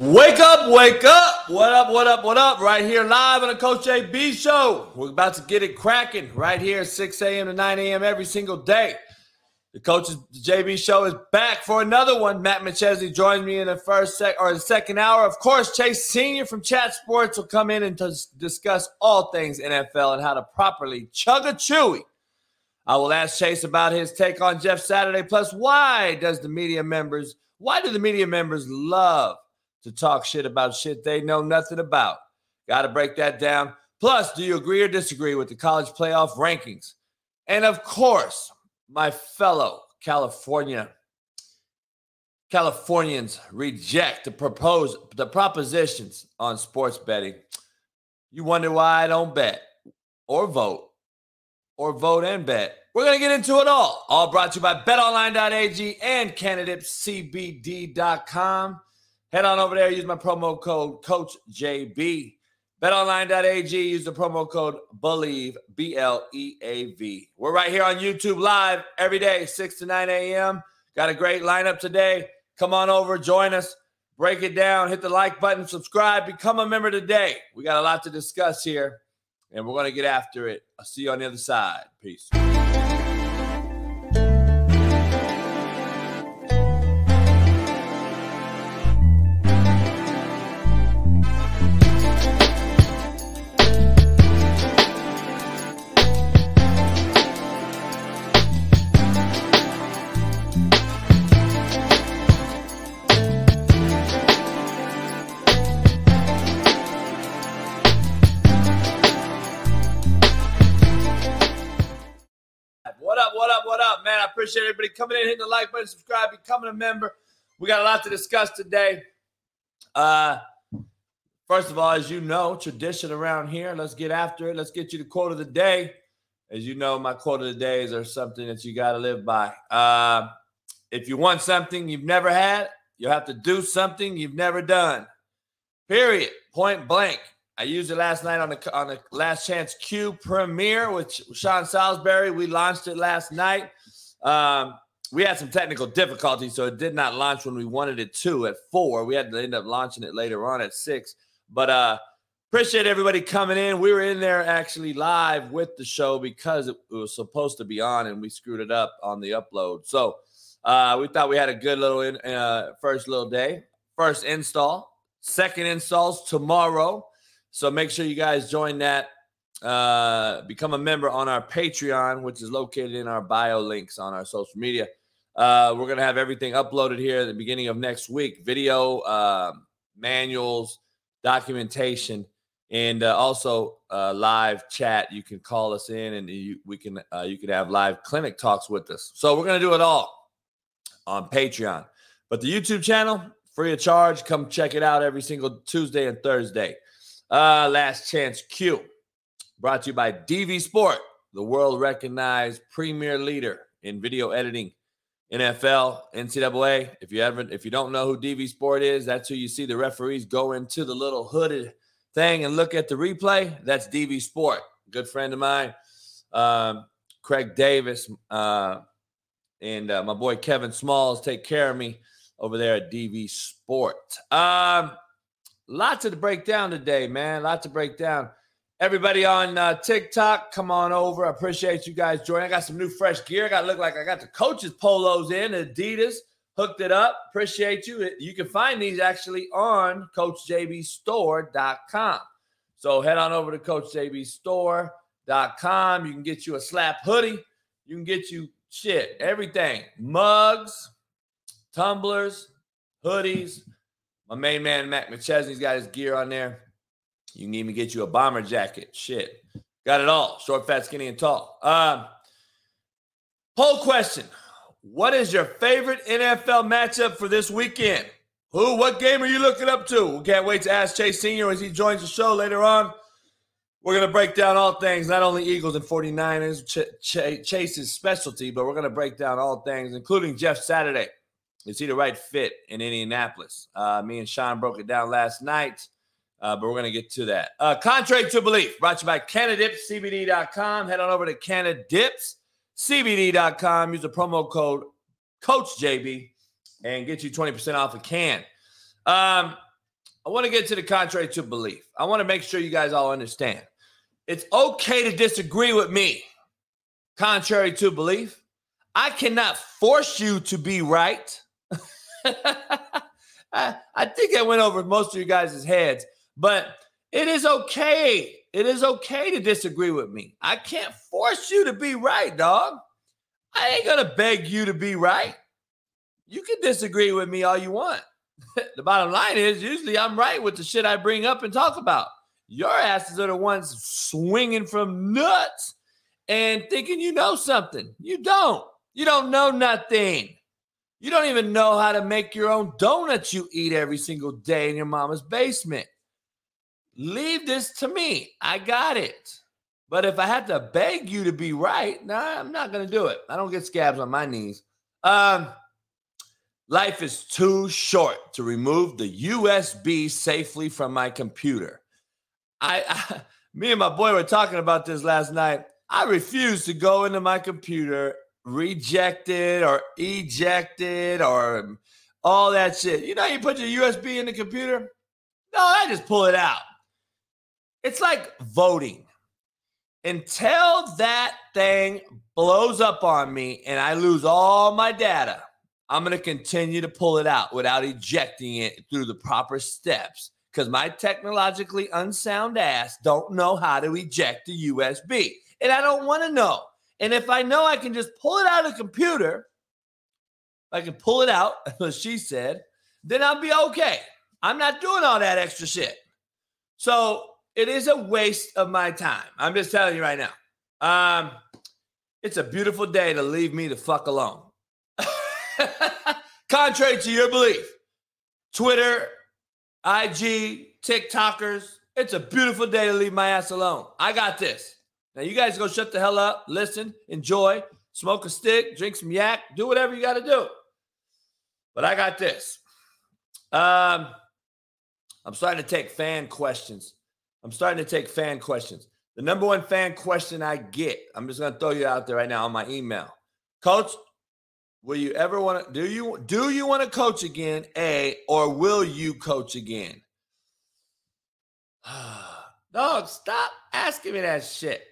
Wake up, wake up. What up, what up, what up? Right here live on the Coach JB show. We're about to get it cracking right here at 6 a.m. to 9 a.m. every single day. The Coach's JB show is back for another one. Matt McChesney joins me in the first sec or the second hour. Of course, Chase Senior from Chat Sports will come in and discuss all things NFL and how to properly chug a chewy. I will ask Chase about his take on Jeff Saturday. Plus, why does the media members, why do the media members love to talk shit about shit they know nothing about. Got to break that down. Plus, do you agree or disagree with the college playoff rankings? And of course, my fellow California Californians reject the propose the propositions on sports betting. You wonder why I don't bet or vote or vote and bet. We're going to get into it all. All brought to you by betonline.ag and canadipscbd.com. Head on over there, use my promo code Coach JB. BetOnline.ag, use the promo code Bleav, B L E A V. We're right here on YouTube live every day, 6 to 9 a.m. Got a great lineup today. Come on over, join us, break it down, hit the like button, subscribe, become a member today. We got a lot to discuss here, and we're going to get after it. I'll see you on the other side. Peace. Appreciate everybody coming in, hitting the like button, subscribe, becoming a member. We got a lot to discuss today. Uh, first of all, as you know, tradition around here. Let's get after it. Let's get you the quote of the day. As you know, my quote of the days are something that you got to live by. Uh, if you want something you've never had, you'll have to do something you've never done. Period. Point blank. I used it last night on the on the Last Chance Q premiere with Sean Salisbury. We launched it last night. Um, we had some technical difficulties, so it did not launch when we wanted it to at four. We had to end up launching it later on at six. But uh, appreciate everybody coming in. We were in there actually live with the show because it was supposed to be on, and we screwed it up on the upload. So uh, we thought we had a good little in, uh, first little day, first install, second installs tomorrow. So make sure you guys join that uh, become a member on our Patreon, which is located in our bio links on our social media. Uh, we're going to have everything uploaded here at the beginning of next week video, uh, manuals, documentation, and uh, also uh, live chat. You can call us in and you, we can uh, you can have live clinic talks with us. So we're going to do it all on Patreon. But the YouTube channel, free of charge. Come check it out every single Tuesday and Thursday. Uh, last chance Q. Brought to you by DV Sport, the world recognized premier leader in video editing. NFL, NCAA. If you haven't, if you don't know who DV Sport is, that's who you see the referees go into the little hooded thing and look at the replay. That's DV Sport. Good friend of mine, um, Craig Davis, uh, and uh, my boy Kevin Smalls take care of me over there at DV Sport. Um, lots to break down today, man. Lots to break down. Everybody on uh, TikTok, come on over. I appreciate you guys joining. I got some new fresh gear. I got look like I got the coaches polos in. Adidas hooked it up. Appreciate you. You can find these actually on CoachJBStore.com. So head on over to CoachJBStore.com. You can get you a slap hoodie. You can get you shit, everything, mugs, tumblers, hoodies. My main man Matt McChesney's got his gear on there. You can even get you a bomber jacket. Shit. Got it all. Short, fat, skinny, and tall. Um, poll question. What is your favorite NFL matchup for this weekend? Who, what game are you looking up to? We can't wait to ask Chase Sr. as he joins the show later on. We're going to break down all things, not only Eagles and 49ers, Ch- Ch- Chase's specialty, but we're going to break down all things, including Jeff Saturday. Is he the right fit in Indianapolis? Uh, me and Sean broke it down last night. Uh, but we're going to get to that. Uh, Contrary to Belief, brought to you by CanadipsCBD.com. Head on over to CanadipsCBD.com. Use the promo code CoachJB and get you 20% off a can. Um, I want to get to the contrary to belief. I want to make sure you guys all understand. It's okay to disagree with me, contrary to belief. I cannot force you to be right. I, I think I went over most of you guys' heads, but it is okay. It is okay to disagree with me. I can't force you to be right, dog. I ain't gonna beg you to be right. You can disagree with me all you want. the bottom line is, usually I'm right with the shit I bring up and talk about. Your asses are the ones swinging from nuts and thinking you know something. You don't. You don't know nothing. You don't even know how to make your own donuts you eat every single day in your mama's basement. Leave this to me. I got it. But if I had to beg you to be right, nah, I'm not to do it. I don't get scabs on my knees. Um, life is too short to remove the USB safely from my computer. I, I me and my boy were talking about this last night. I refuse to go into my computer rejected or ejected or all that shit. You know, you put your USB in the computer? No, I just pull it out. It's like voting. Until that thing blows up on me and I lose all my data, I'm going to continue to pull it out without ejecting it through the proper steps because my technologically unsound ass don't know how to eject a USB. And I don't want to know. And if I know I can just pull it out of the computer, I can pull it out, as she said, then I'll be okay. I'm not doing all that extra shit. So it is a waste of my time. I'm just telling you right now. Um, it's a beautiful day to leave me the fuck alone. Contrary to your belief, Twitter, IG, TikTokers, it's a beautiful day to leave my ass alone. I got this. Now you guys go shut the hell up, listen, enjoy, smoke a stick, drink some yak, do whatever you got to do. But I got this. Um, I'm starting to take fan questions. I'm starting to take fan questions. The number one fan question I get, I'm just going to throw you out there right now on my email. Coach, will you ever want to do you do you want to coach again? A or will you coach again? Dog, stop asking me that shit.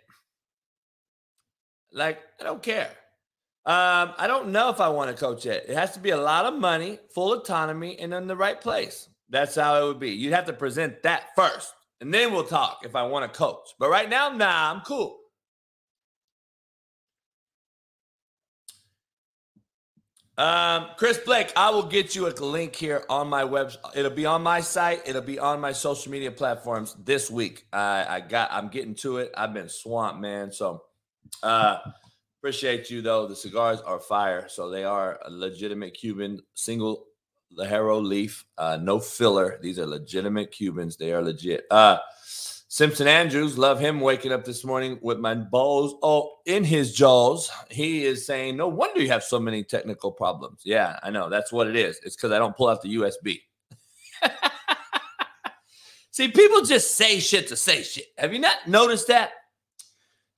Like, I don't care. Um, I don't know if I want to coach it. It has to be a lot of money, full autonomy, and in the right place. That's how it would be. You'd have to present that first, and then we'll talk if I want to coach. But right now, nah, I'm cool. Um, Chris Blake, I will get you a link here on my web. It'll be on my site. It'll be on my social media platforms this week. I, I got. I'm getting to it. I've been swamped, man. So uh, appreciate you though. The cigars are fire, so they are a legitimate Cuban single Ligero leaf, uh, no filler. These are legitimate Cubans. They are legit. Uh, Simpson Andrews, love him waking up this morning with my balls oh in his jaws. He is saying, "No wonder you have so many technical problems." Yeah, I know. That's what it is. It's because I don't pull out the USB. See, people just say shit to say shit. Have you not noticed that?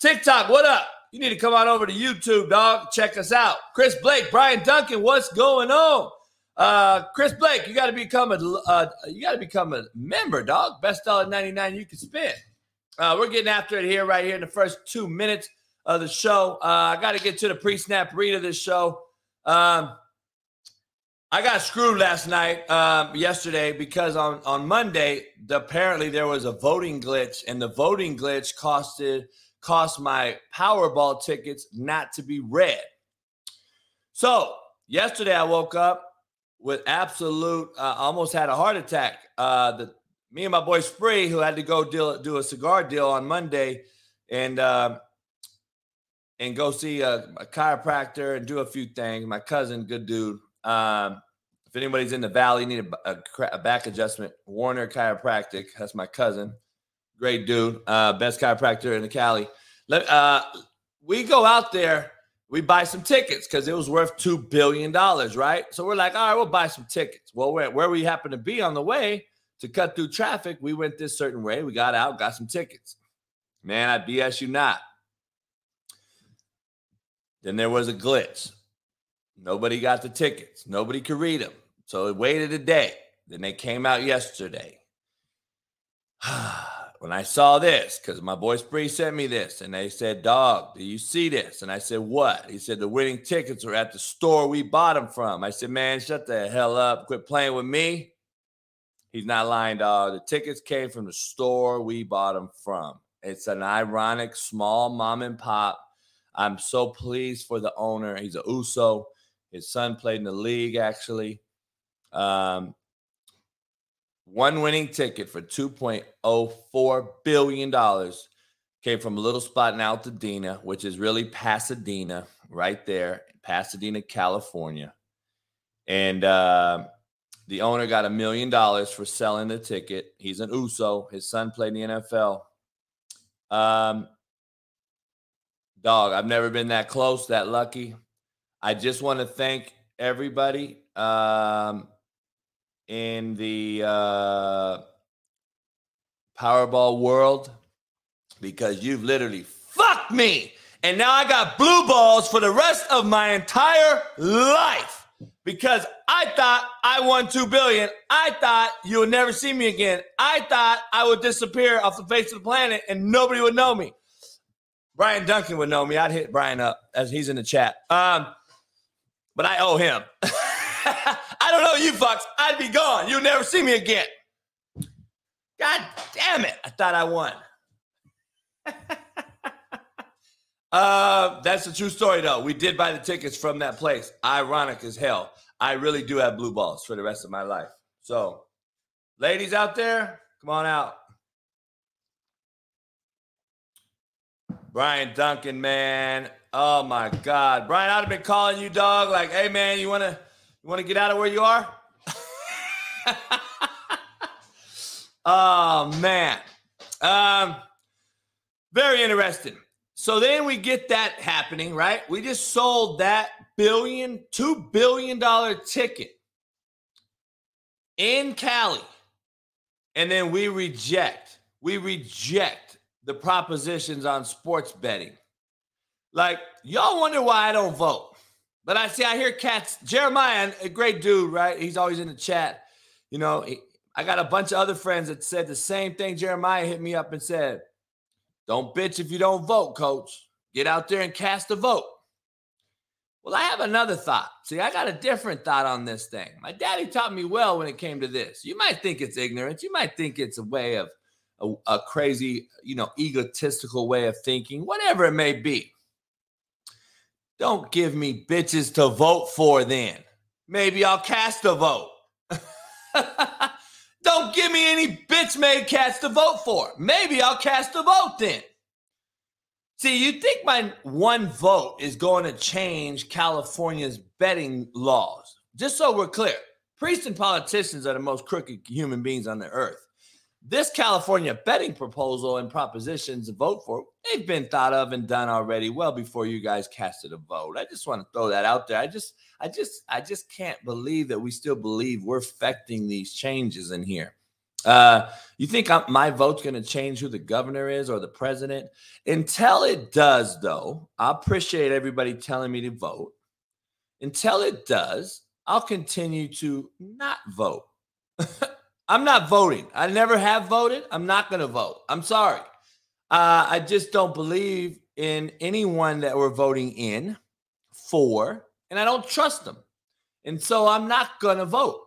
TikTok, what up? You need to come on over to YouTube, dog. Check us out. Chris Blake, Brian Duncan, what's going on? Uh, Chris Blake, you got to become a uh, you got to become a member, dog. Best dollar ninety nine you can spend. Uh, we're getting after it here, right here in the first two minutes of the show. Uh, I got to get to the pre snap read of this show. Um, I got screwed last night, um, yesterday, because on on Monday apparently there was a voting glitch, and the voting glitch costed cost my Powerball tickets not to be read. So yesterday I woke up with absolute, uh, almost had a heart attack. Uh, the me and my boy Spree, who had to go deal, do a cigar deal on Monday, and uh, and go see a, a, chiropractor and do a few things. My cousin, good dude. Um, if anybody's in the valley, need a, a, a back adjustment, Warner Chiropractic. That's my cousin great dude, uh, best chiropractor in the Cali. Let, uh, we go out there, we buy some tickets because it was worth two billion dollars, right? So we're like, all right, we'll buy some tickets. Well, where, where we happen to be on the way to cut through traffic, we went this certain way. We got out, got some tickets. Man, I BS you not. Then there was a glitch. Nobody got the tickets. Nobody could read them. So it waited a day. Then they came out yesterday. Ah. When I saw this, because my boy Spree sent me this, and they said, Dog, do you see this? And I said, What? He said, The winning tickets are at the store we bought them from. I said, Man, shut the hell up. Quit playing with me. He's not lying, dog. The tickets came from the store we bought them from. It's an ironic small mom and pop. I'm so pleased for the owner. He's a USO. His son played in the league, actually. Um, one winning ticket for $2.04 billion came from a little spot in Altadena, which is really Pasadena, right there, Pasadena, California. And uh, the owner got a million dollars for selling the ticket. He's an USO. His son played in the NFL. Um, dog, I've never been that close, that lucky. I just want to thank everybody. Um, in the uh, Powerball world because you've literally fucked me. And now I got blue balls for the rest of my entire life because I thought I won 2 billion. I thought you would never see me again. I thought I would disappear off the face of the planet and nobody would know me. Brian Duncan would know me. I'd hit Brian up as he's in the chat. Um, but I owe him. I don't know you fucks. I'd be gone. You'll never see me again. God damn it. I thought I won. uh, that's a true story, though. We did buy the tickets from that place. Ironic as hell. I really do have blue balls for the rest of my life. So, ladies out there, come on out. Brian Duncan, man. Oh my God. Brian, I'd have been calling you, dog. Like, hey, man, you want to you want to get out of where you are? oh man. Um very interesting. So then we get that happening, right? We just sold that billion, two billion dollar ticket in Cali. And then we reject, we reject the propositions on sports betting. Like, y'all wonder why I don't vote. But I see, I hear cats. Jeremiah, a great dude, right? He's always in the chat. You know, he, I got a bunch of other friends that said the same thing. Jeremiah hit me up and said, Don't bitch if you don't vote, coach. Get out there and cast a vote. Well, I have another thought. See, I got a different thought on this thing. My daddy taught me well when it came to this. You might think it's ignorance. You might think it's a way of a, a crazy, you know, egotistical way of thinking, whatever it may be. Don't give me bitches to vote for then. Maybe I'll cast a vote. Don't give me any bitch made cats to vote for. Maybe I'll cast a vote then. See, you think my one vote is going to change California's betting laws? Just so we're clear, priests and politicians are the most crooked human beings on the earth this California betting proposal and propositions to vote for, they've been thought of and done already well before you guys casted a vote. I just want to throw that out there. I just, I just, I just can't believe that we still believe we're affecting these changes in here. Uh, you think I'm, my vote's going to change who the governor is or the president? Until it does, though, I appreciate everybody telling me to vote. Until it does, I'll continue to not vote. I'm not voting. I never have voted. I'm not going to vote. I'm sorry. Uh, I just don't believe in anyone that we're voting in for, and I don't trust them. And so I'm not going to vote.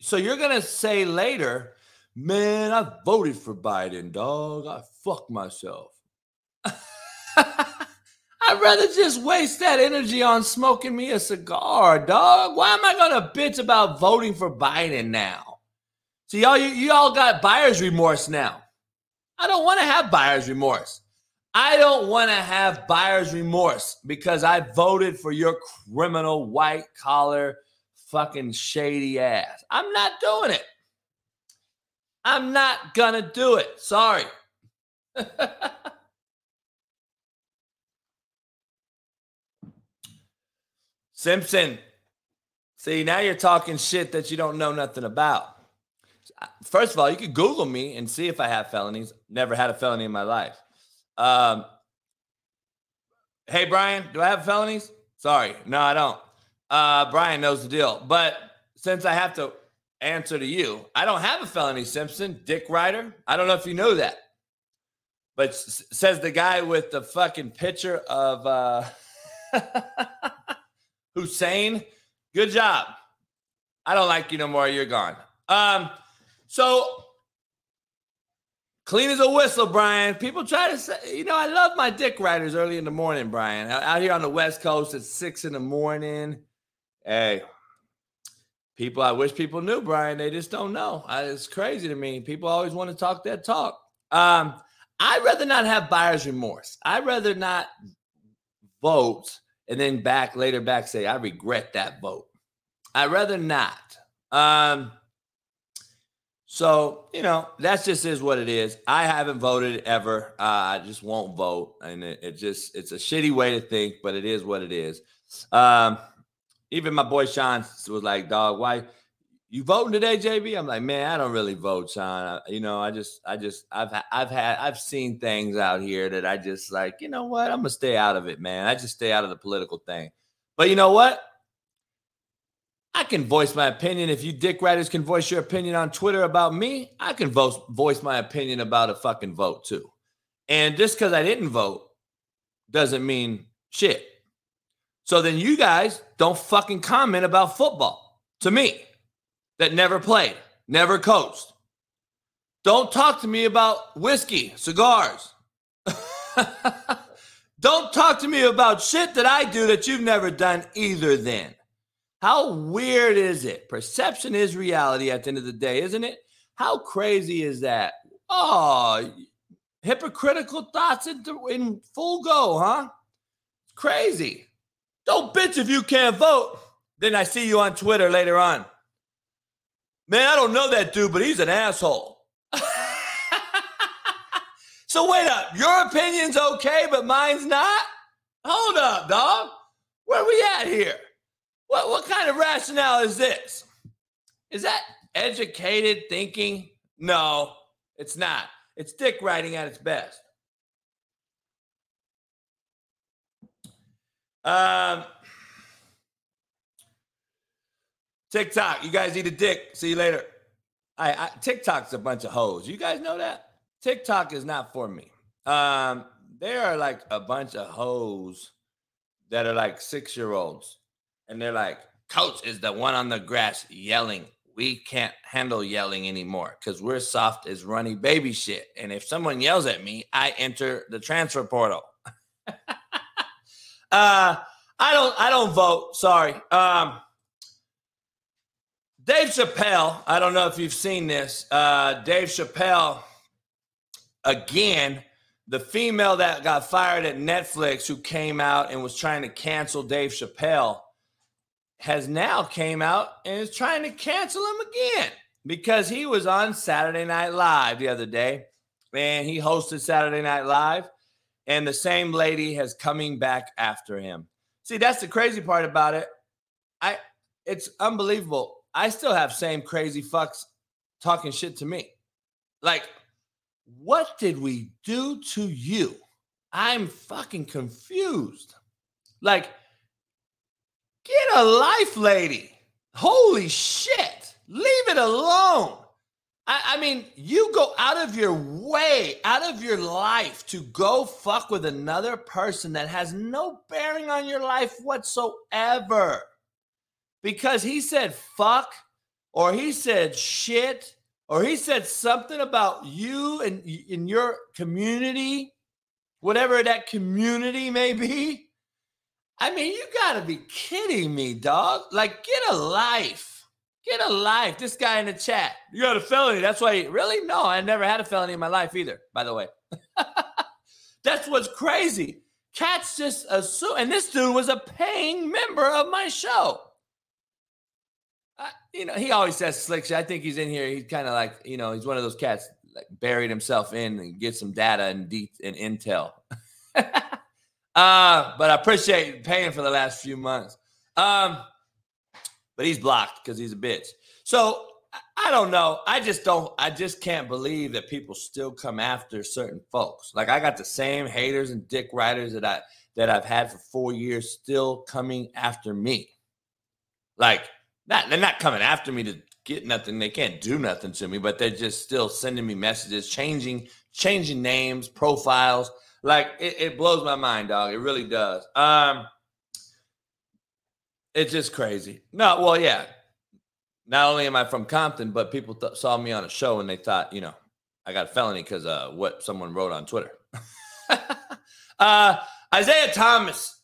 So you're going to say later, man, I voted for Biden, dog. I fuck myself. I'd rather just waste that energy on smoking me a cigar, dog. Why am I going to bitch about voting for Biden now? So y'all, you, you all got buyer's remorse now. I don't want to have buyer's remorse. I don't want to have buyer's remorse because I voted for your criminal white collar fucking shady ass. I'm not doing it. I'm not gonna do it. Sorry. Simpson. See, now you're talking shit that you don't know nothing about first of all, you could Google me and see if I have felonies. Never had a felony in my life. Um, hey, Brian, do I have felonies? Sorry, no, I don't. Uh, Brian knows the deal. But since I have to answer to you. I don't have a felony Simpson, Dick Ryder. I don't know if you know that. But s- says the guy with the fucking picture of uh Hussein. Good job. I don't like you no more. You're gone. Um, so clean as a whistle, Brian. People try to say, you know, I love my dick riders early in the morning, Brian. Out here on the West Coast at six in the morning. Hey, people, I wish people knew, Brian. They just don't know. I, it's crazy to me. People always want to talk that talk. Um, I'd rather not have buyer's remorse. I'd rather not vote and then back later back say, I regret that vote. I'd rather not. Um, so you know, that's just is what it is. I haven't voted ever. Uh, I just won't vote, and it, it, just it's a shitty way to think, but it is what it is. Um, even my boy Sean was like, "Dog, why you voting today, JB?" I'm like, "Man, I don't really vote, Sean. I, you know, I just, I just, I've, I've had, I've seen things out here that I just like, you know what? I'm gonna stay out of it, man. I just stay out of the political thing. But you know what? I can voice my opinion. If you dick riders can voice your opinion on Twitter about me, I can voice voice my opinion about a fucking vote too. And just because I didn't vote doesn't mean shit. So then you guys don't fucking comment about football to me that never played, never coached. Don't talk to me about whiskey, cigars. don't talk to me about shit that I do that you've never done either then. How weird is it? Perception is reality at the end of the day, isn't it? How crazy is that? Oh, hypocritical thoughts in, in full go, huh? Crazy. Don't bitch if you can't vote. Then I see you on Twitter later on. Man, I don't know that dude, but he's an asshole. so wait up. Your opinion's okay, but mine's not? Hold up, dog. Where we at here? What, what kind of rationale is this? Is that educated thinking? No, it's not. It's dick writing at its best. Um, TikTok, you guys eat a dick. See you later. I, I TikTok's a bunch of hoes. You guys know that? TikTok is not for me. Um, there are like a bunch of hoes that are like six year olds and they're like, Coach is the one on the grass yelling. We can't handle yelling anymore because we're soft as runny baby shit. And if someone yells at me, I enter the transfer portal. uh, I don't. I don't vote. Sorry. Um, Dave Chappelle. I don't know if you've seen this. Uh, Dave Chappelle again the female that got fired at Netflix who came out and was trying to cancel Dave Chappelle has now came out and is trying to cancel him again because he was on Saturday Night Live the other day and he hosted Saturday Night Live and the same lady has coming back after him. See, that's the crazy part about it. I it's unbelievable. I still have same crazy fucks talking shit to me. Like what did we do to you? I'm fucking confused. Like Get a life, lady. Holy shit. Leave it alone. I, I, mean, you go out of your way, out of your life to go fuck with another person that has no bearing on your life whatsoever. Because he said fuck, or he said shit, or he said something about you and in your community, whatever that community may be. I mean, you gotta be kidding me, dog. Like, get a life. Get a life. This guy in the chat, you got a felony. That's why, he, really? No, I never had a felony in my life either, by the way. That's what's crazy. Cats just assume, and this dude was a paying member of my show. You know, he always says slick shit. I think he's in here. He's kind of like, you know, he's one of those cats like buried himself in and get some data and, de- and intel. Uh, but I appreciate paying for the last few months. Um, but he's blocked because he's a bitch. So I don't know. I just don't. I just can't believe that people still come after certain folks. Like I got the same haters and dick riders that I that I've had for four years still coming after me. Like not they're not coming after me to get nothing. They can't do nothing to me, but they're just still sending me messages, changing, changing names, profiles. Like it, it blows my mind, dog. It really does. Um, it's just crazy. No, well, yeah. Not only am I from Compton, but people th- saw me on a show and they thought, you know, I got a felony because uh, what someone wrote on Twitter. uh, Isaiah Thomas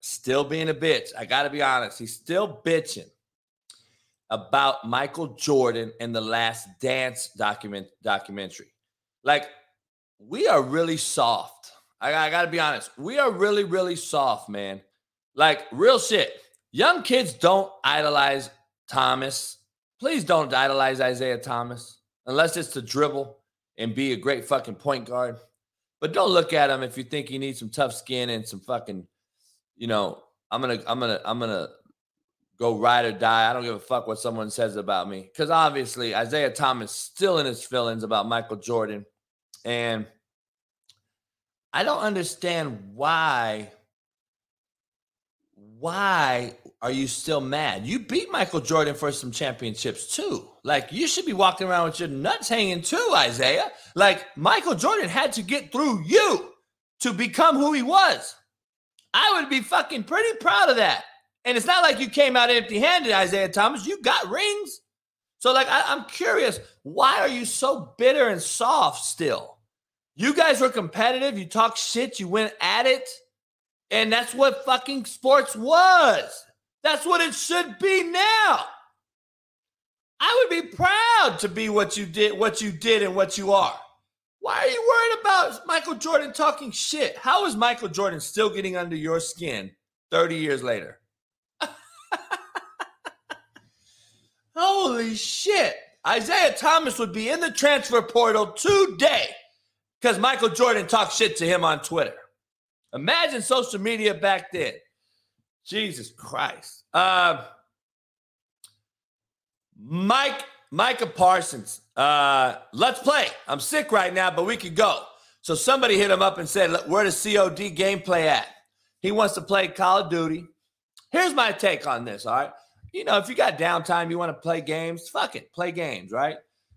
still being a bitch. I got to be honest. He's still bitching about Michael Jordan and the Last Dance document documentary. Like, we are really soft. I, I got to be honest. We are really, really soft, man. Like, real shit. Young kids don't idolize Thomas. Please don't idolize Isaiah Thomas unless it's to dribble and be a great fucking point guard. But don't look at him if you think he needs some tough skin and some fucking, you know, I'm gonna, I'm gonna, I'm gonna go ride or die. I don't give a fuck what someone says about me. Because obviously Isaiah Thomas still in his feelings about Michael Jordan. And I don't understand why why are you still mad? You beat Michael Jordan for some championships too. Like you should be walking around with your nuts hanging too, Isaiah. Like Michael Jordan had to get through you to become who he was. I would be fucking pretty proud of that. And it's not like you came out empty handed, Isaiah Thomas. You got rings. So, like, I, I'm curious, why are you so bitter and soft still? You guys were competitive. You talk shit. You went at it. And that's what fucking sports was. That's what it should be now. I would be proud to be what you did, what you did, and what you are. Why are you worried about Michael Jordan talking shit? How is Michael Jordan still getting under your skin 30 years later? Holy shit. Isaiah Thomas would be in the transfer portal today because Michael Jordan talked shit to him on Twitter. Imagine social media back then. Jesus Christ. Uh, Mike, Micah Parsons. Uh, let's play. I'm sick right now, but we could go. So somebody hit him up and said, Where the COD gameplay at? He wants to play Call of Duty. Here's my take on this, all right? You know, if you got downtime, you want to play games, fuck it, play games, right?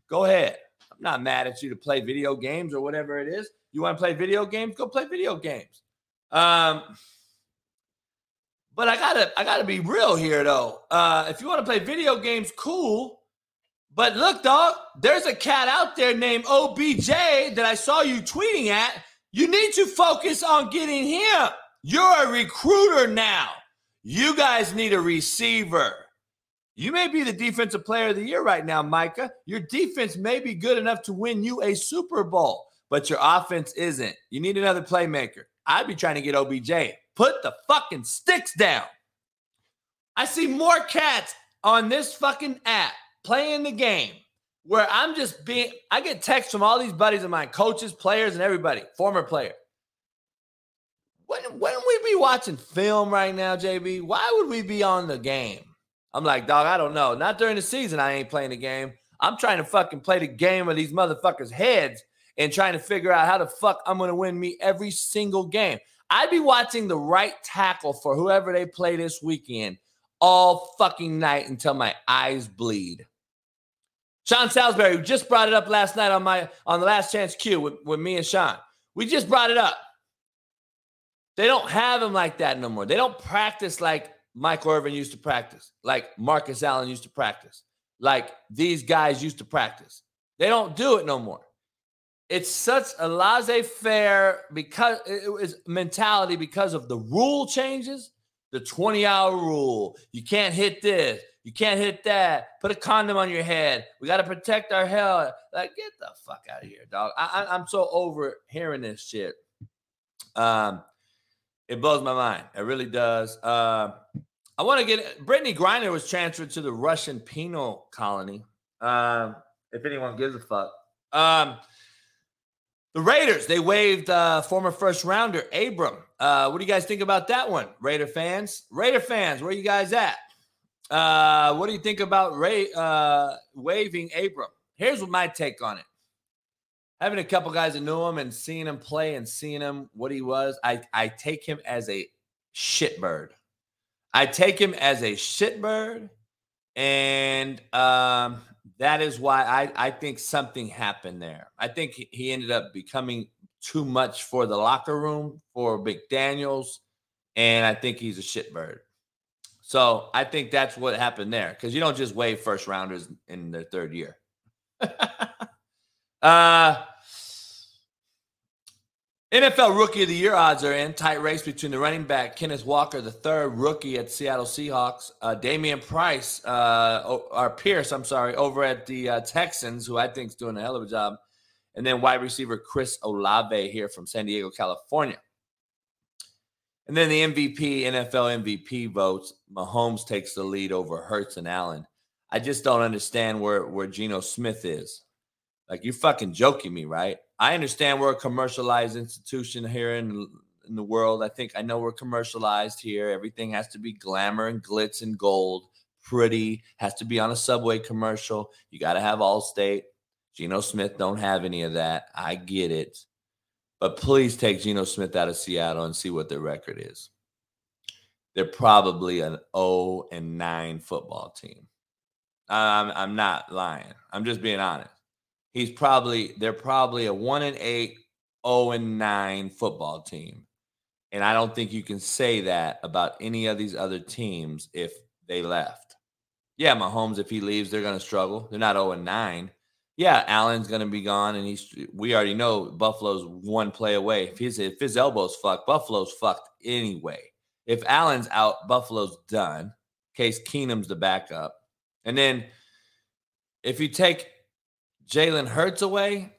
Go ahead. I'm not mad at you to play video games or whatever it is. You want to play video games? Go play video games. Um, but I gotta I gotta be real here though. Uh, if you want to play video games, cool. But look, dog, there's a cat out there named OBJ that I saw you tweeting at. You need to focus on getting him. You're a recruiter now. You guys need a receiver. You may be the defensive player of the year right now, Micah. Your defense may be good enough to win you a Super Bowl, but your offense isn't. You need another playmaker. I'd be trying to get OBJ. Put the fucking sticks down. I see more cats on this fucking app playing the game where I'm just being, I get texts from all these buddies of mine, coaches, players, and everybody, former player. When, when we be watching film right now, JB, why would we be on the game? I'm like, dog, I don't know. Not during the season, I ain't playing the game. I'm trying to fucking play the game of these motherfuckers' heads and trying to figure out how the fuck I'm to win me every single game. I'd be watching the right tackle for whoever they play this weekend all fucking night until my eyes bleed. Sean Salisbury just brought it up last night on my on the last chance Q with, with me and Sean. We just brought it up. They don't have him like that no more. They don't practice like Michael Irvin used to practice, like Marcus Allen used to practice, like these guys used to practice. They don't do it no more. It's such a laissez-faire because it was mentality because of the rule changes. The 20 hour rule. You can't hit this. You can't hit that. Put a condom on your head. We got to protect our health. Like get the fuck out of here dog. I, am so over hearing this shit. Um it blows my mind it really does uh, i want to get Brittney Griner was transferred to the russian penal colony um if anyone gives a fuck um the Raiders, they waived uh, former first rounder Abram. Uh, what do you guys think about that one, Raider fans? Raider fans, where you guys at? Uh, what do you think about Ray uh, waiving Abram? Here's my take on it. Having a couple guys that knew him and seeing him play and seeing him what he was, I, I take him as a shitbird. I take him as a shitbird And um, that is why I, I think something happened there. I think he ended up becoming too much for the locker room for McDaniels, and I think he's a shitbird. So I think that's what happened there because you don't just waive first rounders in their third year. uh, NFL Rookie of the Year odds are in. Tight race between the running back Kenneth Walker, the third rookie at Seattle Seahawks, uh, Dameon Price, uh, or Pierce, I'm sorry, over at the uh, Texans, who I think is doing a hell of a job, and then wide receiver Chris Olave here from San Diego, California. And then the MVP, NFL MVP votes, Mahomes takes the lead over Hurts and Allen. I just don't understand where where Geno Smith is. Like you're fucking joking me, right? I understand we're a commercialized institution here in, in the world. I think I know we're commercialized here. Everything has to be glamour and glitz and gold, pretty, has to be on a subway commercial. You got to have Allstate. Geno Smith don't have any of that. I get it. But please take Geno Smith out of Seattle and see what their record is. They're probably an 0 and 9 football team. I'm, I'm not lying. I'm just being honest he's probably they're probably a one and eight, 0 and nine football team. And I don't think you can say that about any of these other teams if they left. Yeah, Mahomes, if he leaves, they're going to struggle. They're not 0 and 9. Yeah, Allen's going to be gone, and he's. We already know Buffalo's one play away. If his if his elbow's fucked, Buffalo's fucked anyway. If Allen's out, Buffalo's done. Case Keenum's the backup, and then if you take Jalen Hurts away?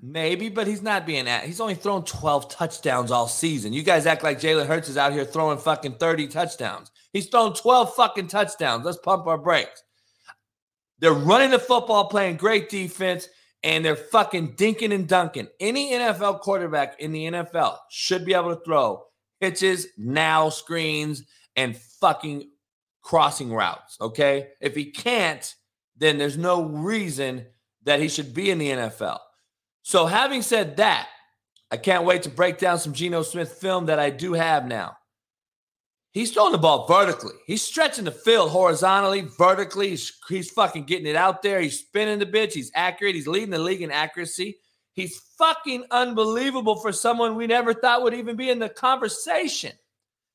Maybe, but he's not being at. He's only thrown 12 touchdowns all season. You guys act like Jalen Hurts is out here throwing fucking 30 touchdowns. He's thrown 12 fucking touchdowns. Let's pump our brakes. They're running the football, playing great defense, and they're fucking dinking and dunking. Any NFL quarterback in the NFL should be able to throw pitches, now screens, and fucking crossing routes. Okay. If he can't, then there's no reason that he should be in the NFL. So, having said that, I can't wait to break down some Geno Smith film that I do have now. He's throwing the ball vertically. He's stretching the field horizontally, vertically. He's, he's fucking getting it out there. He's spinning the bitch. He's accurate. He's leading the league in accuracy. He's fucking unbelievable for someone we never thought would even be in the conversation.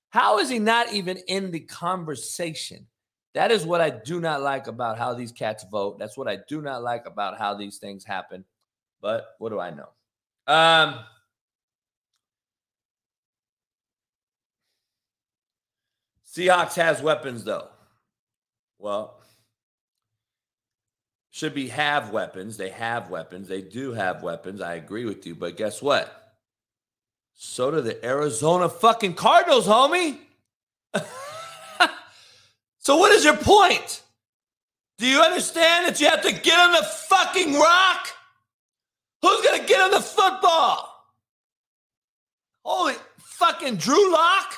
How is he not even in the conversation? That is what I do not like about how these cats vote. That's what I do not like about how these things happen. But what do I know? Um, Seahawks has weapons though. Well, should be have weapons. They have weapons. They do have weapons. I agree with you. But guess what? So do the Arizona fucking Cardinals, homie. So, what is your point? Do you understand that you have to get on the fucking rock? Who's going to get on the football? Holy fucking Drew Lock?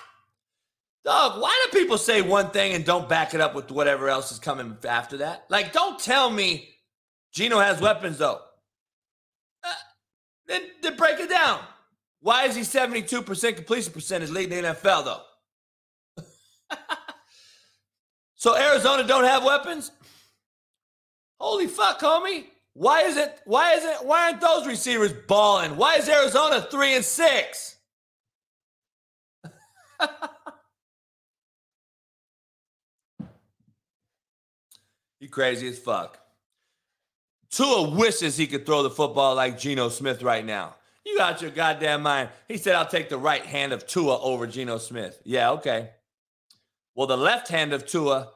Dog, why do people say one thing and don't back it up with whatever else is coming after that? Like, don't tell me Geno has weapons, though. Uh, then, then break it down. Why is he 72% completion percentage leading the NFL, though? So Arizona don't have weapons? Holy fuck, homie. Why is it why is it why aren't those receivers balling? Why is Arizona 3 and 6? you crazy as fuck. Tua wishes he could throw the football like Geno Smith right now. You got your goddamn mind. He said, I'll take the right hand of Tua over Geno Smith. Yeah, okay. Well, the left hand of Tua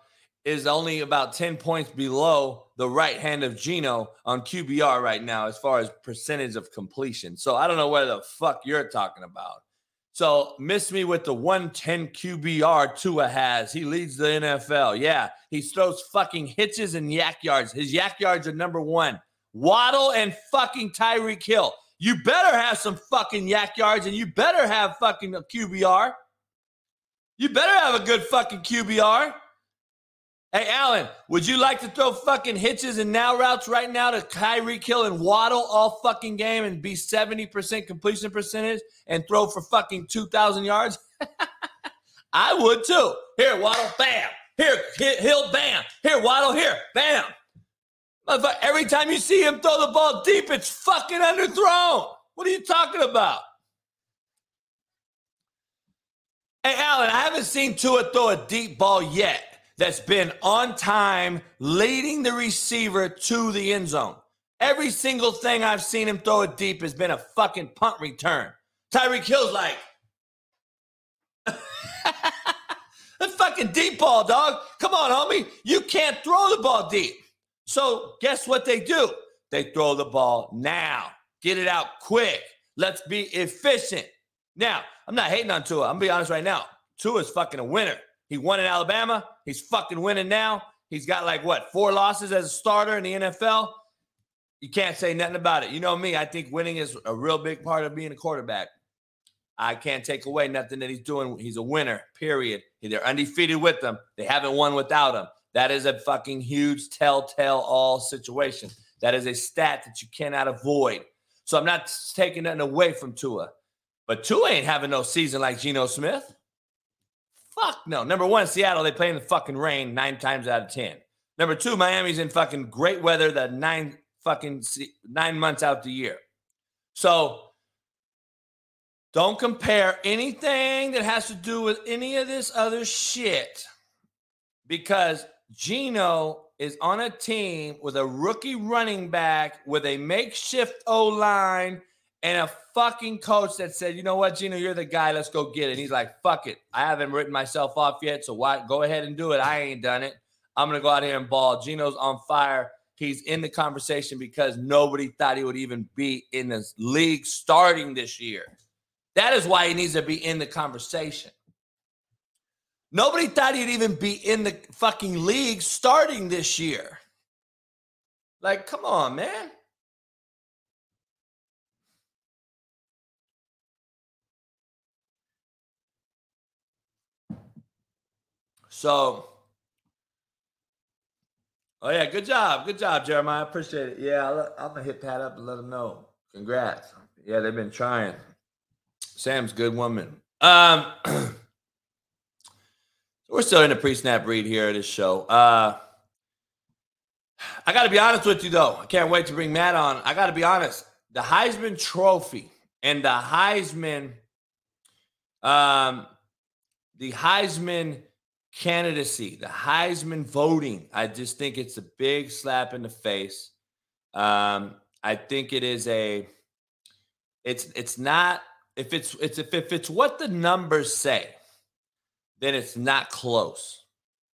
is only about 10 points below the right hand of Geno on QBR right now as far as percentage of completion. So I don't know what the fuck you're talking about. So miss me with the 110 QBR Tua has. He leads the NFL. Yeah, he throws fucking hitches and YAC yards. His YAC yards are number one. Waddle and fucking Tyreek Hill. You better have some fucking YAC yards and you better have fucking a QBR. You better have a good fucking QBR. Hey, Alan, would you like to throw fucking hitches and now routes right now to Tyreek Hill and Waddle all fucking game and be 70% completion percentage and throw for fucking 2,000 yards? I would too. Here, Waddle, bam. Here, Hill, bam. Here, Waddle, here, bam. Every time you see him throw the ball deep, it's fucking underthrown. What are you talking about? Hey, Alan, I haven't seen Tua throw a deep ball yet that's been on time, leading the receiver to the end zone. Every single thing I've seen him throw it deep has been a fucking punt return. Tyreek Hill's like, a fucking deep ball, dog. Come on, homie. You can't throw the ball deep. So guess what they do? They throw the ball now. Get it out quick. Let's be efficient. Now, I'm not hating on Tua. I'm gonna be honest right now. Tua's fucking a winner. He won in Alabama. He's fucking winning now. He's got like what four losses as a starter in the NFL. You can't say nothing about it. You know me. I think winning is a real big part of being a quarterback. I can't take away nothing that he's doing. He's a winner, period. They're undefeated with them. They haven't won without him. That is a fucking huge telltale all situation. That is a stat that you cannot avoid. So I'm not taking nothing away from Tua. But Tua ain't having no season like Geno Smith. Fuck no. Number one, Seattle, they play in the fucking rain nine times out of 10. Number two, Miami's in fucking great weather the nine fucking nine months out the year. So don't compare anything that has to do with any of this other shit because Geno is on a team with a rookie running back with a makeshift O line and a fucking coach that said, you know what, Geno, you're the guy. Let's go get it. And he's like, fuck it. I haven't written myself off yet. So why go ahead and do it? I ain't done it. I'm to go out here and ball. Geno's on fire. He's in the conversation because nobody thought he would even be in the league starting this year. That is why he needs to be in the conversation. Nobody thought he'd even be in the fucking league starting this year. Like, come on, man. So, oh yeah, good job, good job, Jeremiah. I appreciate it. Yeah, I'm gonna hit Pat up and let him know. Congrats. Yeah, they've been trying. Sam's good woman. Um, we're still in the pre-snap read here at this show. Uh, I got to be honest with you though. I can't wait to bring Matt on. I got to be honest. The Heisman Trophy and the Heisman, um, the Heisman candidacy, the Heisman voting. I just think it's a big slap in the face. Um, I think it is a. It's it's not if it's it's if, if it's what the numbers say, then it's not close.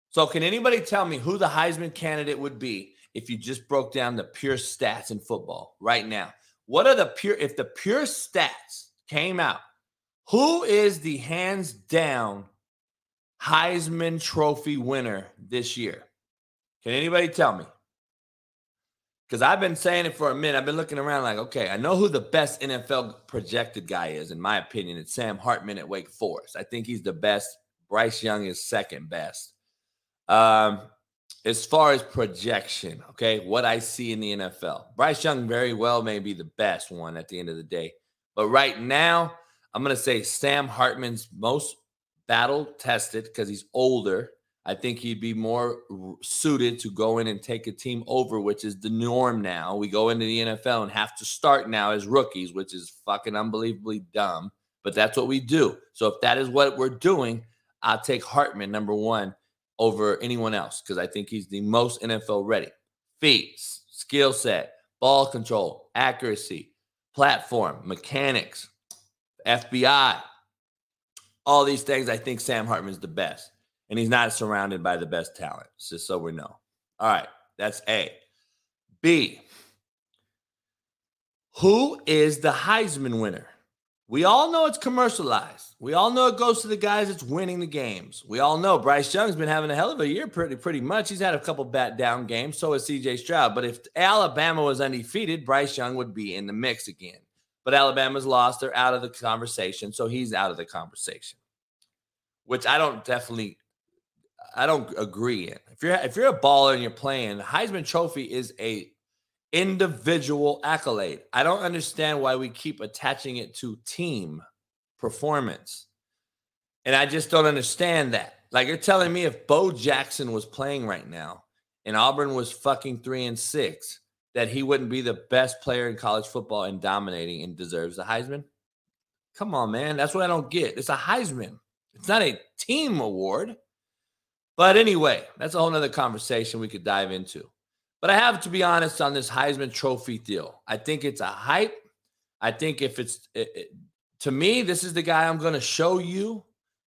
So can anybody tell me who the Heisman candidate would be if you just broke down the pure stats in football right now? What are the pure if the pure stats came out? Who is the hands down Heisman Trophy winner this year? Can anybody tell me? because I've been saying it for a minute. I've been looking around like, okay, I know who the best NFL projected guy is, in my opinion. It's Sam Hartman at Wake Forest. I think he's the best. Bryce Young is second best. Um, as far as projection, okay, what I see in the NFL, Bryce Young very well may be the best one at the end of the day. But right now, I'm going to say Sam Hartman's most battle tested because he's older I think he'd be more suited to go in and take a team over, which is the norm now. We go into the NFL and have to start now as rookies, which is fucking unbelievably dumb, but that's what we do. So if that is what we're doing, I'll take Hartman number one over anyone else because I think he's the most NFL ready. Feet, skill set, ball control, accuracy, platform, mechanics, FBI, all these things. I think Sam Hartman's the best and he's not surrounded by the best talent, just so we know. All right, that's A. B. Who is the Heisman winner? We all know it's commercialized. We all know it goes to the guys that's winning the games. We all know Bryce Young's been having a hell of a year, pretty pretty much. He's had a couple bat down games. So is C.J. Stroud. But if Alabama was undefeated, Bryce Young would be in the mix again. But Alabama's lost; they're out of the conversation, so he's out of the conversation. Which I don't definitely I don't agree. In. If you're if you're a baller and you're playing, the Heisman Trophy is a individual accolade. I don't understand why we keep attaching it to team performance. And I just don't understand that. Like you're telling me if Bo Jackson was playing right now and Auburn was fucking three and six, that he wouldn't be the best player in college football and dominating and deserves the Heisman? Come on, man. That's what I don't get. It's a Heisman. It's not a team award. But anyway, that's a whole nother conversation we could dive into. But I have to be honest on this Heisman Trophy deal. I think it's a hype. I think if it's it, it, to me, this is the guy I'm going to show you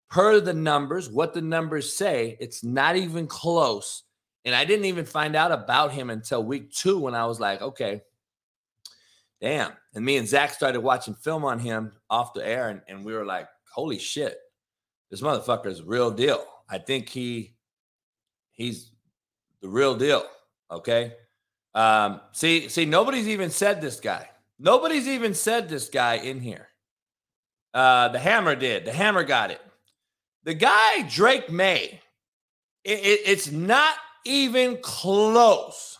per the numbers, what the numbers say. It's not even close. And I didn't even find out about him until week two when I was like, okay, damn. And me and Zach started watching film on him off the air, and, and we were like, holy shit, this motherfucker is real deal. I think he he's the real deal. Okay. Um, see, see, nobody's even said this guy. Nobody's even said this guy in here. Uh, the hammer did. The hammer got it. The guy, Drake Maye. it, it, it's not even close.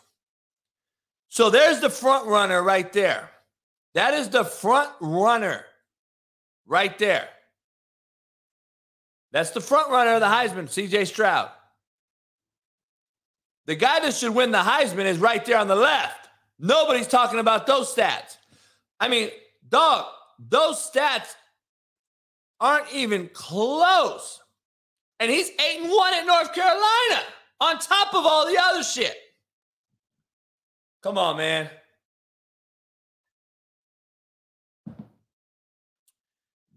So there's the front runner right there. That is the front runner right there. That's the front runner of the Heisman, CJ Stroud. The guy that should win the Heisman is right there on the left. Nobody's talking about those stats. I mean, dog, those stats aren't even close. And he's 8 and 1 at North Carolina on top of all the other shit. Come on, man.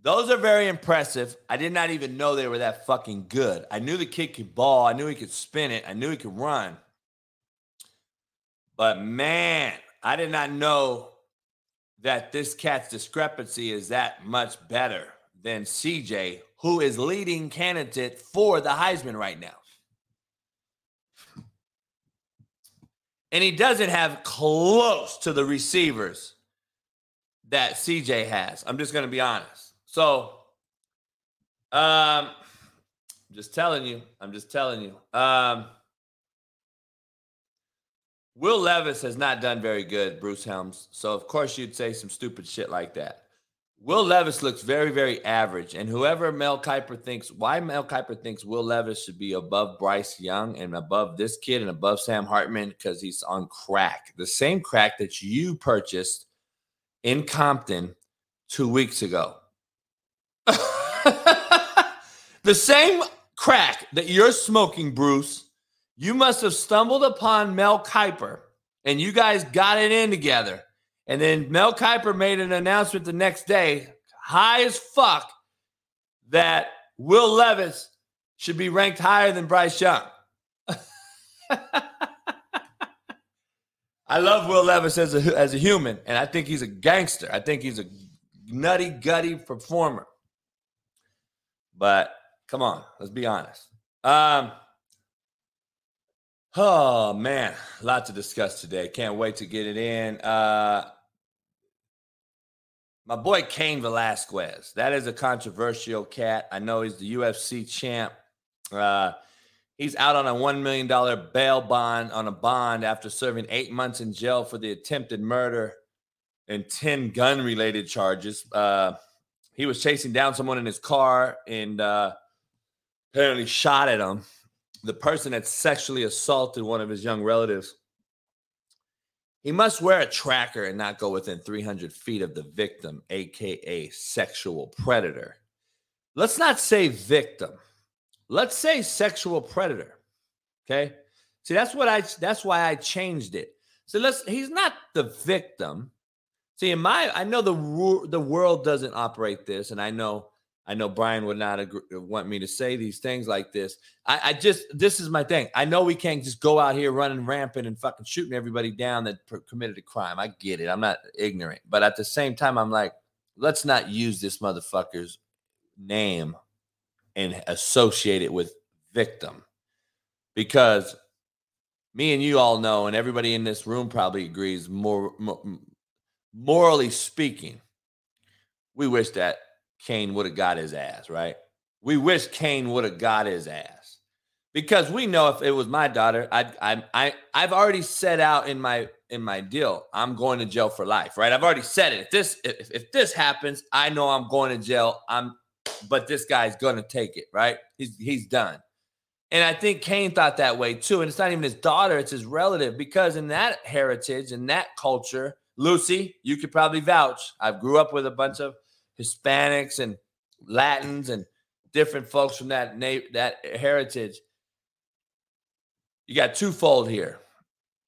Those are very impressive. I did not even know they were that fucking good. I knew the kid could ball. I knew he could spin it. I knew he could run. But man, I did not know that this cat's discrepancy is that much better than CJ, who is leading candidate for the Heisman right now. And he doesn't have close to the receivers that CJ has. I'm just going to be honest. So, um, just telling you, I'm just telling you. Um, Will Levis has not done very good, Bruce Helms. So of course you'd say some stupid shit like that. Will Levis looks very, very average. And whoever Mel Kiper thinks, why Mel Kiper thinks Will Levis should be above Bryce Young and above this kid and above Sam Hartman because he's on crack. The same crack that you purchased in Compton two weeks ago. the same crack that you're smoking, Bruce, you must have stumbled upon Mel Kiper and you guys got it in together. And then Mel Kiper made an announcement the next day, high as fuck, that Will Levis should be ranked higher than Bryce Young. I love Will Levis as a as a human, and I think he's a gangster. I think he's a nutty, gutty performer. But come on, let's be honest. Um, oh man, a lot to discuss today. Can't wait to get it in. Uh, my boy Cain Velasquez. That is a controversial cat. I know he's the UFC champ. Uh, he's out on a $1 million bail bond on a bond after serving eight months in jail for the attempted murder and 10 gun related charges. Uh, he was chasing down someone in his car and uh, apparently shot at him. The person had sexually assaulted one of his young relatives. He must wear a tracker and not go within 300 feet of the victim, aka sexual predator. Let's not say victim. Let's say sexual predator. Okay? See, that's what I that's why I changed it. So let's he's not the victim. See, in my, I know the the world doesn't operate this, and I know, I know Brian would not agree, uh, want me to say these things like this. I, I just, this is my thing. I know we can't just go out here running rampant and fucking shooting everybody down that per- committed a crime. I get it. I'm not ignorant, but at the same time, I'm like, let's not use this motherfucker's name and associate it with victim, because me and you all know, and everybody in this room probably agrees more, more morally speaking, we wish that Cain would have got his ass, right? We wish Cain would have got his ass because we know if it was my daughter, I, I, I, I've already set out in my in my deal. I'm going to jail for life, right? I've already said it. If this if, if this happens, I know I'm going to jail. I'm, but this guy's going to take it, right? He's he's done. And I think Cain thought that way too. And it's not even his daughter, it's his relative. Because in that heritage, in that culture, Lucy, you could probably vouch. I grew up with a bunch of Hispanics and Latins and different folks from that na- that heritage. You got twofold here.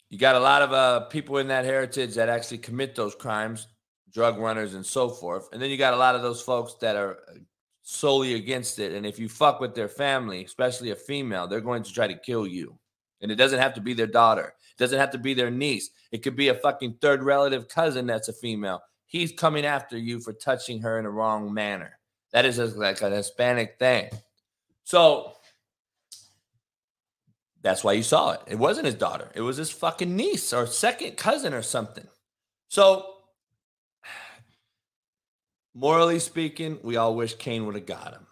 You got a lot of uh, people in that heritage that actually commit those crimes, drug runners and so forth. And then you got a lot of those folks that are uh, solely against it. And if you fuck with their family, especially a female, they're going to try to kill you. And it doesn't have to be their daughter. Doesn't have to be their niece. It could be a fucking third relative cousin that's a female. He's coming after you for touching her in a wrong manner. That is a, like an Hispanic thing. So that's why you saw it. It wasn't his daughter. It was his fucking niece or second cousin or something. So, morally speaking, we all wish Cain would have got him.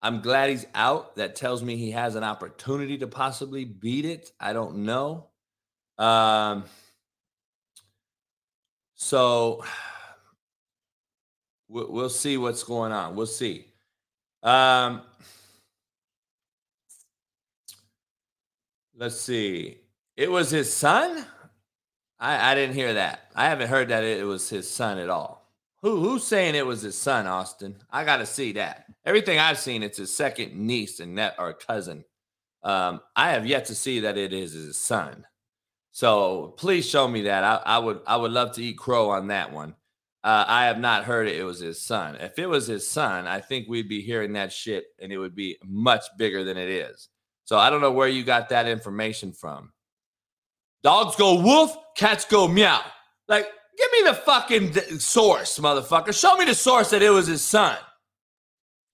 I'm glad he's out. That tells me he has an opportunity to possibly beat it. I don't know. Um, so we'll see what's going on. We'll see. Um, Let's see. It was his son? I, I didn't hear that. I haven't heard that it was his son at all. Who who's saying it was his son, Austin? I gotta see that. Everything I've seen, it's his second niece and that or cousin. Um, I have yet to see that it is his son. So please show me that. I, I would I would love to eat crow on that one. Uh, I have not heard it. It was his son. If it was his son, I think we'd be hearing that shit, and it would be much bigger than it is. So I don't know where you got that information from. Dogs go woof, cats go meow. Like, give me the fucking source, motherfucker. Show me the source that it was his son.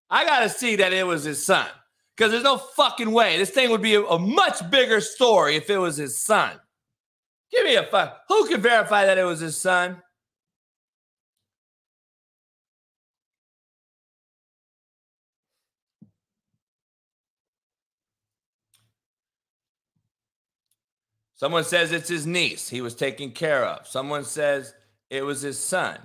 I gotta see that it was his son. Because there's no fucking way. This thing would be a, a, much bigger story if it was his son. Give me a fuck. Who can verify that it was his son? Someone says it's his niece he was taken care of. Someone says it was his son.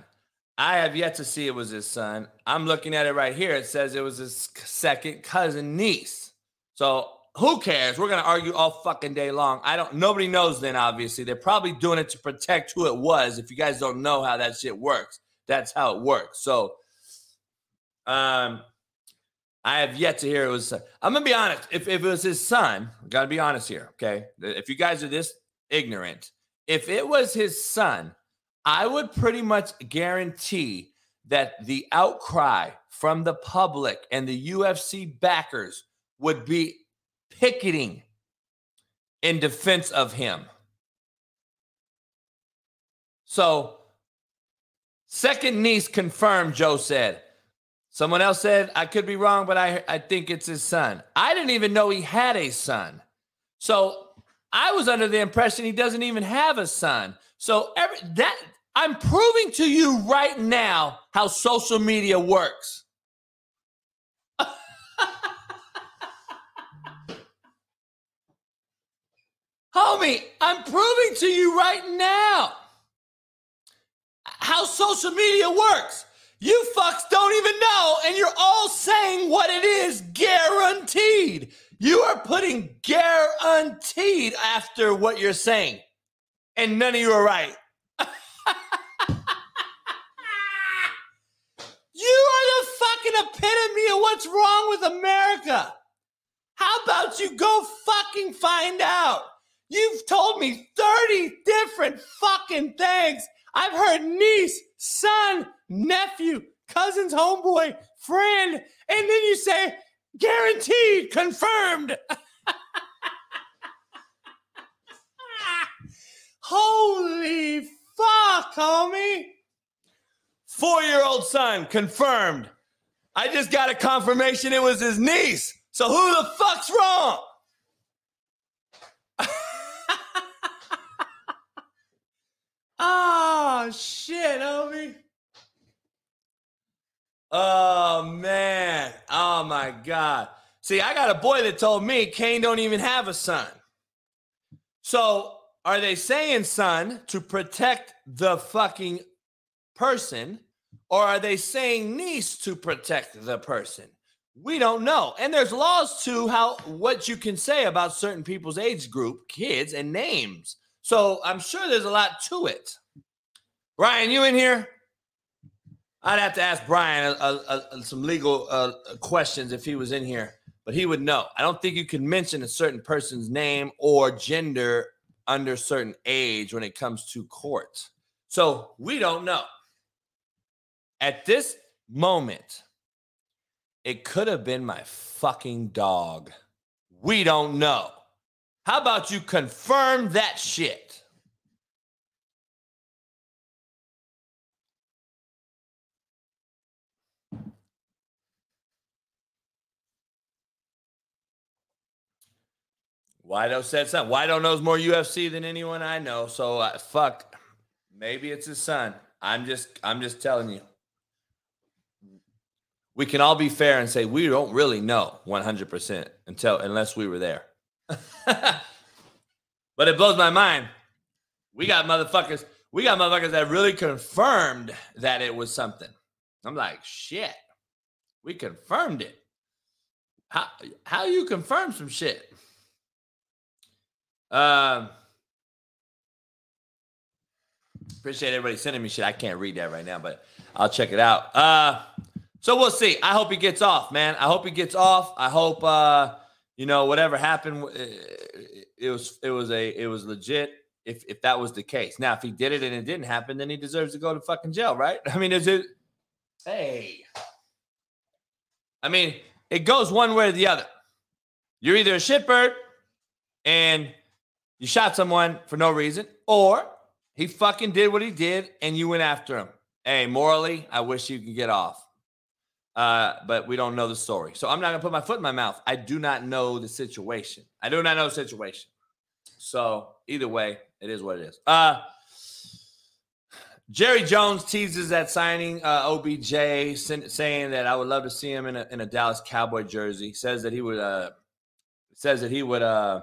I have yet to see it was his son. I'm looking at it right here. It says it was his second cousin niece. So who cares? We're gonna argue all fucking day long. I don't. Nobody knows. Then obviously they're probably doing it to protect who it was. If you guys don't know how that shit works, that's how it works. So, um, I have yet to hear it was. I'm gonna be honest. If, if it was his son, gotta be honest here. Okay, if you guys are this ignorant, if it was his son, I would pretty much guarantee that the outcry from the public and the UFC backers would be picketing in defense of him. So, second niece confirmed. Joe said. Someone else said, I could be wrong, but I, I think it's his son. I didn't even know he had a son. So I was under the impression he doesn't even have a son. So every that I'm proving to you right now how social media works. Homie, I'm proving to you right now how social media works. You fucks don't even know, and you're all saying what it is guaranteed. You are putting guaranteed after what you're saying, and none of you are right. you are the fucking epitome of what's wrong with America. How about you go fucking find out? You've told me 30 different fucking things. I've heard niece, son, nephew, cousin's homeboy, friend, and then you say guaranteed, confirmed. Holy fuck, homie. Four year old son, confirmed. I just got a confirmation it was his niece. So who the fuck's wrong? Shit, homie. Oh man. Oh my God. See, I got a boy that told me Cain don't even have a son. So are they saying son to protect the fucking person, or are they saying niece to protect the person? We don't know. And there's laws to how what you can say about certain people's age group, kids, and names. So I'm sure there's a lot to it. Brian, you in here? I'd have to ask Brian a, a, a, some legal uh, questions if he was in here, but he would know. I don't think you can mention a certain person's name or gender under certain age when it comes to court. So we don't know. At this moment, it could have been my fucking dog. We don't know. How about you confirm that shit? Wido said something. Wido knows more UFC than anyone I know. So uh, fuck, maybe it's his son. I'm just, I'm just telling you. We can all be fair and say we don't really know 100% until unless we were there. but it blows my mind. We got motherfuckers. We got motherfuckers that really confirmed that it was something. I'm like, shit. We confirmed it. How how you confirm some shit? Um, appreciate everybody sending me shit. I can't read that right now, but I'll check it out. Uh, so we'll see. I hope he gets off, man. I hope he gets off. I hope uh, you know whatever happened. It was it was a it was legit. If if that was the case, now if he did it and it didn't happen, then he deserves to go to fucking jail, right? I mean, is it? Hey, I mean, it goes one way or the other. You're either a shitbird and you shot someone for no reason, or he fucking did what he did and you went after him. Hey, morally, I wish you could get off. Uh, but we don't know the story. So I'm not gonna put my foot in my mouth. I do not know the situation. I do not know the situation. So either way, it is what it is. Uh Jerry Jones teases at signing uh, OBJ, saying that I would love to see him in a, in a Dallas Cowboy jersey. Says that he would uh, says that he would uh,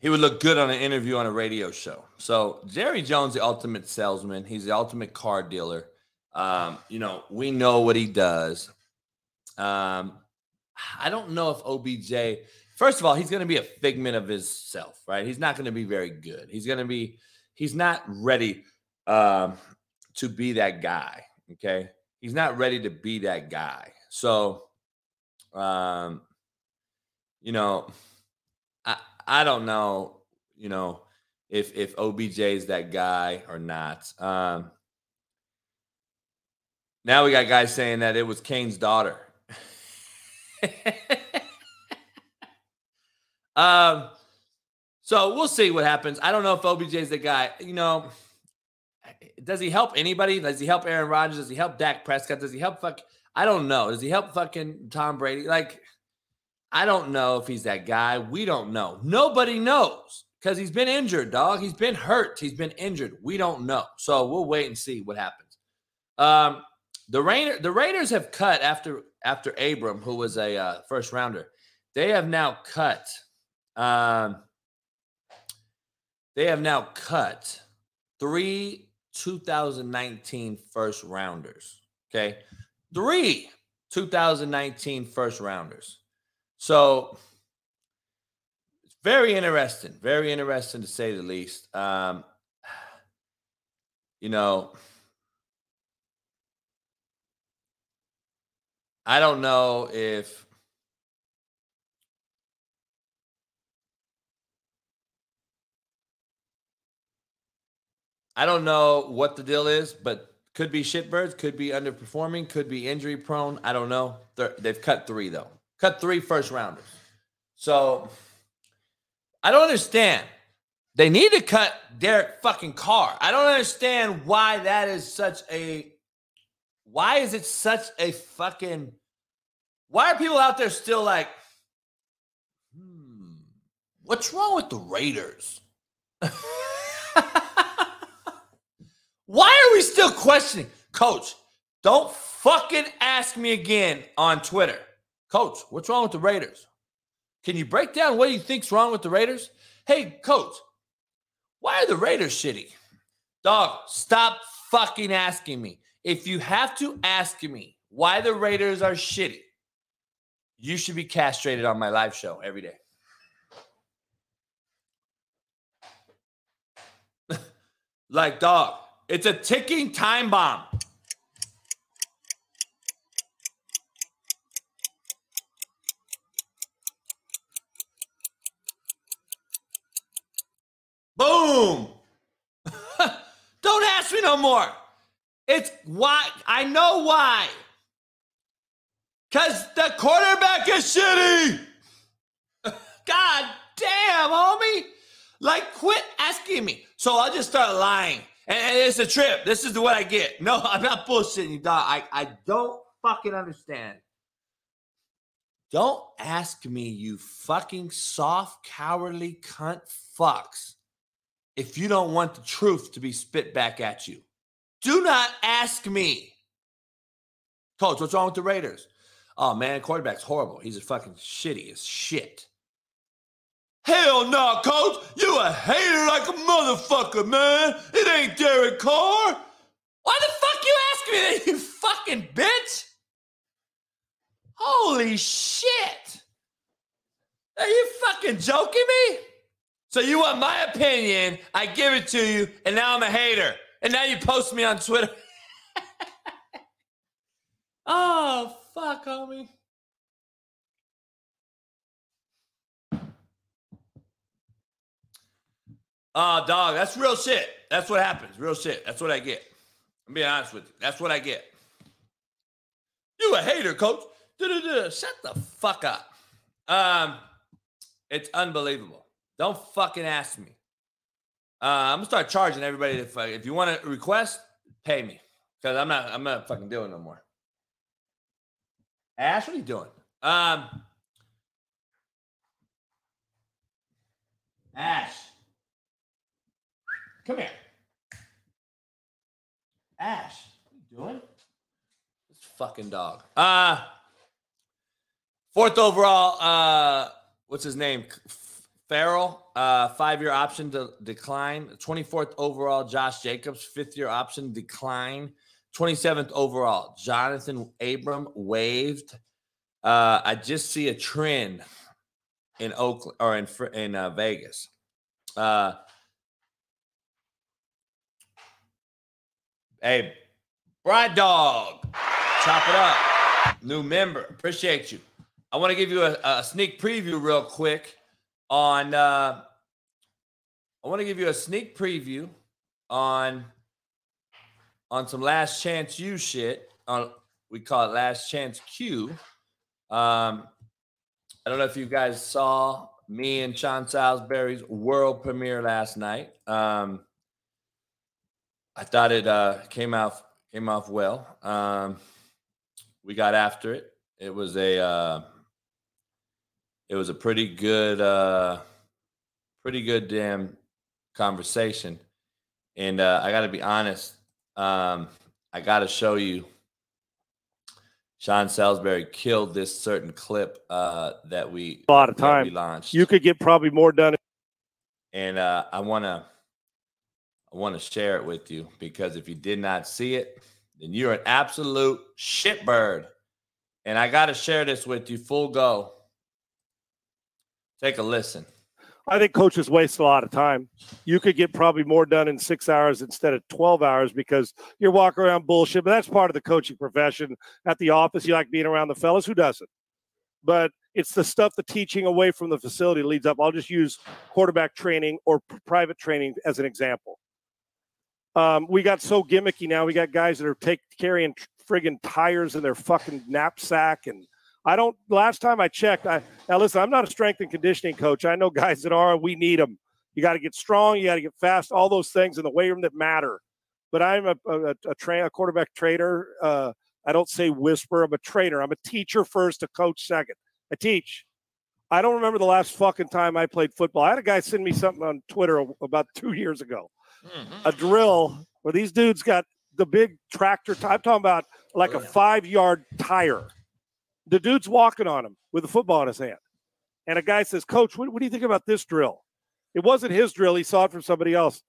he would look good on an interview on a radio show. So Jerry Jones, the ultimate salesman, he's the ultimate car dealer. Um, you know, we know what he does. Um, I don't know if OBJ. First of all, he's going to be a figment of his self, right? He's not going to be very good. He's going to be. He's not ready um, to be that guy. Okay, he's not ready to be that guy. So, um, you know I don't know, you know, if if OBJ is that guy or not. Um, now we got guys saying that it was Cain's daughter. um, so we'll see what happens. I don't know if OBJ is the guy. You know, does he help anybody? Does he help Aaron Rodgers? Does he help Dak Prescott? Does he help fuck? I don't know. Does he help fucking Tom Brady? Like, I don't know if he's that guy. We don't know. Nobody knows because he's been injured, dog. He's been hurt. He's been injured. We don't know. So we'll wait and see what happens. Um, the Raider, the Raiders have cut after after Abram, who was a uh, first rounder. They have now cut. Um, they have now cut three 2019 first rounders. Okay, three 2019 first rounders. So it's very interesting, very interesting to say the least. Um, you know, I don't know if I don't know what the deal is, but could be shitbirds, could be underperforming, could be injury prone. I don't know. They're, they've cut three though. Cut three first rounders. So I don't understand. They need to cut Derek fucking Carr. I don't understand why that is such a why is it such a fucking why are people out there still like hmm, what's wrong with the Raiders? why are we still questioning? Coach, don't fucking ask me again on Twitter. Coach, what's wrong with the Raiders? Can you break down what you think's wrong with the Raiders? Hey, coach, why are the Raiders shitty? Dog, stop fucking asking me. If you have to ask me why the Raiders are shitty, you should be castrated on my live show every day. like, dog, it's a ticking time bomb. Boom. Don't ask me no more. It's why I know why. Cause the quarterback is shitty. God damn, homie. Like, quit asking me. So I'll just start lying. And, and it's a trip. This is what I get. No, I'm not bullshitting you, dog. I, I don't fucking understand. Don't ask me, you fucking soft, cowardly cunt fucks if you don't want the truth to be spit back at you. Do not ask me. Coach, what's wrong with the Raiders? Oh man, quarterback's horrible. He's a fucking shitty as shit. Hell no, nah, coach. You a hater like a motherfucker, man. It ain't Derek Carr. Why the fuck you asking me that, you fucking bitch? Holy shit. Are you fucking joking me? So you want my opinion? I give it to you, and now I'm a hater. And now you post me on Twitter. oh, fuck, homie. Oh, dog, that's real shit. That's what happens. Real shit. That's what I get. I'm being honest with you. That's what I get. You a hater, coach. Shut the fuck up. Um, it's unbelievable. Don't fucking ask me. Uh, I'm gonna start charging everybody. If uh, if you want to request, pay me because I'm not I'm not fucking doing no more. Ash, what are you doing? Um, Ash, come here. Ash, what are you doing? This fucking dog. Uh, fourth overall. Uh, what's his name? Ferrell, uh, five year option to decline. 24th overall, Josh Jacobs, fifth year option decline. 27th overall, Jonathan Abram waived. Uh, I just see a trend in Oakland or in in uh, Vegas. Uh, hey, Bride Dog, chop it up. New member, appreciate you. I want to give you a, a sneak preview real quick on uh, I want to give you a sneak preview on on some last chance you shit on we call it last chance Q. Um, I don't know if you guys saw me and Sean Salisbury's world premiere last night. Um, I thought it uh, came out came off well. Um, we got after it. It was a uh, it was a pretty good, uh, pretty good damn conversation. And uh, I got to be honest, um, I got to show you. Sean Salisbury killed this certain clip uh, that we a lot of time we launched. You could get probably more done. And uh, I want to, I want to share it with you because if you did not see it, then you're an absolute shitbird. And I got to share this with you full go. Take a listen. I think coaches waste a lot of time. You could get probably more done in six hours instead of 12 hours because you're walking around bullshit. But that's part of the coaching profession. At the office, you like being around the fellas. Who doesn't? But it's the stuff the teaching away from the facility leads up. I'll just use quarterback training or private training as an example. Um, we got so gimmicky now. We got guys that are take, carrying friggin' tires in their fucking knapsack and – I don't. Last time I checked, I now listen. I'm not a strength and conditioning coach. I know guys that are. We need them. You got to get strong. You got to get fast. All those things in the weight room that matter. But I'm a a, a, tra- a quarterback trainer. Uh, I don't say whisper. I'm a trainer. I'm a teacher first, a coach second. I teach. I don't remember the last fucking time I played football. I had a guy send me something on Twitter about two years ago. Mm-hmm. A drill where these dudes got the big tractor. T- I'm talking about like a five yard tire the dude's walking on him with a football in his hand. And a guy says, Coach, what, what do you think about this drill? It wasn't his drill. He saw it from somebody else.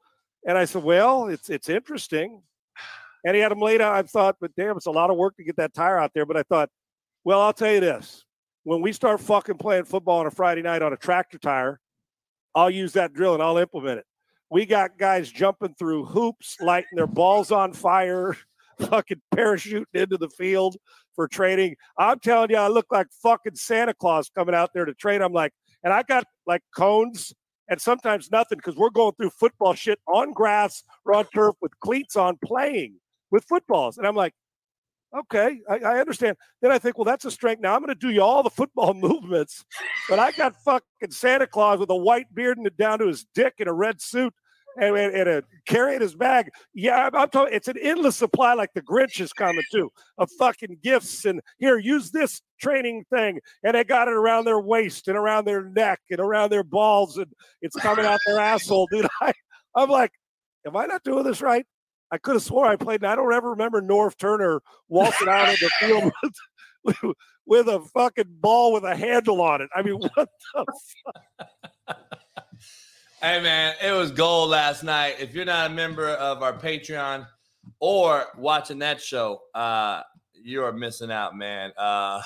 And I said, Well, it's it's interesting. and he had him laid out. I thought, but damn, it's a lot of work to get that tire out there. But I thought, well, I'll tell you this: when we start fucking playing football on a Friday night on a tractor tire, I'll use that drill and I'll implement it. We got guys jumping through hoops, lighting their balls on fire, fucking parachuting into the field for training. I'm telling you, I look like fucking Santa Claus coming out there to train. I'm like, and I got like cones and sometimes nothing because we're going through football shit on grass or on turf with cleats on playing with footballs. And I'm like, okay, I, I, understand. Then I think, well, that's a strength. Now I'm going to do you all the football movements, but I got fucking Santa Claus with a white beard and down to his dick in a red suit and, and, and a, carrying his bag. Yeah, I'm, I'm, talking. It's an endless supply, like the Grinch is coming too, of fucking gifts. And here, use this training thing, and they got it around their waist and around their neck and around their balls, and it's coming out their asshole, dude. I, I'm like, am I not doing this right? I could have swore I played, and I don't ever remember Norv Turner walking out of the field with, with a fucking ball with a handle on it. I mean, what the fuck? Hey man, it was gold last night. If you're not a member of our Patreon or watching that show, uh, you are missing out, man. Uh,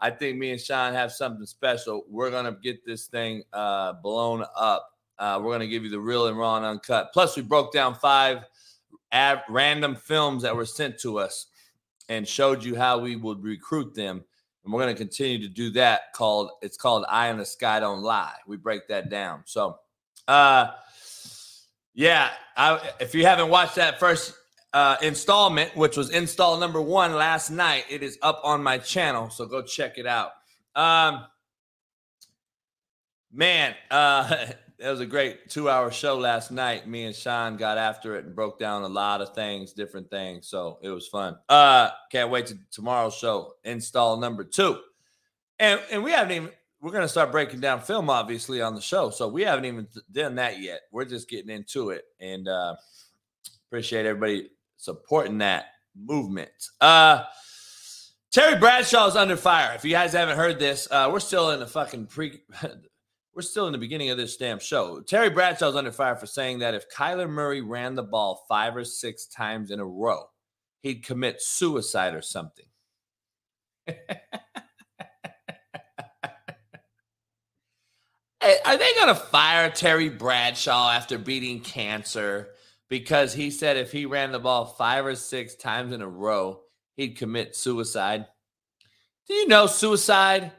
I think me and Sean have something special. We're gonna get this thing uh, blown up. Uh, we're gonna give you the real and raw and uncut. Plus, we broke down five ab- random films that were sent to us and showed you how we would recruit them. And we're gonna continue to do that. Called it's called Eye in the Sky Don't Lie. We break that down. So uh, yeah, I, if you haven't watched that first uh, installment, which was install number one last night, it is up on my channel, so go check it out. Um, man, uh, it was a great two-hour show last night. Me and Sean got after it and broke down a lot of things, different things. So it was fun. Uh, can't wait to tomorrow's show, install number two. And and we haven't even we're going to start breaking down film, obviously, on the show. So we haven't even done that yet. We're just getting into it, and uh, appreciate everybody supporting that movement. Uh, Terry Bradshaw's under fire. If you guys haven't heard this, uh, we're still in the fucking pre. we're still in the beginning of this damn show. Terry Bradshaw's under fire for saying that if Kyler Murray ran the ball five or six times in a row, he'd commit suicide or something. Are they going to fire Terry Bradshaw after beating cancer because he said if he ran the ball five or six times in a row, he'd commit suicide? Do you know suicide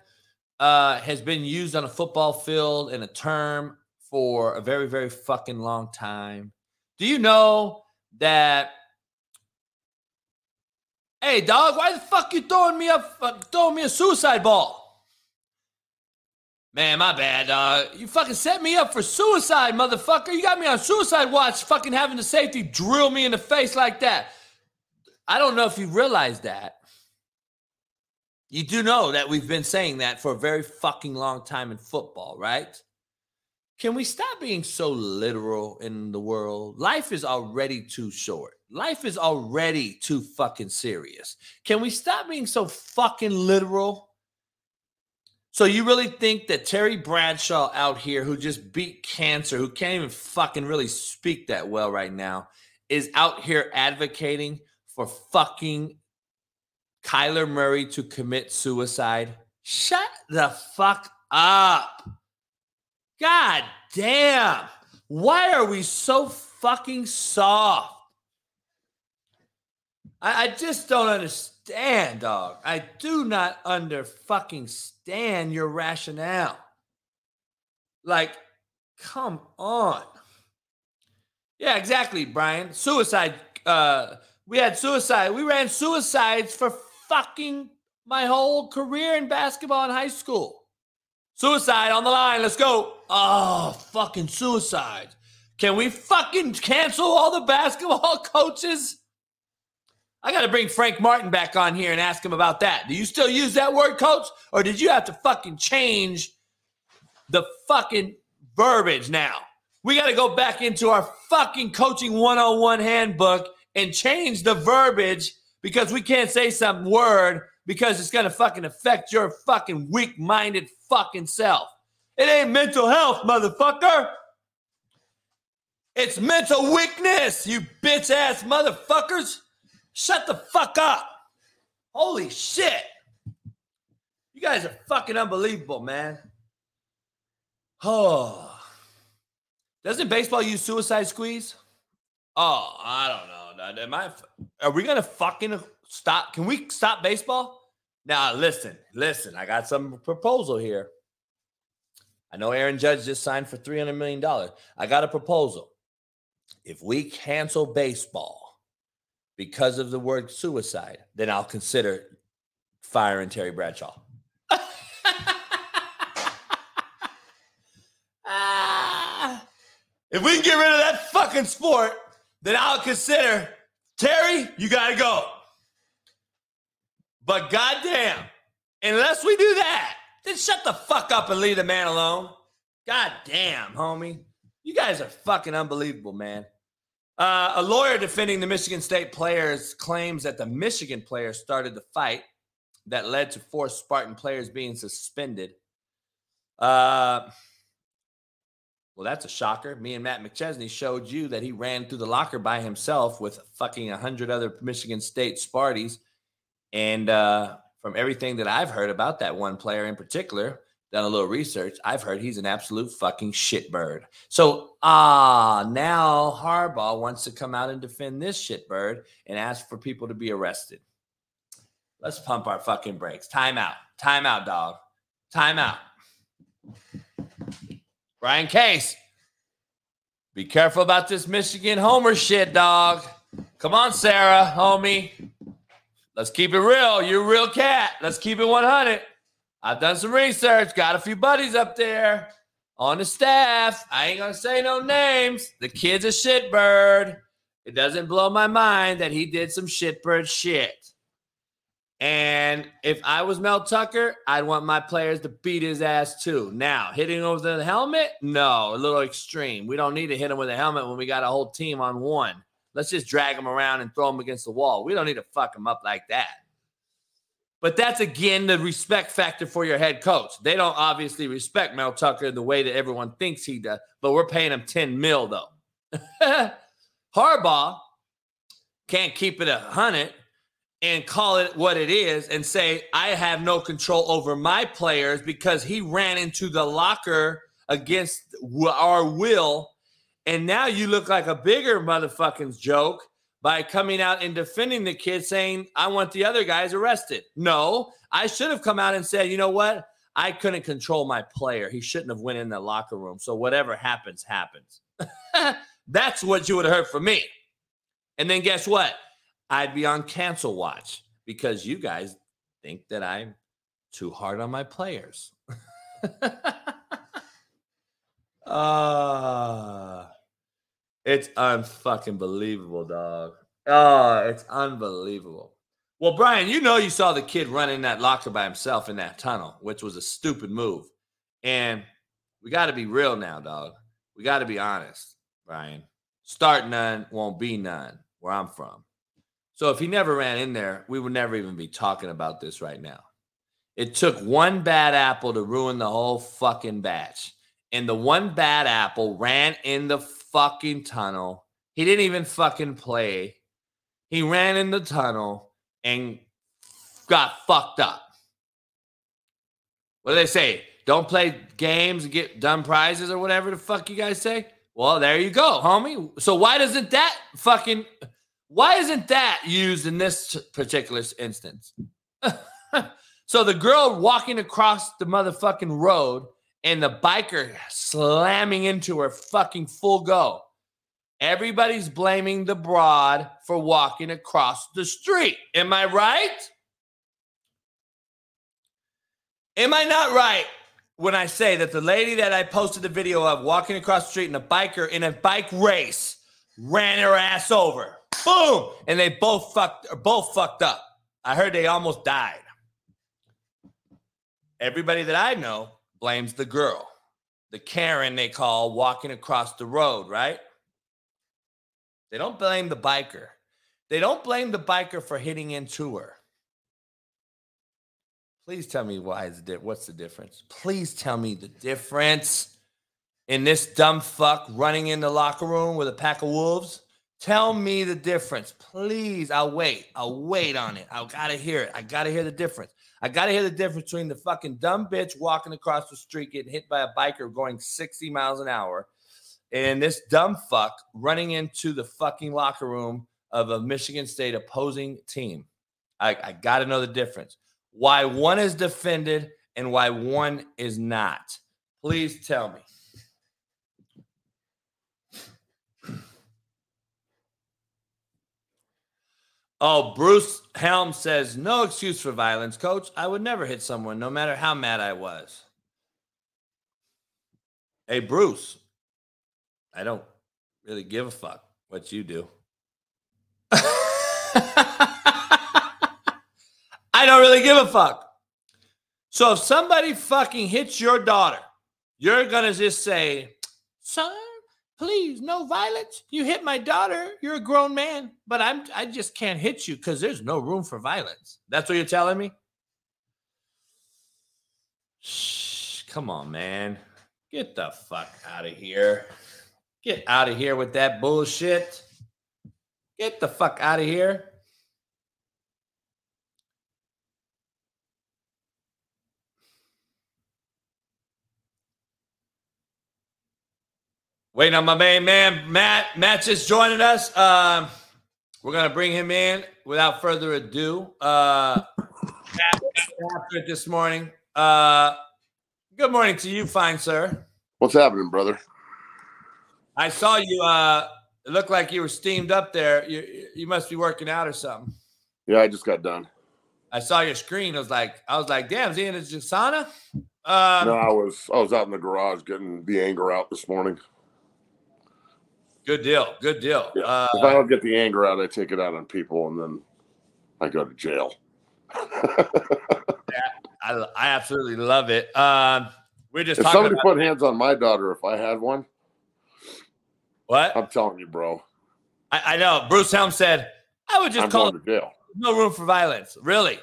uh, has been used on a football field in a term for a very, very fucking long time? Do you know that? Hey, dog, why the fuck you throwing me up, throwing me a suicide ball? Man, my bad. Uh, you fucking set me up for suicide, motherfucker. You got me on suicide watch, fucking having the safety drill me in the face like that. I don't know if you realize that. You do know that we've been saying that for a very fucking long time in football, right? Can we stop being so literal in the world? Life is already too short. Life is already too fucking serious. Can we stop being so fucking literal? So you really think that Terry Bradshaw out here, who just beat cancer, who can't even fucking really speak that well right now, is out here advocating for fucking Kyler Murray to commit suicide? Shut the fuck up. God damn. Why are we so fucking soft? I, I just don't understand, dog. I do not under fucking stand your rationale. Like, come on. Yeah, exactly, Brian. Suicide. Uh, we had suicide. We ran suicides for fucking my whole career in basketball in high school. Suicide on the line. Let's go. Oh, fucking suicide. Can we fucking cancel all the basketball coaches? I got to bring Frank Martin back on here and ask him about that. Do you still use that word, coach? Or did you have to fucking change the fucking verbiage now? We got to go back into our fucking coaching 101 handbook and change the verbiage because we can't say some word because it's going to fucking affect your fucking weak minded fucking self. It ain't mental health, motherfucker. It's mental weakness, you bitch ass motherfuckers. Shut the fuck up. Holy shit. You guys are fucking unbelievable, man. Oh. Doesn't baseball use suicide squeeze? Oh, I don't know. Am I, are we to fucking stop? Can we stop baseball? Now, listen, listen. I got some proposal here. I know Aaron Judge just signed for $300 million. I got a proposal. If we cancel baseball because of the word suicide, then I'll consider firing Terry Bradshaw. if we can get rid of that fucking sport, then I'll consider Terry, you got to go. But goddamn, unless we do that, then shut the fuck up and leave the man alone. God damn, homie. You guys are fucking unbelievable, man. Uh, a lawyer defending the Michigan State players claims that the Michigan players started the fight that led to four Spartan players being suspended. Uh, well, that's a shocker. Me and Matt McChesney showed you that he ran through the locker by himself with fucking 100 other Michigan State Sparties. And uh, from everything that I've heard about that one player in particular, done a little research, I've heard he's an absolute fucking shitbird. So, ah, now Harbaugh wants to come out and defend this shitbird and ask for people to be arrested. Let's pump our fucking brakes. Time out. Time out, dog. Time out. Brian Case, be careful about this Michigan Homer shit, dog. Come on, Sarah, homie. Let's keep it real. You're a real cat. Let's keep it 100. I've done some research, got a few buddies up there on the staff. I ain't gonna say no names. The kid's a shitbird. It doesn't blow my mind that he did some shitbird shit. And if I was Mel Tucker, I'd want my players to beat his ass too. Now, hitting him with helmet? No, a little extreme. We don't need to hit him with a helmet when we got a whole team on one. Let's just drag him around and throw him against the wall. We don't need to fuck him up like that. But that's again the respect factor for your head coach. They don't obviously respect Mel Tucker the way that everyone thinks he does, but we're paying him 10 mil though. Harbaugh can't keep it a hundred and call it what it is and say, I have no control over my players because he ran into the locker against our will. And now you look like a bigger motherfucking joke by coming out and defending the kid saying, I want the other guys arrested. No, I should have come out and said, you know what? I couldn't control my player. He shouldn't have went in the locker room. So whatever happens, happens. That's what you would have heard from me. And then guess what? I'd be on cancel watch because you guys think that I'm too hard on my players. uh it's unfucking believable, dog. Oh, it's unbelievable. Well, Brian, you know you saw the kid running that locker by himself in that tunnel, which was a stupid move. And we got to be real now, dog. We got to be honest, Brian. Start none, won't be none where I'm from. So if he never ran in there, we would never even be talking about this right now. It took one bad apple to ruin the whole fucking batch. And the one bad apple ran in the fucking tunnel. He didn't even fucking play. He ran in the tunnel and got fucked up. What do they say? Don't play games and get dumb prizes or whatever the fuck you guys say? Well, there you go, homie. So why doesn't that fucking why isn't that used in this particular instance? so the girl walking across the motherfucking road and the biker slamming into her fucking full go. Everybody's blaming the broad for walking across the street. Am I right? Am I not right when I say that the lady that I posted the video of walking across the street and a biker in a bike race ran her ass over? boom, and they both fucked both fucked up. I heard they almost died. Everybody that I know blames the girl, the Karen they call walking across the road, right? They don't blame the biker. They don't blame the biker for hitting into her. Please tell me why is it what's the difference? Please tell me the difference in this dumb fuck running in the locker room with a pack of wolves Tell me the difference, please. I'll wait. I'll wait on it. I gotta hear it. I gotta hear the difference. I gotta hear the difference between the fucking dumb bitch walking across the street getting hit by a biker going 60 miles an hour and this dumb fuck running into the fucking locker room of a Michigan State opposing team. I, I gotta know the difference. Why one is defended and why one is not. Please tell me. Oh, Bruce Helm says, no excuse for violence, coach. I would never hit someone, no matter how mad I was. Hey, Bruce, I don't really give a fuck what you do. I don't really give a fuck. So if somebody fucking hits your daughter, you're going to just say, son, please no violence? You hit my daughter you're a grown man but i'm i just can't hit you because there's no room for violence. That's what you're telling me? Shh, come on man. Get the fuck out of here. Get out of here with that bullshit. Get the fuck out of here Waiting on my main man, Matt. Matt just joining us. Um, we're gonna bring him in without further ado. Uh, Matt, after it this morning. Uh, good morning to you, fine sir. What's happening, brother? I saw you. Uh, it looked like you were steamed up there. You you must be working out or something. Yeah, I just got done. I saw your screen. I was like, I was like, damn, is he in his sauna? Um, no, I was I was out in the garage getting the anger out this morning. Good deal. Good deal. Yeah. Uh, if I don't get the anger out, I take it out on people, and then I go to jail. yeah, I, I absolutely love it. Um, we're just if somebody put hands on my daughter if I had one. What? I'm telling you, bro. I, I know. Bruce Helm said I would just I'm call it jail. No room for violence. Really?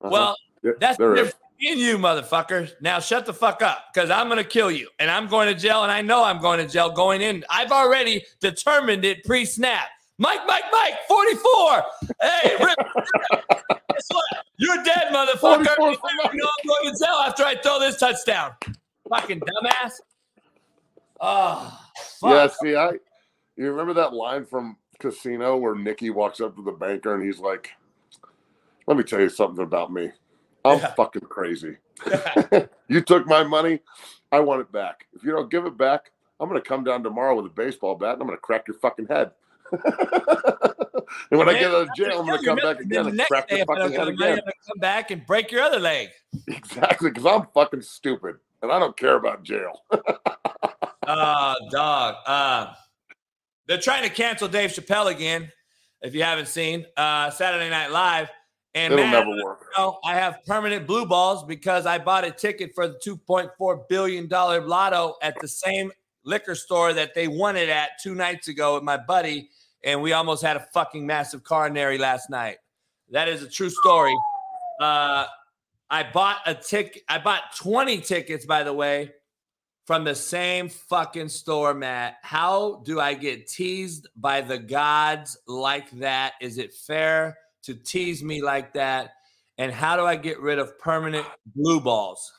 Uh-huh. Well, that's there the difference in you, motherfucker. Now shut the fuck up because I'm going to kill you and I'm going to jail and I know I'm going to jail going in. I've already determined it pre snap. Mike, Mike, Mike, 44. Hey, Rip, guess what? You're dead, motherfucker. You know I'm going to jail after I throw this touchdown. Fucking dumbass. Oh, fuck. yeah. See, I, you remember that line from Casino where Nicky walks up to the banker and he's like, let me tell you something about me. I'm yeah. fucking crazy. you took my money. I want it back. If you don't give it back, I'm going to come down tomorrow with a baseball bat and I'm going to crack your fucking head. and when Man, I get out of jail, I'm going to come back again and crack your fucking head again. Come back and break your other leg. Exactly, because I'm fucking stupid and I don't care about jail. uh, dog. Uh, they're trying to cancel Dave Chappelle again. If you haven't seen uh, Saturday Night Live, and It'll Matt, never work. You know, I have permanent blue balls because I bought a ticket for the $2.4 billion lotto at the same liquor store that they won it at two nights ago with my buddy. And we almost had a fucking massive coronary last night. That is a true story. Uh, I bought a ticket. I bought 20 tickets, by the way, from the same fucking store, Matt. How do I get teased by the gods like that? Is it fair? To tease me like that? And how do I get rid of permanent blue balls?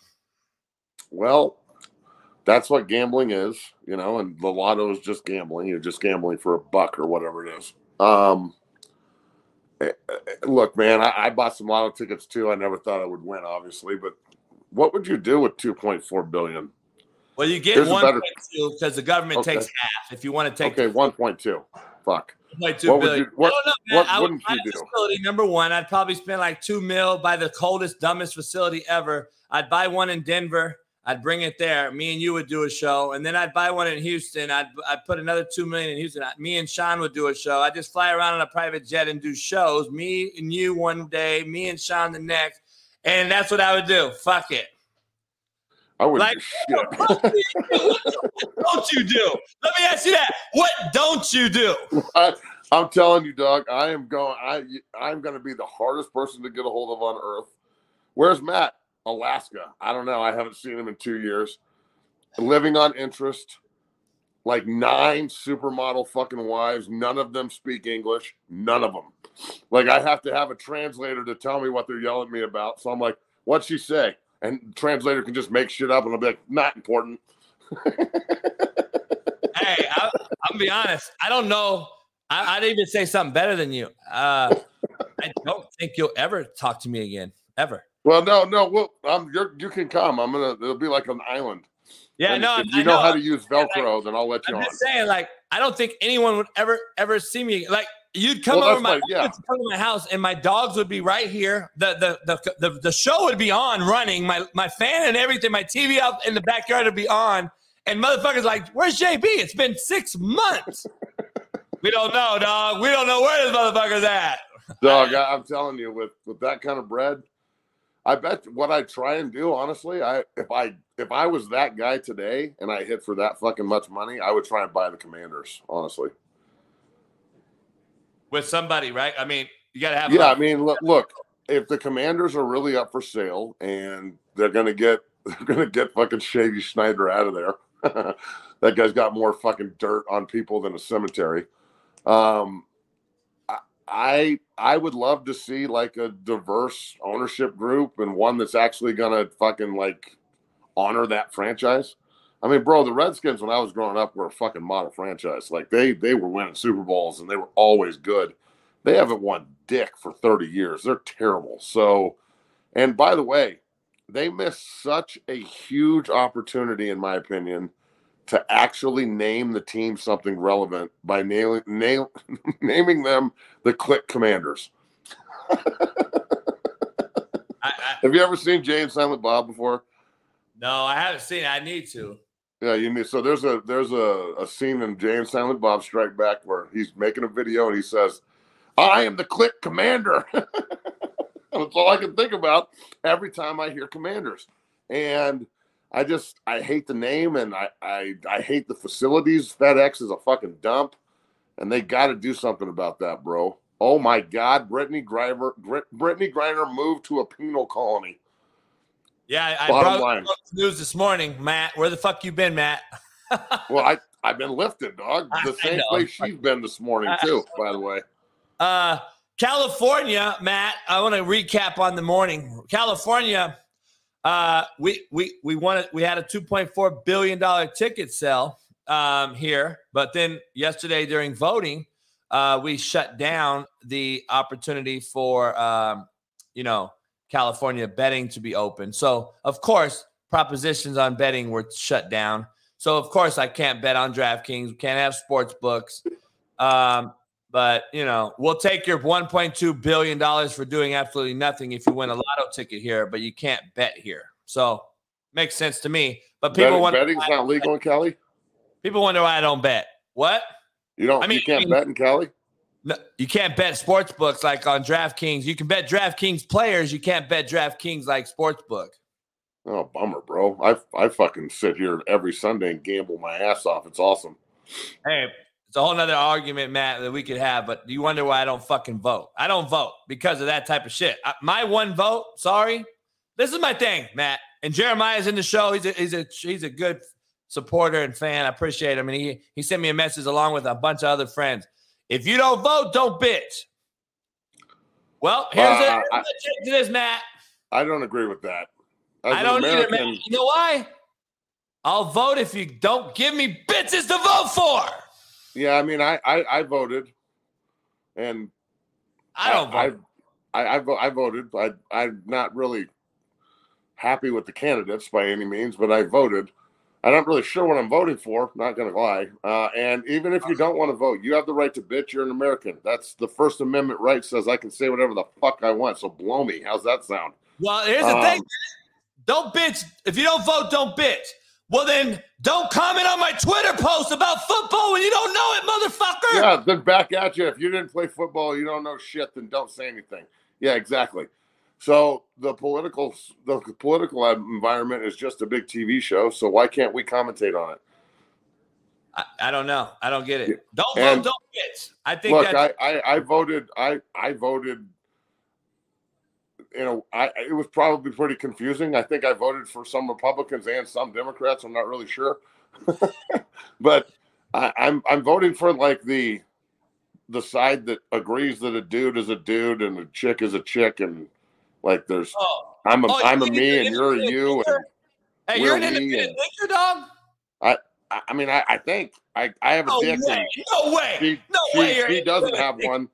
Well, that's what gambling is, you know, and the lotto is just gambling. You're just gambling for a buck or whatever it is. Um, eh, eh, look, man, I, I bought some lotto tickets too. I never thought I would win, obviously, but what would you do with 2.4 billion? Well, you get 1.2 because the government okay. takes half. If you want to take okay, 1.2. Fuck. Like two what billion. Would you, what, no, no, what I wouldn't you do? Facility, number one, I'd probably spend like two mil by the coldest, dumbest facility ever. I'd buy one in Denver. I'd bring it there. Me and you would do a show, and then I'd buy one in Houston. I'd I'd put another two million in Houston. Me and Sean would do a show. I'd just fly around on a private jet and do shows. Me and you one day, me and Sean the next, and that's what I would do. Fuck it. I would like, shit. What don't you do? Let me ask you that. What don't you do? I, am telling you, Doug. I am going. I I'm going to be the hardest person to get a hold of on earth. Where's Matt? Alaska. I don't know. I haven't seen him in two years. Living on interest, like nine supermodel fucking wives. None of them speak English. None of them. Like I have to have a translator to tell me what they're yelling at me about. So I'm like, what'd she say? And translator can just make shit up and I'll be like, not important. hey, I, will be honest. I don't know. I, would even say something better than you. Uh, I don't think you'll ever talk to me again, ever. Well, no, no. Well, um, you can come. I'm gonna. It'll be like an island. Yeah, and no. If you know, know, how to use Velcro, like, then I'll let you. I'm on. just saying, like, I don't think anyone would ever ever see me. Like, you'd come well, over my, yeah. come to my house, and my dogs would be right here. The, the the the the show would be on, running. My my fan and everything. My TV out in the backyard would be on, and motherfuckers like, "Where's JB? It's been six months." we don't know, dog. We don't know where this motherfucker's at. Dog, I, I'm telling you, with with that kind of bread, I bet what I try and do, honestly, I if I if I was that guy today and I hit for that fucking much money, I would try and buy the Commanders, honestly. With somebody, right? I mean, you got to have. Yeah, I mean, look, look, if the Commanders are really up for sale and they're gonna get they're gonna get fucking Shady Snyder out of there. that guy's got more fucking dirt on people than a cemetery. Um, I I would love to see like a diverse ownership group and one that's actually gonna fucking like honor that franchise. I mean, bro, the Redskins when I was growing up were a fucking model franchise. Like they they were winning Super Bowls and they were always good. They haven't won dick for 30 years. They're terrible. So, and by the way, they missed such a huge opportunity, in my opinion, to actually name the team something relevant by nailing, nail, naming them the Click Commanders. I, I, Have you ever seen Jay and Silent Bob before? No, I haven't seen it. I need to. Yeah, you need. So there's a there's a, a scene in Jay and Silent Bob Strike Back where he's making a video and he says, "I am the Click Commander." That's all I can think about every time I hear Commanders, and I just I hate the name and I I, I hate the facilities. FedEx is a fucking dump, and they got to do something about that, bro. Oh my God, Brittney Griner, Brittney Griner moved to a penal colony. Yeah, I, Bottom line. news this morning, Matt. Where the fuck you been, Matt? well, I I've been lifted, dog. The same place she's been this morning too. by the way. Uh, California, Matt. I want to recap on the morning. California uh, we we we wanted we had a 2.4 billion dollar ticket sale um, here, but then yesterday during voting, uh, we shut down the opportunity for um, you know California betting to be open. So of course, propositions on betting were shut down. So of course, I can't bet on DraftKings. We can't have sports books. Um, but you know, we'll take your 1.2 billion dollars for doing absolutely nothing if you win a lotto ticket here, but you can't bet here. So makes sense to me. But people betting, wonder betting's not legal in Cali. People wonder why I don't bet. What? You don't. I mean, you can't I mean, bet in Cali. No, you can't bet sports books like on DraftKings. You can bet DraftKings players. You can't bet DraftKings like sports book. Oh, bummer, bro. I I fucking sit here every Sunday and gamble my ass off. It's awesome. Hey, it's a whole nother argument, Matt, that we could have, but you wonder why I don't fucking vote. I don't vote because of that type of shit. I, my one vote, sorry. This is my thing, Matt. And Jeremiah's in the show. He's a he's a he's a good supporter and fan. I appreciate him. And he he sent me a message along with a bunch of other friends. If you don't vote, don't bitch. Well, here's uh, it. to this, Matt. I don't agree with that. As I don't American, either, man. You know why? I'll vote if you don't give me bitches to vote for. Yeah, I mean, I I, I voted, and I don't I, vote. I, I, I, I voted. I I'm not really happy with the candidates by any means, but I voted. I'm not really sure what I'm voting for. Not going to lie. Uh, and even if you don't want to vote, you have the right to bitch. You're an American. That's the First Amendment right. Says I can say whatever the fuck I want. So blow me. How's that sound? Well, here's the um, thing. Don't bitch. If you don't vote, don't bitch. Well, then don't comment on my Twitter post about football when you don't know it, motherfucker. Yeah, then back at you. If you didn't play football, you don't know shit, then don't say anything. Yeah, exactly. So the political the political environment is just a big TV show. So why can't we commentate on it? I, I don't know. I don't get it. Don't and vote, don't get. I think. Look, I, I I voted. I I voted you know, I it was probably pretty confusing. I think I voted for some Republicans and some Democrats. I'm not really sure, but I, I'm I'm voting for like the the side that agrees that a dude is a dude and a chick is a chick and like there's Oh, I'm a Oh, am you a me and you're a you and hey, you're an independent thinker, dog. I, I mean I, I think I I have a No dick way. No way. she No she, way. She doesn't have thinker. one.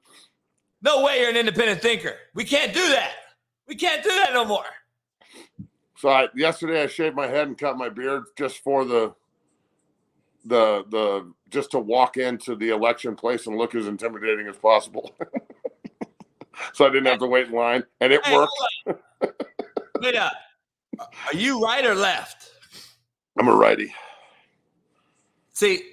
No way. You're an independent thinker. We can't do that. We can't do that no more. So I, yesterday I shaved my head and cut my beard just for the the the just to walk into the election place and look as intimidating as possible. so I didn't have to wait in line, and it Hey, worked. Wait up. Are you right or left? I'm a righty. See,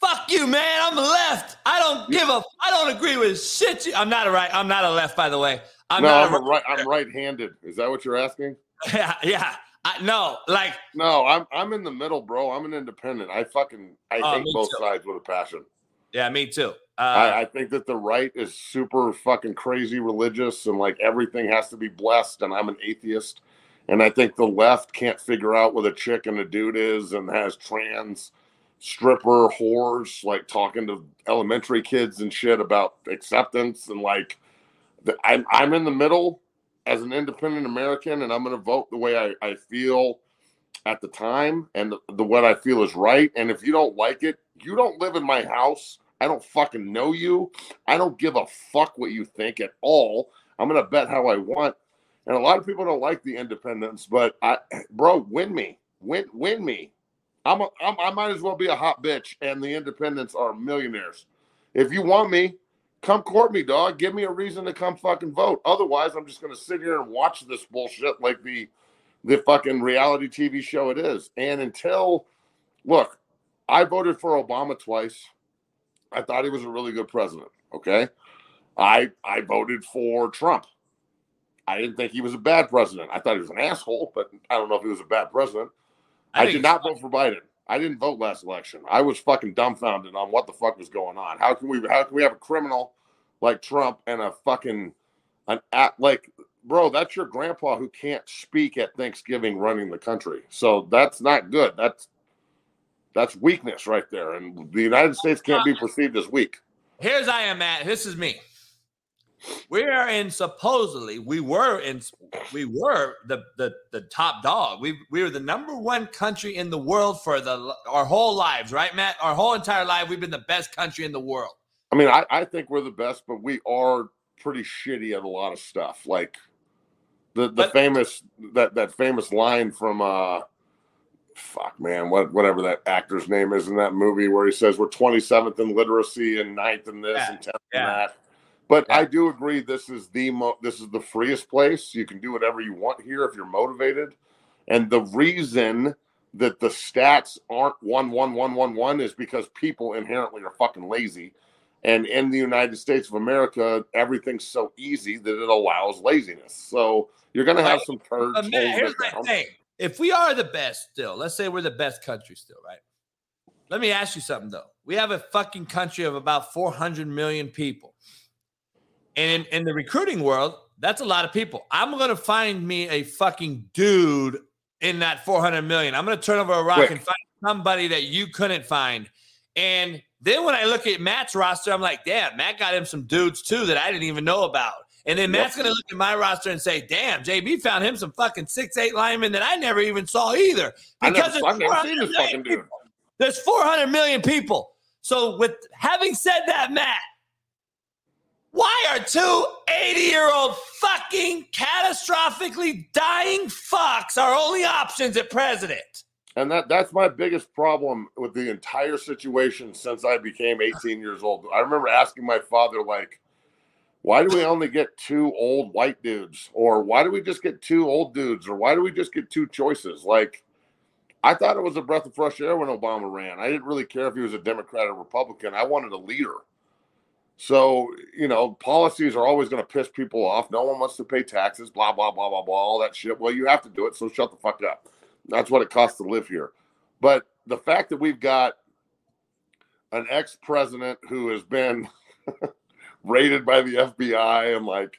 fuck you, man. I'm left. I don't give a. I don't agree with shit. You, I'm not a right. I'm not a left, by the way. I'm no, not I'm a right. I'm right-handed. Is that what you're asking? Yeah, yeah. I, no, like No, I'm I'm in the middle, bro. I'm an independent. I fucking I Oh, hate both too. sides with a passion. Yeah, me too. Uh, I, I think that the right is super fucking crazy religious and like everything has to be blessed, and I'm an atheist. And I think the left can't figure out what a chick and a dude is and has trans stripper whores like talking to elementary kids and shit about acceptance and like the, I'm I'm in the middle as an independent American and I'm gonna vote the way I, I feel at the time and the, the what I feel is right. And if you don't like it, you don't live in my house. I don't fucking know you. I don't give a fuck what you think at all. I'm gonna bet how I want. And a lot of people don't like the independents, but I, bro, win me, win, win me. I'm, a, I'm I might as well be a hot bitch, and the independents are millionaires. If you want me, come court me, dog. Give me a reason to come fucking vote. Otherwise, I'm just gonna sit here and watch this bullshit like the the fucking reality TV show it is. And until, look, I voted for Obama twice. I thought he was a really good president. Okay, I I voted for Trump. I didn't think he was a bad president. I thought he was an asshole, but I don't know if he was a bad president. I, think did not vote for Biden. I didn't vote last election. I was fucking dumbfounded on what the fuck was going on. How can we how can we have a criminal like Trump and a fucking an at like bro, that's your grandpa who can't speak at Thanksgiving running the country. So that's not good. That's that's weakness right there. And the United States can't be perceived as weak. Here's I am at. This is me. We are in supposedly we were in we were the the the top dog. We we were the number one country in the world for the our whole lives, right, Matt? Our whole entire life, we've been the best country in the world. I mean, I, I think we're the best, but we are pretty shitty at a lot of stuff. Like the the But- famous that that famous line from uh fuck man, what whatever that actor's name is in that movie where he says we're 27th in literacy and 9th in this Yeah, and 10th yeah. in that. But Yeah. I do agree this is the mo- this is the freest place. You can do whatever you want here if you're motivated. And the reason that the stats aren't one one one one one is because people inherently are fucking lazy. And in the United States of America, everything's so easy that it allows laziness. So you're gonna have some. But here's down. thing. If we are the best still, let's say we're the best country still, right? Let me ask you something though. We have a fucking country of about 400 million people. And in, in the recruiting world, that's a lot of people. I'm going to find me a fucking dude in that 400 million. I'm going to turn over a rock Quick. and find somebody that you couldn't find. And then when I look at Matt's roster, I'm like, damn, Matt got him some dudes too that I didn't even know about. And then Yep. Matt's going to look at my roster and say, damn, JB found him some fucking six, eight linemen that I never even saw either. I never, there's I've never 400 seen this fucking dude. people. There's 400 million people. So, with having said that, Matt, why are two 80 year old fucking catastrophically dying fucks our only options at president? And that that's my biggest problem with the entire situation since I became 18 years old. I remember asking my father, like, why do we only get two old white dudes? Or why do we just get two old dudes? Or why do we just get two choices? Like, I thought it was a breath of fresh air when Obama ran. I didn't really care if he was a Democrat or Republican. I wanted a leader. So, you know, policies are always going to piss people off. No one wants to pay taxes, blah, blah, blah, blah, blah, all that shit. Well, you have to do it. So shut the fuck up. That's what it costs to live here. But the fact that we've got an ex president who has been raided by the FBI and like,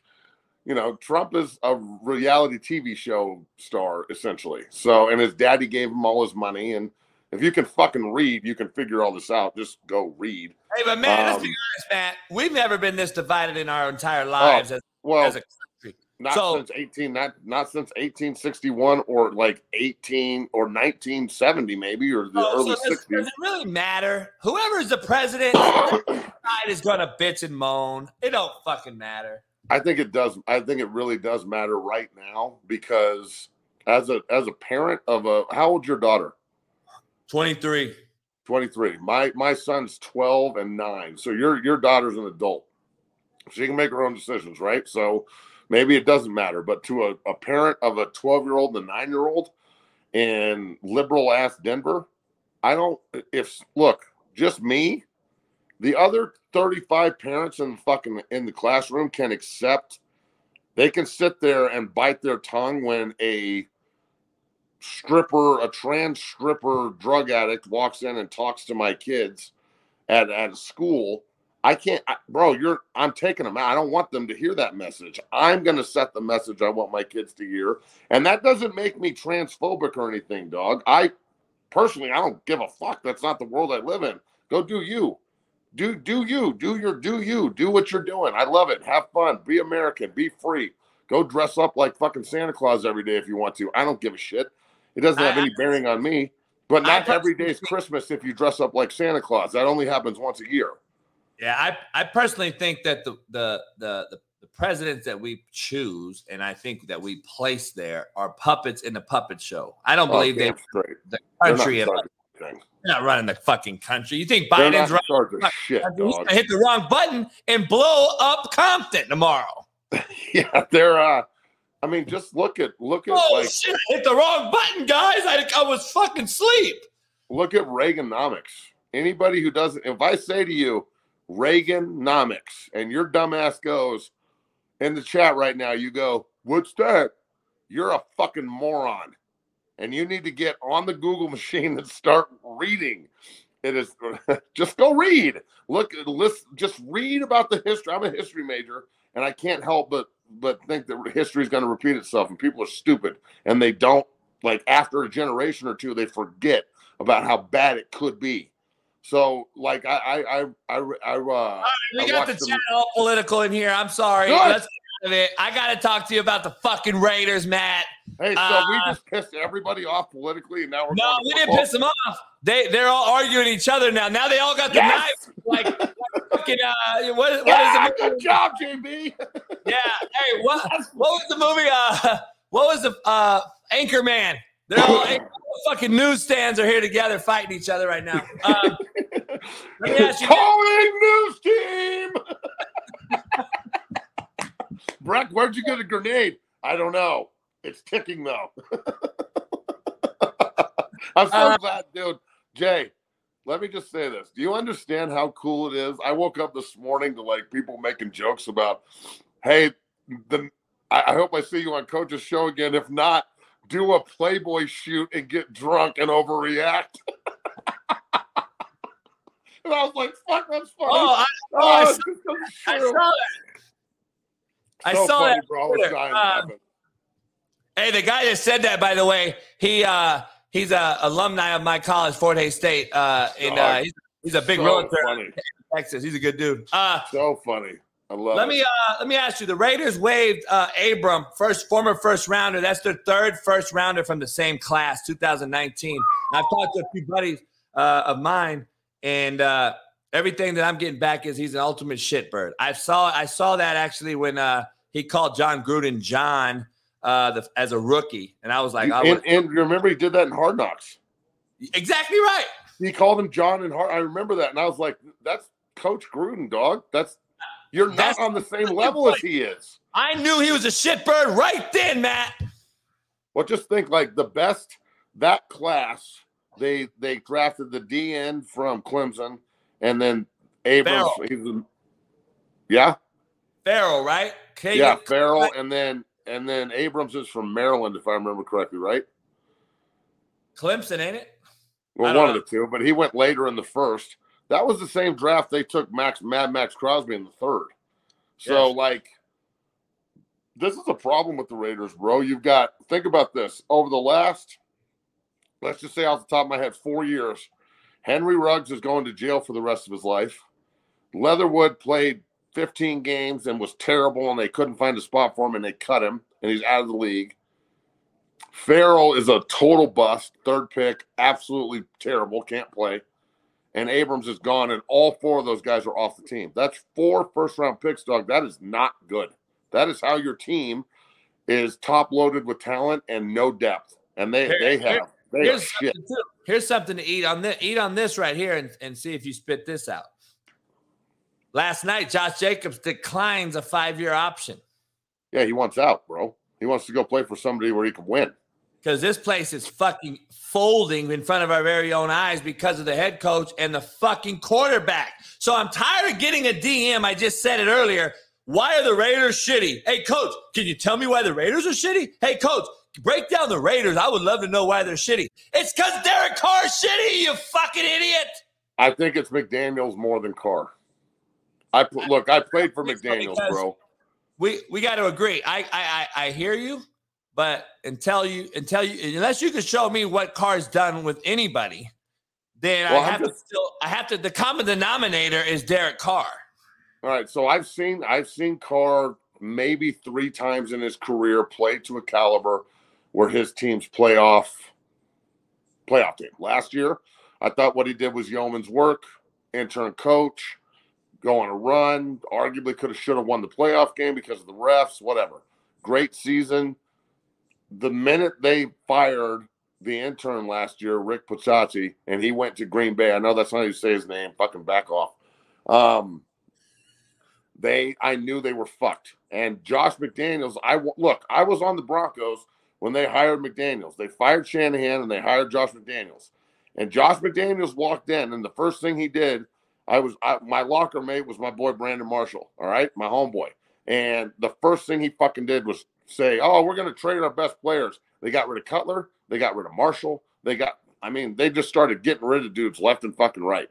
you know, Trump is a reality TV show star essentially. So, and his daddy gave him all his money, and If you can fucking read, you can figure all this out. Just go read. Hey, but man, let's be Um, honest, Matt. We've never been this divided in our entire lives as, Well, as a country. not so- since 18 not not since 1861 or like 18 or 1970 maybe or the Oh, early so does, 60s. does it really matter? Whoever's the president side is gonna bitch and moan. It don't fucking matter. I think it does. I think it really does matter right now because as a as a parent of a how old's your daughter? 23. 23. My my son's 12 and 9. So your your daughter's an adult. She can make her own decisions, right? So maybe it doesn't matter. But to a, a parent of a 12 year old and a nine year old in liberal ass Denver, I don't if look, just me, the other 35 parents in the fucking in the classroom can accept they can sit there and bite their tongue when a stripper, a trans stripper drug addict walks in and talks to my kids at, at school. I can't, I, bro. You're, I'm taking them out. I don't want them to hear that message. I'm going to set the message I want my kids to hear. And that doesn't make me transphobic or anything, dog. I personally, I don't give a fuck. That's not the world I live in. Go do you. Do, do you. Do your, do you. Do what you're doing. I love it. Have fun. Be American. Be free. Go dress up like fucking Santa Claus every day if you want to. I don't give a shit. It doesn't have I- any bearing on me. But not every personally is Christmas if you dress up like Santa Claus. That only happens once a year. Yeah, I, I personally think that the, the the the the presidents that we choose and I think that we place there are puppets in the puppet show. I don't oh, believe Oh, they damn straight. the country they're not running the fucking country. You think Biden's in running? charge of Fuck, shit, dog. hit the wrong button and blow up Compton tomorrow. Yeah, they're. uh I mean, just look at look at Oh like shit! I hit the wrong button, guys. I, I was fucking sleep. look at Reaganomics. Anybody who doesn't, if I say to you Reaganomics, and your dumbass goes in the chat right now, you go, "What's that?" You're a fucking moron, and you need to get on the Google machine and start reading. It is just go read. Look, list, just read about the history. I'm a history major, and I can't help but but think that history is going to repeat itself, and people are stupid, and they don't like after a generation or two, they forget about how bad it could be. So, like, I, I, I, I, uh, We I got the chat all political in here. I'm sorry. Good. Let's of it. I got to talk to you about the fucking Raiders, Matt. hey, so we Uh, just pissed everybody off politically, and now we're No, we didn't piss them off. They they're all arguing each other now. Now they all got the Yes! knives. Like, like fucking uh, what, what Yeah, is the movie? good job, JB. Yeah. Hey, what what was the movie? Uh, what was the uh Anchorman? They're all all fucking newsstands are here together fighting each other right now. Um, let me ask you. Calling news team. Breck, where'd you get a grenade? I don't know. It's ticking though. I'm so Uh, glad, dude. Jay, let me just say this. Do you understand how cool it is? I woke up this morning to like people making jokes about, hey, the I, I hope I see you on Coach's show again. If not, do a Playboy shoot and get drunk and overreact. and I was like, fuck, that's funny. Oh, I, Oh, oh, I saw- I saw that. I So saw that. bro. I was Twitter. dying Um. Hey, the guy that said that, by the way, he uh he's a alumni of my college, Fort Hays State. Uh, and uh, he's, he's a big so realtor funny. in Texas. He's a good dude. Uh, So funny. I love let it. me uh let me ask you. The Raiders waived uh Abram, first former first rounder. That's their third first rounder from the same class, 2019. I've talked to a few buddies uh, of mine, and uh, everything that I'm getting back is he's an ultimate shitbird. I saw I saw that actually when uh, he called Jon Gruden Jon uh, the, as a rookie, and I was like, I was, and, and remember he did that in Hard Knocks. exactly right. He called him Jon and Hard. I remember that, and I was like, "That's Coach Gruden, dog. That's you're not That's- on the same level as he is." I knew he was a shitbird right then, Matt. Well, just think like the best that class. They they drafted the DN from Clemson, and then Abrams. Ferrell. He's a, yeah, Ferrell, right? Yeah, Ferrell, and then and then Abrams is from Maryland, if I remember correctly, right? Clemson, ain't it? Well, one of the two, but he went later in the first. That was the same draft they took Max Mad Maxx Crosby in the third. So Yes. like this is a problem with the Raiders, bro. You've got think about this. Over the last let's just say off the top of my head, four years. Henry Ruggs is going to jail for the rest of his life. Leatherwood played 15 games and was terrible, and they couldn't find a spot for him, and they cut him, and he's out of the league. Ferrell is a total bust, third pick, absolutely terrible, can't play. And Abrams is gone, and all four of those guys are off the team. That's four first round picks, Doug. That is not good. That is how your team is top loaded with talent and no depth. And they Here- they here- have they Here's shit. something. Here's something to eat on this. Eat on this right here and, and see if you spit this out. Last night, Josh Jacobs declines a five-year option Yeah, he wants out, bro. He wants to go play for somebody where he can win. because this place is fucking folding in front of our very own eyes because of the head coach and the fucking quarterback. So I'm tired of getting a DM. I just said it earlier. Why are the Raiders shitty? Hey, coach, can you tell me why the Raiders are shitty? Hey, coach, break down the Raiders. I would love to know why they're shitty. It's because Derek Carr's shitty, you fucking idiot. I think it's McDaniels more than Carr. I look. I played for McDaniels, bro. we we got to agree. I, I I I hear you, but until you until you unless you can show me what Carr's done with anybody, then Well, I have to still I have to. The common denominator is Derek Carr. All right, so I've seen I've seen Carr maybe three times in his career play to a caliber where his team's playoff playoff team. Last year, I thought what he did was yeoman's work, intern coach, go on a run. Arguably could have should have won the playoff game because of the refs, whatever. Great season. The minute they fired the intern last year, Rick Puzzazzi, and he went to Green Bay. I know that's not how you say his name. Fucking back off. Um, they I knew they were fucked. And Josh McDaniels, I look, I was on the Broncos when they hired McDaniels. They fired Shanahan and they hired Josh McDaniels. And Josh McDaniels walked in, and the first thing he did, I was I, my locker mate was my boy Brandon Marshall. All right, my homeboy. And the first thing he fucking did was say, "Oh, we're going to trade our best players." They got rid of Cutler. They got rid of Marshall. They got, I mean, they just started getting rid of dudes left and fucking right.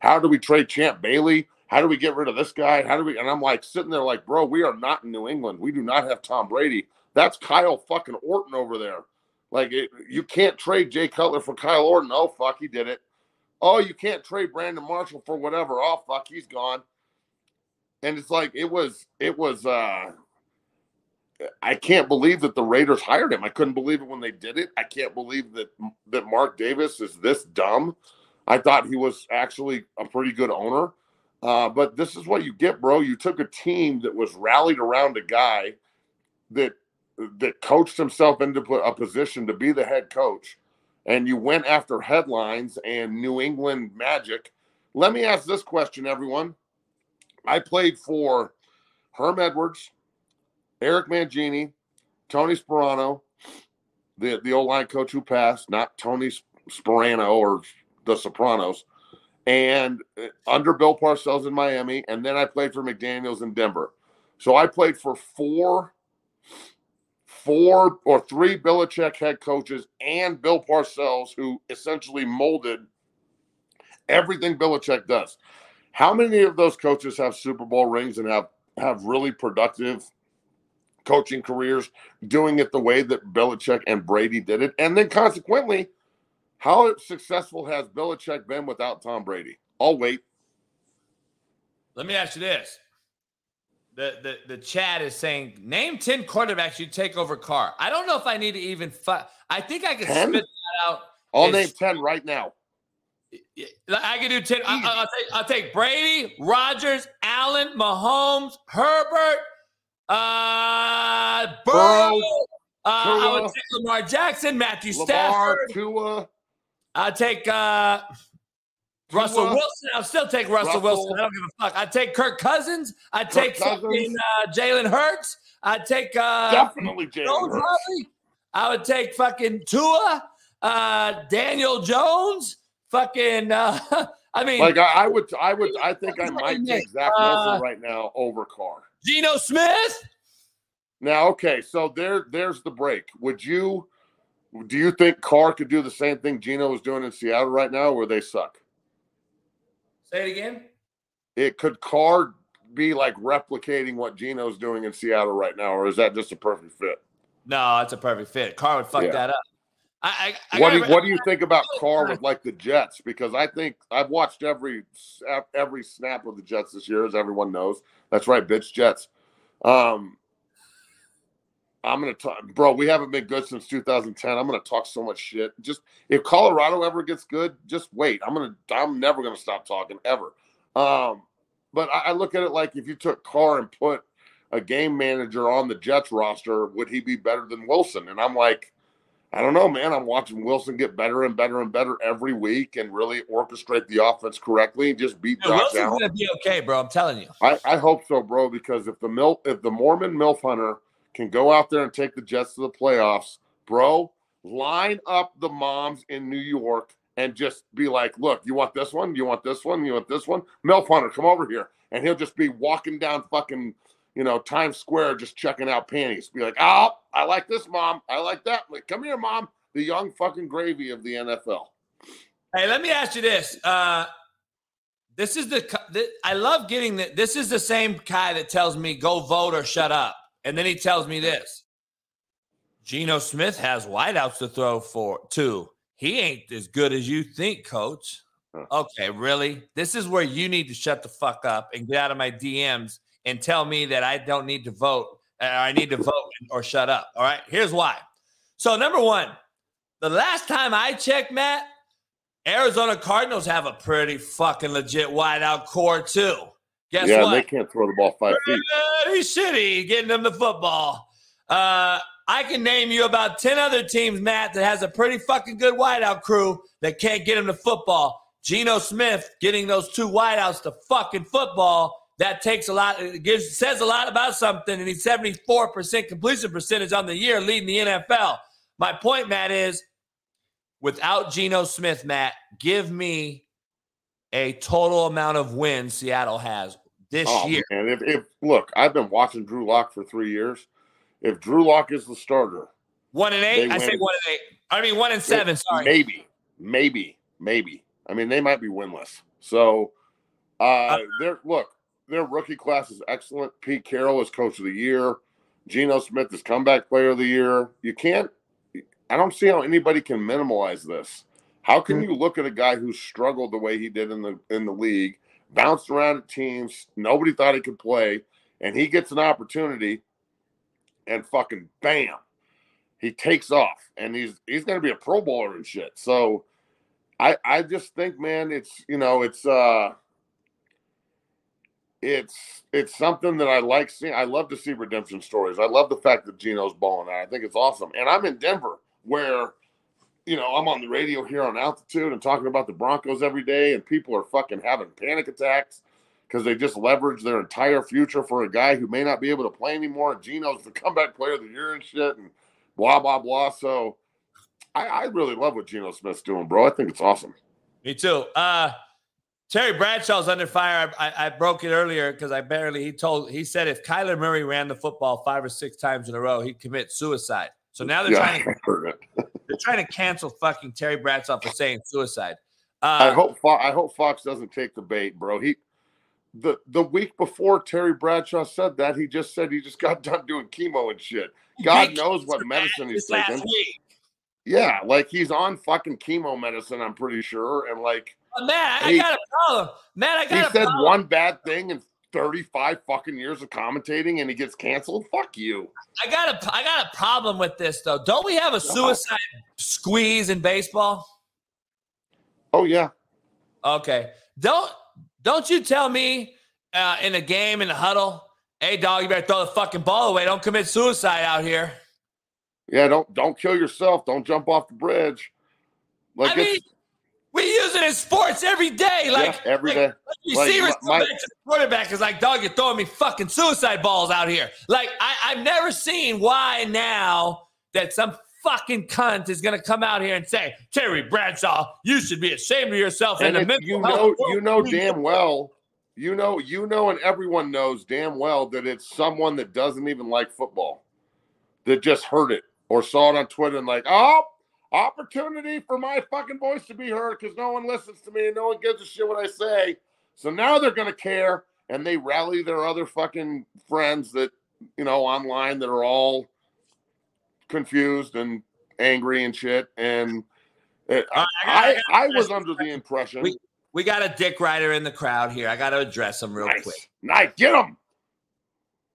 How do we trade Champ Bailey? How do we get rid of this guy? How do we? And I'm like sitting there like, bro, we are not in New England. We do not have Tom Brady. That's Kyle fucking Orton over there. Like, it, you can't trade Jay Cutler for Kyle Orton. Oh, fuck, he did it. Oh, you can't trade Brandon Marshall for whatever. Oh, fuck, he's gone. And it's like, it was, it was, uh, I can't believe that the Raiders hired him. I couldn't believe it when they did it. I can't believe that that Mark Davis is this dumb. I thought he was actually a pretty good owner. Uh, but this is what you get, bro. You took a team that was rallied around a guy that that coached himself into a position to be the head coach, and you went after headlines and New England magic. Let me ask this question, everyone. I played for Herm Edwards, Eric Mangini, Tony Sparano, the the old line coach who passed, not Tony Sparano or the Sopranos, and uh, under Bill Parcells in Miami, and then I played for McDaniels in Denver. So I played for four, four or three Belichick head coaches and Bill Parcells, who essentially molded everything Belichick does. How many of those coaches have Super Bowl rings and have have really productive coaching careers doing it the way that Belichick and Brady did it? And then consequently, how successful has Belichick been without Tom Brady? I'll wait. Let me ask you this. The, the the chat is saying name 10 quarterbacks you take over Carr. I don't know if I need to even I think I can 10? spit that out. I'll name 10 right now. I can do 10. I, I- I'll, take, I'll take Brady, Rodgers, Allen, Mahomes, Herbert, uh, Burrow. Burrow, Uh, I would take Lamar Jackson, Matthew Lamar, Stafford. Tua, I'll take uh, Russell Wilson. I'll still take Russell, Russell. Wilson. I don't give a fuck. I'd take Kirk Cousins. I'd take fucking uh, Jalen Hurts. I'd take uh, definitely Jalen Hurts. I would take fucking Tua, uh, Daniel Jones, fucking. Uh, I mean, Like I, I would, I would, I think I might take? Zach Uh, Wilson right now over Carr. Geno Smith. Now, okay, so there, there's the break. Would you, do you think Carr could do the same thing Geno is doing in Seattle right now, where they suck? Say it again. It could Carr be like replicating what Geno's doing in Seattle right now, or is that just a perfect fit? No, it's a perfect fit. Carr would fuck Yeah. that up. I, I, what do you, what do you think about Carr with like the Jets? Because I think I've watched every every snap of the Jets this year, as everyone knows. That's right, bitch, Jets. Um, I'm gonna talk, bro. We haven't been good since 2010. I'm gonna talk so much shit. Just if Colorado ever gets good, just wait. I'm gonna. I'm never gonna stop talking ever. Um, but I, I look at it like if you took Carr and put a game manager on the Jets roster, would he be better than Wilson? And I'm like, I don't know, man. I'm watching Wilson get better and better and better every week and really orchestrate the offense correctly and just beat Dude, Josh Wilson's gonna be okay, bro. I'm telling you. I, I hope so, bro, because if the Mil if the Mormon MILF Hunter can go out there and take the Jets to the playoffs, bro, line up the moms in New York and just be like, look, you want this one? You want this one? You want this one? MILF Hunter, come over here. And he'll just be walking down fucking you know, Times Square just checking out panties. Be like, oh, I like this, mom. I like that. Like, come here, mom. The young fucking gravy of the NFL. Hey, let me ask you this. Uh, this is the, the I love getting that. This is the same guy that tells me go vote or shut up, and then he tells me this. Geno Smith has wideouts to throw for too. He ain't as good as you think, coach. Okay, really? This is where you need to shut the fuck up and get out of my DMs and tell me that I don't need to vote or I need to vote or shut up. All right. Here's why. So, number one, the last time I checked, Matt, Arizona Cardinals have a pretty fucking legit wideout core, too. Guess yeah, what? they can't throw the ball five feet. Pretty shitty getting them the football. Uh, I can name you about 10 other teams, Matt, that has a pretty fucking good wideout crew that can't get them to football. Geno Smith getting those two wideouts to fucking football that takes a lot. It gives says a lot about something. And he's seventy four percent completion percentage on the year, leading the NFL. My point, Matt, is without Geno Smith, Matt, give me a total amount of wins Seattle has this oh, year. And if, if look, I've been watching Drew Lock for three years. If Drew Lock is the starter, one and eight. I say one and eight. I mean one and seven. Sorry, maybe, maybe, maybe. I mean they might be winless. So, uh, uh they're look their rookie class is excellent. Pete Carroll is coach of the year. Geno Smith is comeback player of the year. You can't, I don't see how anybody can minimize this. How can hmm. you look at a guy who struggled the way he did in the in the league, bounced around teams, nobody thought he could play, and he gets an opportunity, and fucking bam, he takes off, and he's he's to be a Pro Bowler and shit. So, I I just think, man, it's you know it's uh it's it's something that I like seeing. I love to see redemption stories. I love the fact that Geno's balling out. I think it's awesome. And I'm in Denver where you know, I'm on the radio here on altitude and talking about the Broncos every day, and people are fucking having panic attacks because they just leverage their entire future for a guy who may not be able to play anymore. And Geno's the comeback player of the year and shit, and blah blah blah. So, I, I really love what Geno Smith's doing, bro. I think it's awesome. Me too. Uh Terry Bradshaw's under fire. I, I broke it earlier because I barely. He told he said if Kyler Murray ran the football five or six times in a row, he'd commit suicide. So now they're yeah, trying to trying to cancel fucking Terry Bradshaw for saying suicide. Uh, I hope Fo- I hope Fox doesn't take the bait, bro. He the the week before Terry Bradshaw said that, he just said he just got done doing chemo and shit. God knows what medicine he's taking. Yeah, like he's on fucking chemo medicine, I'm pretty sure, and like Matt, I got a problem. Matt, I got he said problem. one bad thing in 35 fucking years of commentating and he gets canceled. Fuck you. I got a I got a problem with this though. Don't we have a suicide squeeze in baseball? Oh yeah. Okay. Don't don't you tell me uh, in a game in a huddle, hey dog, you better throw the fucking ball away. Don't commit suicide out here. Yeah, don't don't kill yourself. Don't jump off the bridge. Like I mean, we use it in sports every day. Like yeah, every day. Like, you like, see, my, my, quarterback is like, dog, you're throwing me fucking suicide balls out here. Like, I, I've never seen why now that some fucking cunt is going to come out here and say, Terry Bradshaw, you should be ashamed of yourself. And the you know, you know damn well, you know, you know, and everyone knows damn well that it's someone that doesn't even like football that just heard it or saw it on Twitter and like, oh, opportunity for my fucking voice to be heard because no one listens to me and no one gives a shit what I say. So now they're gonna care and they rally their other fucking friends that you know online that are all confused and angry and shit. And it, I, I, I, was under the impression we, we got a dick rider in the crowd here. I got to address him real nice. quick. Nice, get him.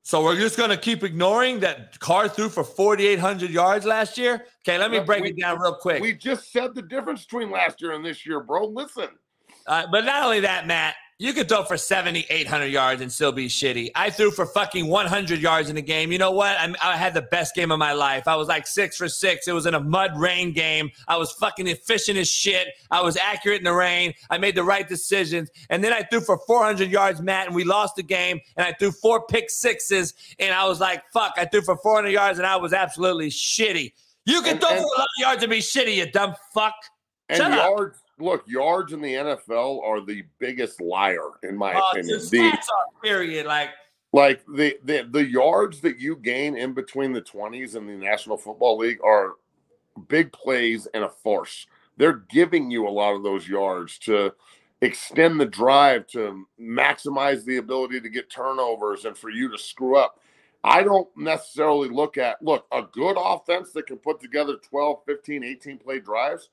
So we're just going to keep ignoring that Carr threw for 4,800 yards last year. Okay, let me break we, it down real quick. We just said the difference between last year and this year, bro. Listen. Uh, but not only that, Matt, you could throw for 70, 800 yards and still be shitty. I threw for fucking 100 yards in the game. You know what? I, I, had the best game of my life. I was like six for six. It was in a mud rain game. I was fucking efficient as shit. I was accurate in the rain. I made the right decisions. And then I threw for 400 yards, Matt, and we lost the game. And I threw four pick sixes. And I was like, fuck, I threw for 400 yards and I was absolutely shitty. You can and, throw and, for a lot of yards and be shitty, you dumb fuck. And Shut yards. Up look, yards in the NFL are the biggest liar, in my uh, opinion. The, period, like like the, the the yards that you gain in between the twenties in the National Football League are big plays and a force. They're giving you a lot of those yards to extend the drive to maximize the ability to get turnovers and for you to screw up. I don't necessarily look at look a good offense that can put together 12, 15, 18 play drives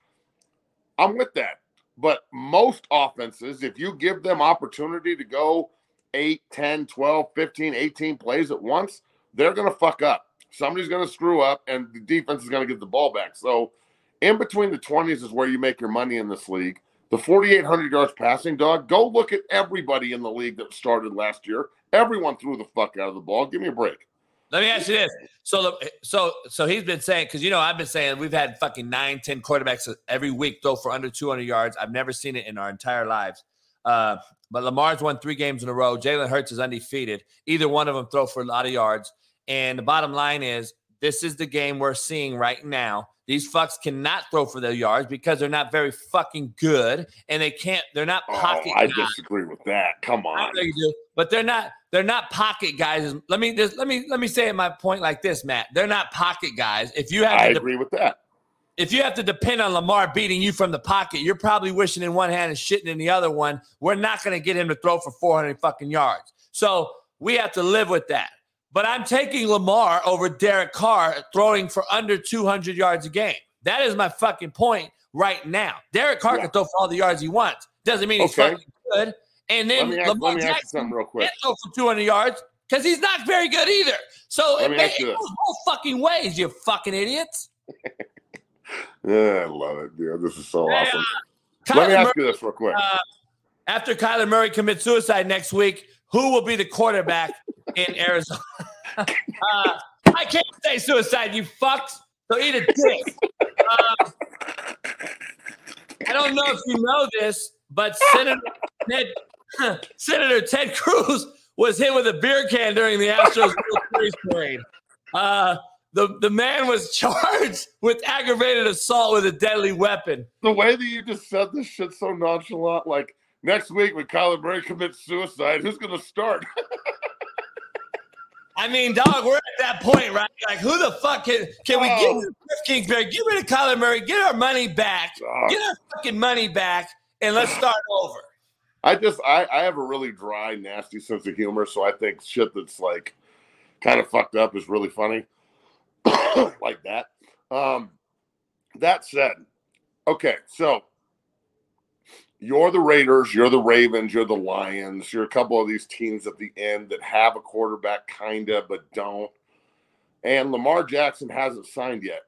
I'm with that. But most offenses, if you give them opportunity to go 8, 10, 12, 15, 18 plays at once, they're going to fuck up. Somebody's going to screw up, and the defense is going to get the ball back. So, in between the 20s is where you make your money in this league. The 4,800 yards passing, dog, go look at everybody in the league that started last year. Everyone threw the fuck out of the ball. Give me a break. Let me ask you this. So, so, so he's been saying because you know I've been saying we've had fucking nine, ten quarterbacks every week throw for under 200 yards. I've never seen it in our entire lives. Uh, but Lamar's won three games in a row. Jalen Hurts is undefeated. Either one of them throw for a lot of yards. And the bottom line is, this is the game we're seeing right now. These fucks cannot throw for their yards because they're not very fucking good, and they can't. They're not oh, pocket. Oh, I guys. disagree with that. Come on, but they're not. They're not pocket guys. Let me just let me let me say my point like this, Matt. They're not pocket guys. If you have, I to agree de- with that. If you have to depend on Lamar beating you from the pocket, you're probably wishing in one hand and shitting in the other one. We're not going to get him to throw for 400 fucking yards. So we have to live with that. But I'm taking Lamar over Derek Carr throwing for under 200 yards a game. That is my fucking point right now. Derek Carr yeah. can throw for all the yards he wants. Doesn't mean he's okay. fucking good. And then let me ask, Lamar let me Jackson something real quick. throw for 200 yards because he's not very good either. So let it, it goes both fucking ways, you fucking idiots. yeah, I love it, dude. This is so yeah. awesome. Kyler let me ask Murray, you this real quick. Uh, after Kyler Murray commits suicide next week, who will be the quarterback in Arizona? uh, I can't say suicide, you fucks. So eat a dick. uh, I don't know if you know this, but Senator Ted, Senator Ted Cruz was hit with a beer can during the Astros World Series parade. Uh, the, the man was charged with aggravated assault with a deadly weapon. The way that you just said this shit so nonchalant, like next week when Kyler Murray commits suicide, who's going to start? I mean, dog, we're at that point, right? Like, who the fuck can can we oh. get Cliff Kingsbury, get rid of Kyler Murray, get our money back, oh. get our fucking money back, and let's start over. I just I, I have a really dry, nasty sense of humor, so I think shit that's like kind of fucked up is really funny. like that. Um that said, okay, so you're the Raiders, you're the Ravens, you're the Lions, you're a couple of these teams at the end that have a quarterback, kind of, but don't. And Lamar Jackson hasn't signed yet.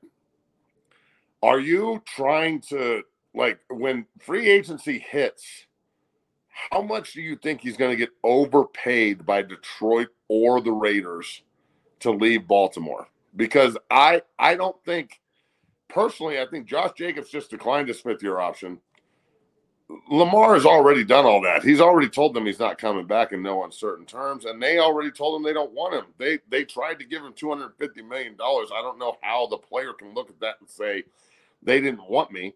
Are you trying to, like, when free agency hits, how much do you think he's going to get overpaid by Detroit or the Raiders to leave Baltimore? Because I, I don't think, personally, I think Josh Jacobs just declined a Smith year option. Lamar has already done all that. He's already told them he's not coming back in no uncertain terms, and they already told him they don't want him. They they tried to give him two hundred fifty million dollars. I don't know how the player can look at that and say they didn't want me,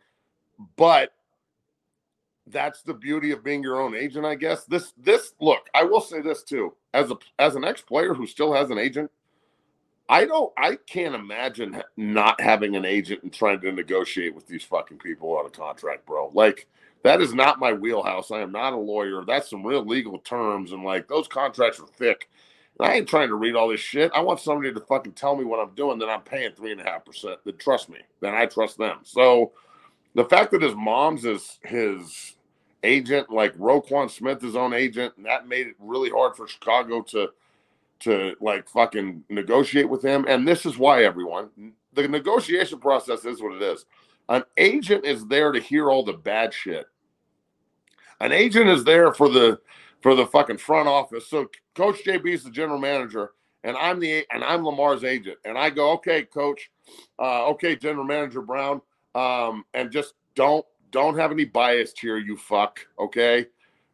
but that's the beauty of being your own agent, I guess. This this look, I will say this too, as a as an ex player who still has an agent, I don't I can't imagine not having an agent and trying to negotiate with these fucking people on a contract, bro. Like that is not my wheelhouse. I am not a lawyer. That's some real legal terms, and like those contracts are thick. I ain't trying to read all this shit. I want somebody to fucking tell me what I'm doing. Then I'm paying three and a half percent. Then trust me. Then I trust them. So the fact that his mom's is his agent, like Roquan Smith, his own agent, and that made it really hard for Chicago to to like fucking negotiate with him. And this is why everyone the negotiation process is what it is. An agent is there to hear all the bad shit. An agent is there for the for the fucking front office. So Coach JB is the general manager, and I'm the and I'm Lamar's agent. And I go, okay, Coach, uh, okay, General Manager Brown, um, and just don't don't have any bias here, you fuck. Okay,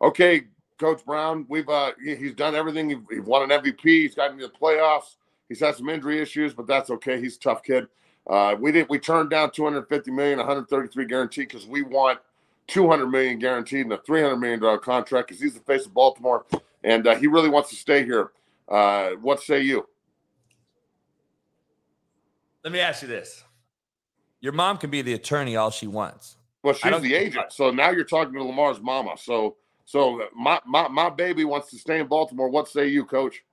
okay, Coach Brown, we've uh, he's done everything. He, he won an MVP. He's gotten to the playoffs. He's had some injury issues, but that's okay. He's a tough kid. Uh, we did we turned down 250 million, 133 guaranteed because we want 200 million guaranteed and a 300 million dollar contract because he's the face of Baltimore and uh, he really wants to stay here. Uh, what say you? Let me ask you this: Your mom can be the attorney all she wants. Well, she's the agent, so now you're talking to Lamar's mama. So, so my my my baby wants to stay in Baltimore. What say you, Coach?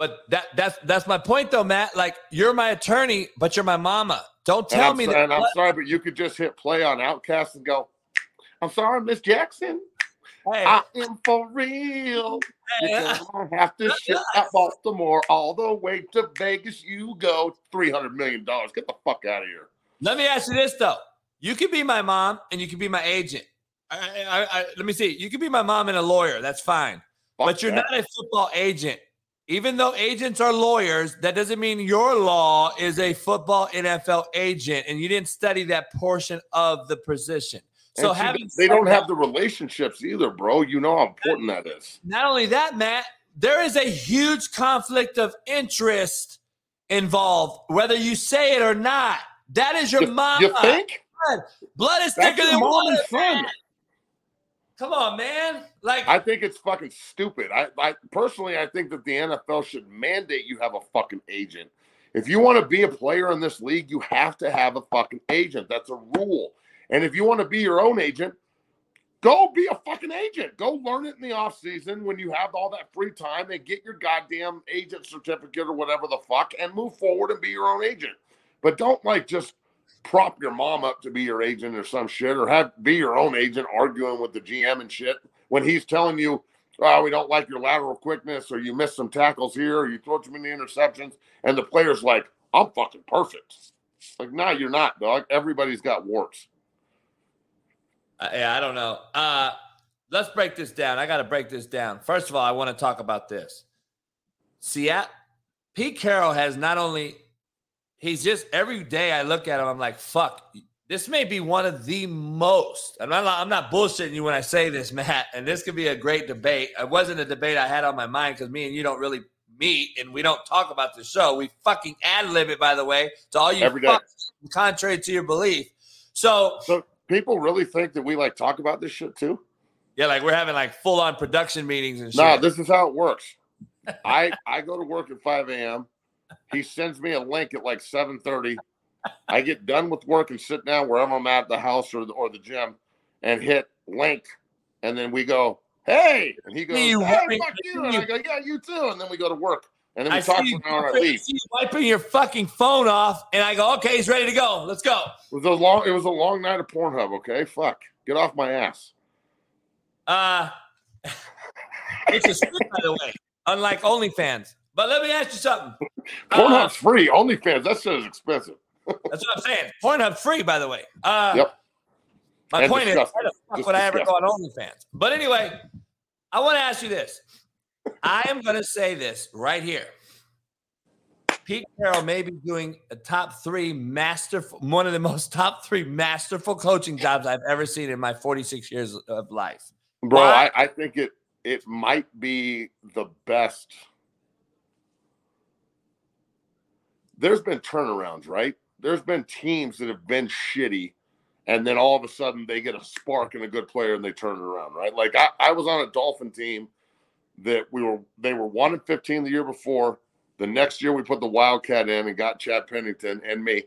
But that that's that's my point though, Matt. Like you're my attorney, but you're my mama. Don't tell me that. And I'm sorry, but you could just hit play on OutKast and go, I'm sorry, Miss Jackson. Hey. I am for real. Hey. You're gonna have to ship out Baltimore all the way to Vegas. You go three hundred million dollars. Get the fuck out of here. Let me ask you this though: You can be my mom and you can be my agent. I, I, I, let me see. You can be my mom and a lawyer. That's fine. Fuck but you're that. not a football agent. Even though agents are lawyers, that doesn't mean your law is a football NFL agent, and you didn't study that portion of the position. So having they don't that, have the relationships either, bro. You know how important that is. Not only that, Matt, there is a huge conflict of interest involved, whether you say it or not. That is your you, mom. You think? Blood, blood is thicker than water. Come on, man. Like I think it's fucking stupid. I, I personally I think that the NFL should mandate you have a fucking agent. If you want to be a player in this league, you have to have a fucking agent. That's a rule. And if you want to be your own agent, go be a fucking agent. Go learn it in the off season when you have all that free time and get your goddamn agent certificate or whatever the fuck and move forward and be your own agent. But don't like just prop your mom up to be your agent or some shit or have be your own agent arguing with the GM and shit when he's telling you, oh, we don't like your lateral quickness or you missed some tackles here or you throw too many interceptions. And the player's like, I'm fucking perfect. Like, no, nah, you're not, dog. Everybody's got warts. Uh, yeah, I don't know. Uh, let's break this down. I got to break this down. First of all, I want to talk about this. Seattle, Pete Carroll has not only he's just every day I look at him, I'm like, fuck, this may be one of the most. I'm not, I'm not bullshitting you when I say this, Matt. And this could be a great debate. It wasn't a debate I had on my mind because me and you don't really meet and we don't talk about the show. We fucking ad lib it, by the way, to all you every fucks, day. contrary to your belief. So, so people really think that we like talk about this shit too. Yeah, like we're having like full on production meetings and shit. No, this is how it works. I I go to work at 5 a.m. He sends me a link at like 7:30. I get done with work and sit down wherever I'm at the house or the, or the gym and hit link, and then we go, "Hey!" And he goes, "Hey, fuck you!" And I go, "Yeah, you too." And then we go to work. And then we I talk for an hour and leave. Wiping your fucking phone off, and I go, "Okay, he's ready to go. Let's go." It was a long. It was a long night of Pornhub. Okay, fuck, get off my ass. Uh, it's a script, by the way. Unlike OnlyFans. But let me ask you something. Pornhub's uh, free. OnlyFans, that shit is expensive. that's what I'm saying. Pornhub's free, by the way. Uh, yep. My and point disgusting. is, why the fuck would I ever go on OnlyFans? But anyway, I want to ask you this. I am going to say this right here. Pete Carroll may be doing a top three masterful, one of the most top three masterful coaching jobs I've ever seen in my 46 years of life. Bro, I, I think it it might be the best there's been turnarounds, right? There's been teams that have been shitty, and then all of a sudden they get a spark and a good player and they turn it around, right? Like I, I was on a Dolphin team that we were they were one and fifteen the year before. The next year we put the Wildcat in and got Chad Pennington and me.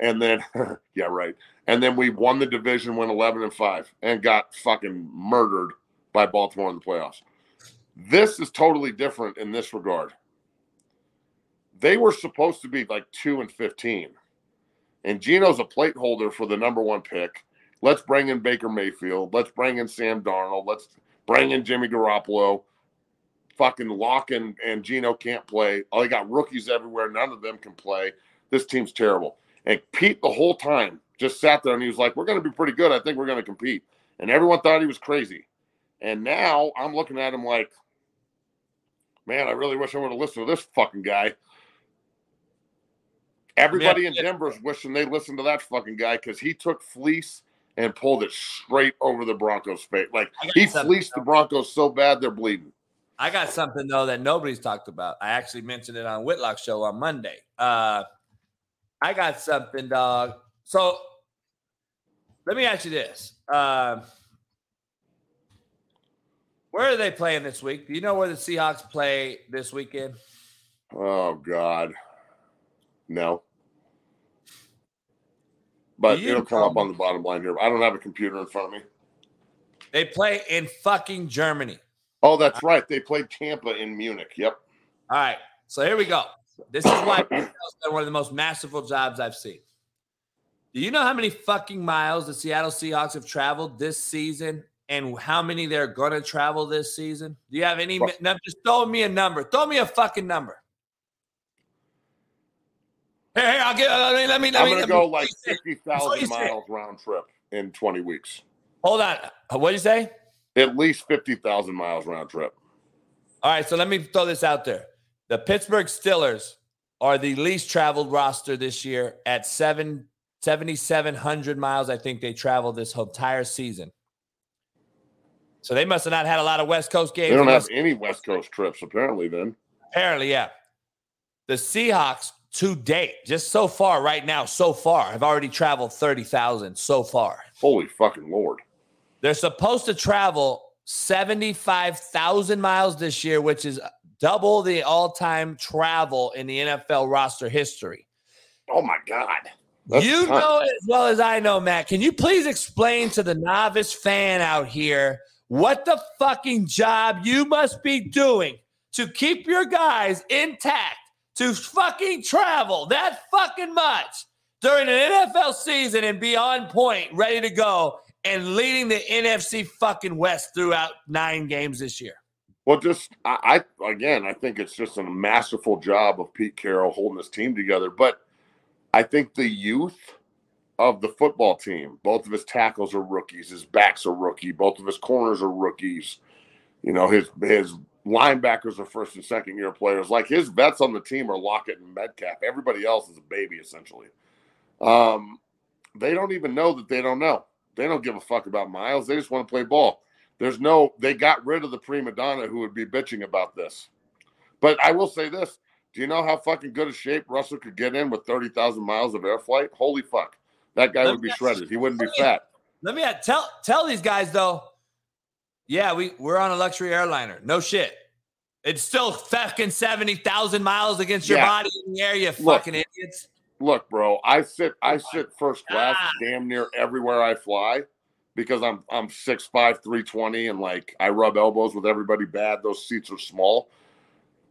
And then yeah, right. And then we won the division, went eleven and five, and got fucking murdered by Baltimore in the playoffs. This is totally different in this regard they were supposed to be like two and 15. And Geno's a plate holder for the number one pick. Let's bring in Baker Mayfield. Let's bring in Sam Darnold. Let's bring in Jimmy Garoppolo. Fucking Lock and, and Gino can't play. Oh, they got rookies everywhere. None of them can play. This team's terrible. And Pete, the whole time, just sat there and he was like, We're going to be pretty good. I think we're going to compete. And everyone thought he was crazy. And now I'm looking at him like, Man, I really wish I would have listened to this fucking guy. Everybody yeah, in Denver is wishing they listened to that fucking guy because he took fleece and pulled it straight over the Broncos' face. Like he fleeced the Broncos so bad they're bleeding. I got something though that nobody's talked about. I actually mentioned it on Whitlock show on Monday. Uh, I got something, dog. So let me ask you this: uh, Where are they playing this week? Do you know where the Seahawks play this weekend? Oh God, no. But it'll come up on the bottom line here. I don't have a computer in front of me. They play in fucking Germany. Oh, that's right. They played Tampa in Munich. Yep. All right. So here we go. This is why it's one of the most masterful jobs I've seen. Do you know how many fucking miles the Seattle Seahawks have traveled this season and how many they're going to travel this season? Do you have any? Just throw me a number. Throw me a fucking number. Hey, I'll get. Let me. Let me. Let I'm gonna go like fifty thousand miles round trip in twenty weeks. Hold on. Uh, what did you say? At least fifty thousand miles round trip. All right. So let me throw this out there. The Pittsburgh Steelers are the least traveled roster this year at seven. 7,700 miles, I think they traveled this entire season. So they must have not had a lot of West Coast games. They don't have any West Coast trips, apparently, then. Apparently, yeah. The Seahawks to date, just so far, right now, so far, I've already traveled 30,000 so far. Holy fucking Lord. They're supposed to travel 75,000 miles this year, which is double the all time travel in the NFL roster history. Oh my God. That's you know as well as I know, Matt. Can you please explain to the novice fan out here what the fucking job you must be doing to keep your guys intact to fucking travel that fucking much during an NFL season and be on point, ready to go, and leading the NFC fucking West throughout nine games this year? Well, just I, I again, I think it's just a masterful job of Pete Carroll holding his team together. But I think the youth of the football team, both of his tackles are rookies, his backs are rookie, both of his corners are rookies. You know, his his linebackers are first and second year players. Like his vets on the team are Lockett and Metcalf. Everybody else is a baby essentially. Um, they don't even know that they don't know. They don't give a fuck about Miles. They just want to play ball. There's no. They got rid of the prima donna who would be bitching about this. But I will say this: Do you know how fucking good a shape Russell could get in with thirty thousand miles of air flight? Holy fuck, that guy let would be shredded. He wouldn't be fat. Let me tell tell these guys though yeah, we we're on a luxury airliner. No shit. It's still fucking seventy thousand miles against your yeah. body in the air. You look, fucking idiots. Look, bro, I sit I sit first class ah. damn near everywhere I fly because I'm I'm 6'5", 320 and like I rub elbows with everybody bad. Those seats are small.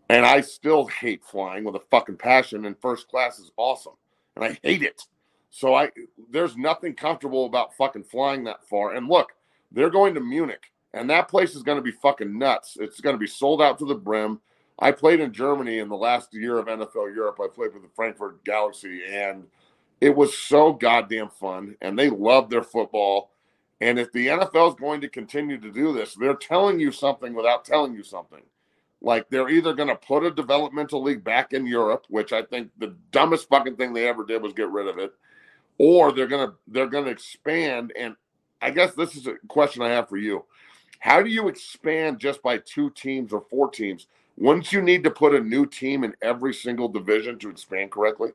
And I still hate flying with a fucking passion, and first class is awesome. And I hate it. So I there's nothing comfortable about fucking flying that far. And look, they're going to Munich and that place is going to be fucking nuts. It's going to be sold out to the brim. I played in Germany in the last year of NFL Europe. I played with the Frankfurt Galaxy, and it was so goddamn fun. And they love their football. And if the NFL is going to continue to do this, they're telling you something without telling you something. Like they're either going to put a developmental league back in Europe, which I think the dumbest fucking thing they ever did was get rid of it, or they're gonna they're gonna expand. And I guess this is a question I have for you how do you expand just by two teams or four teams? Wouldn't you need to put a new team in every single division to expand correctly?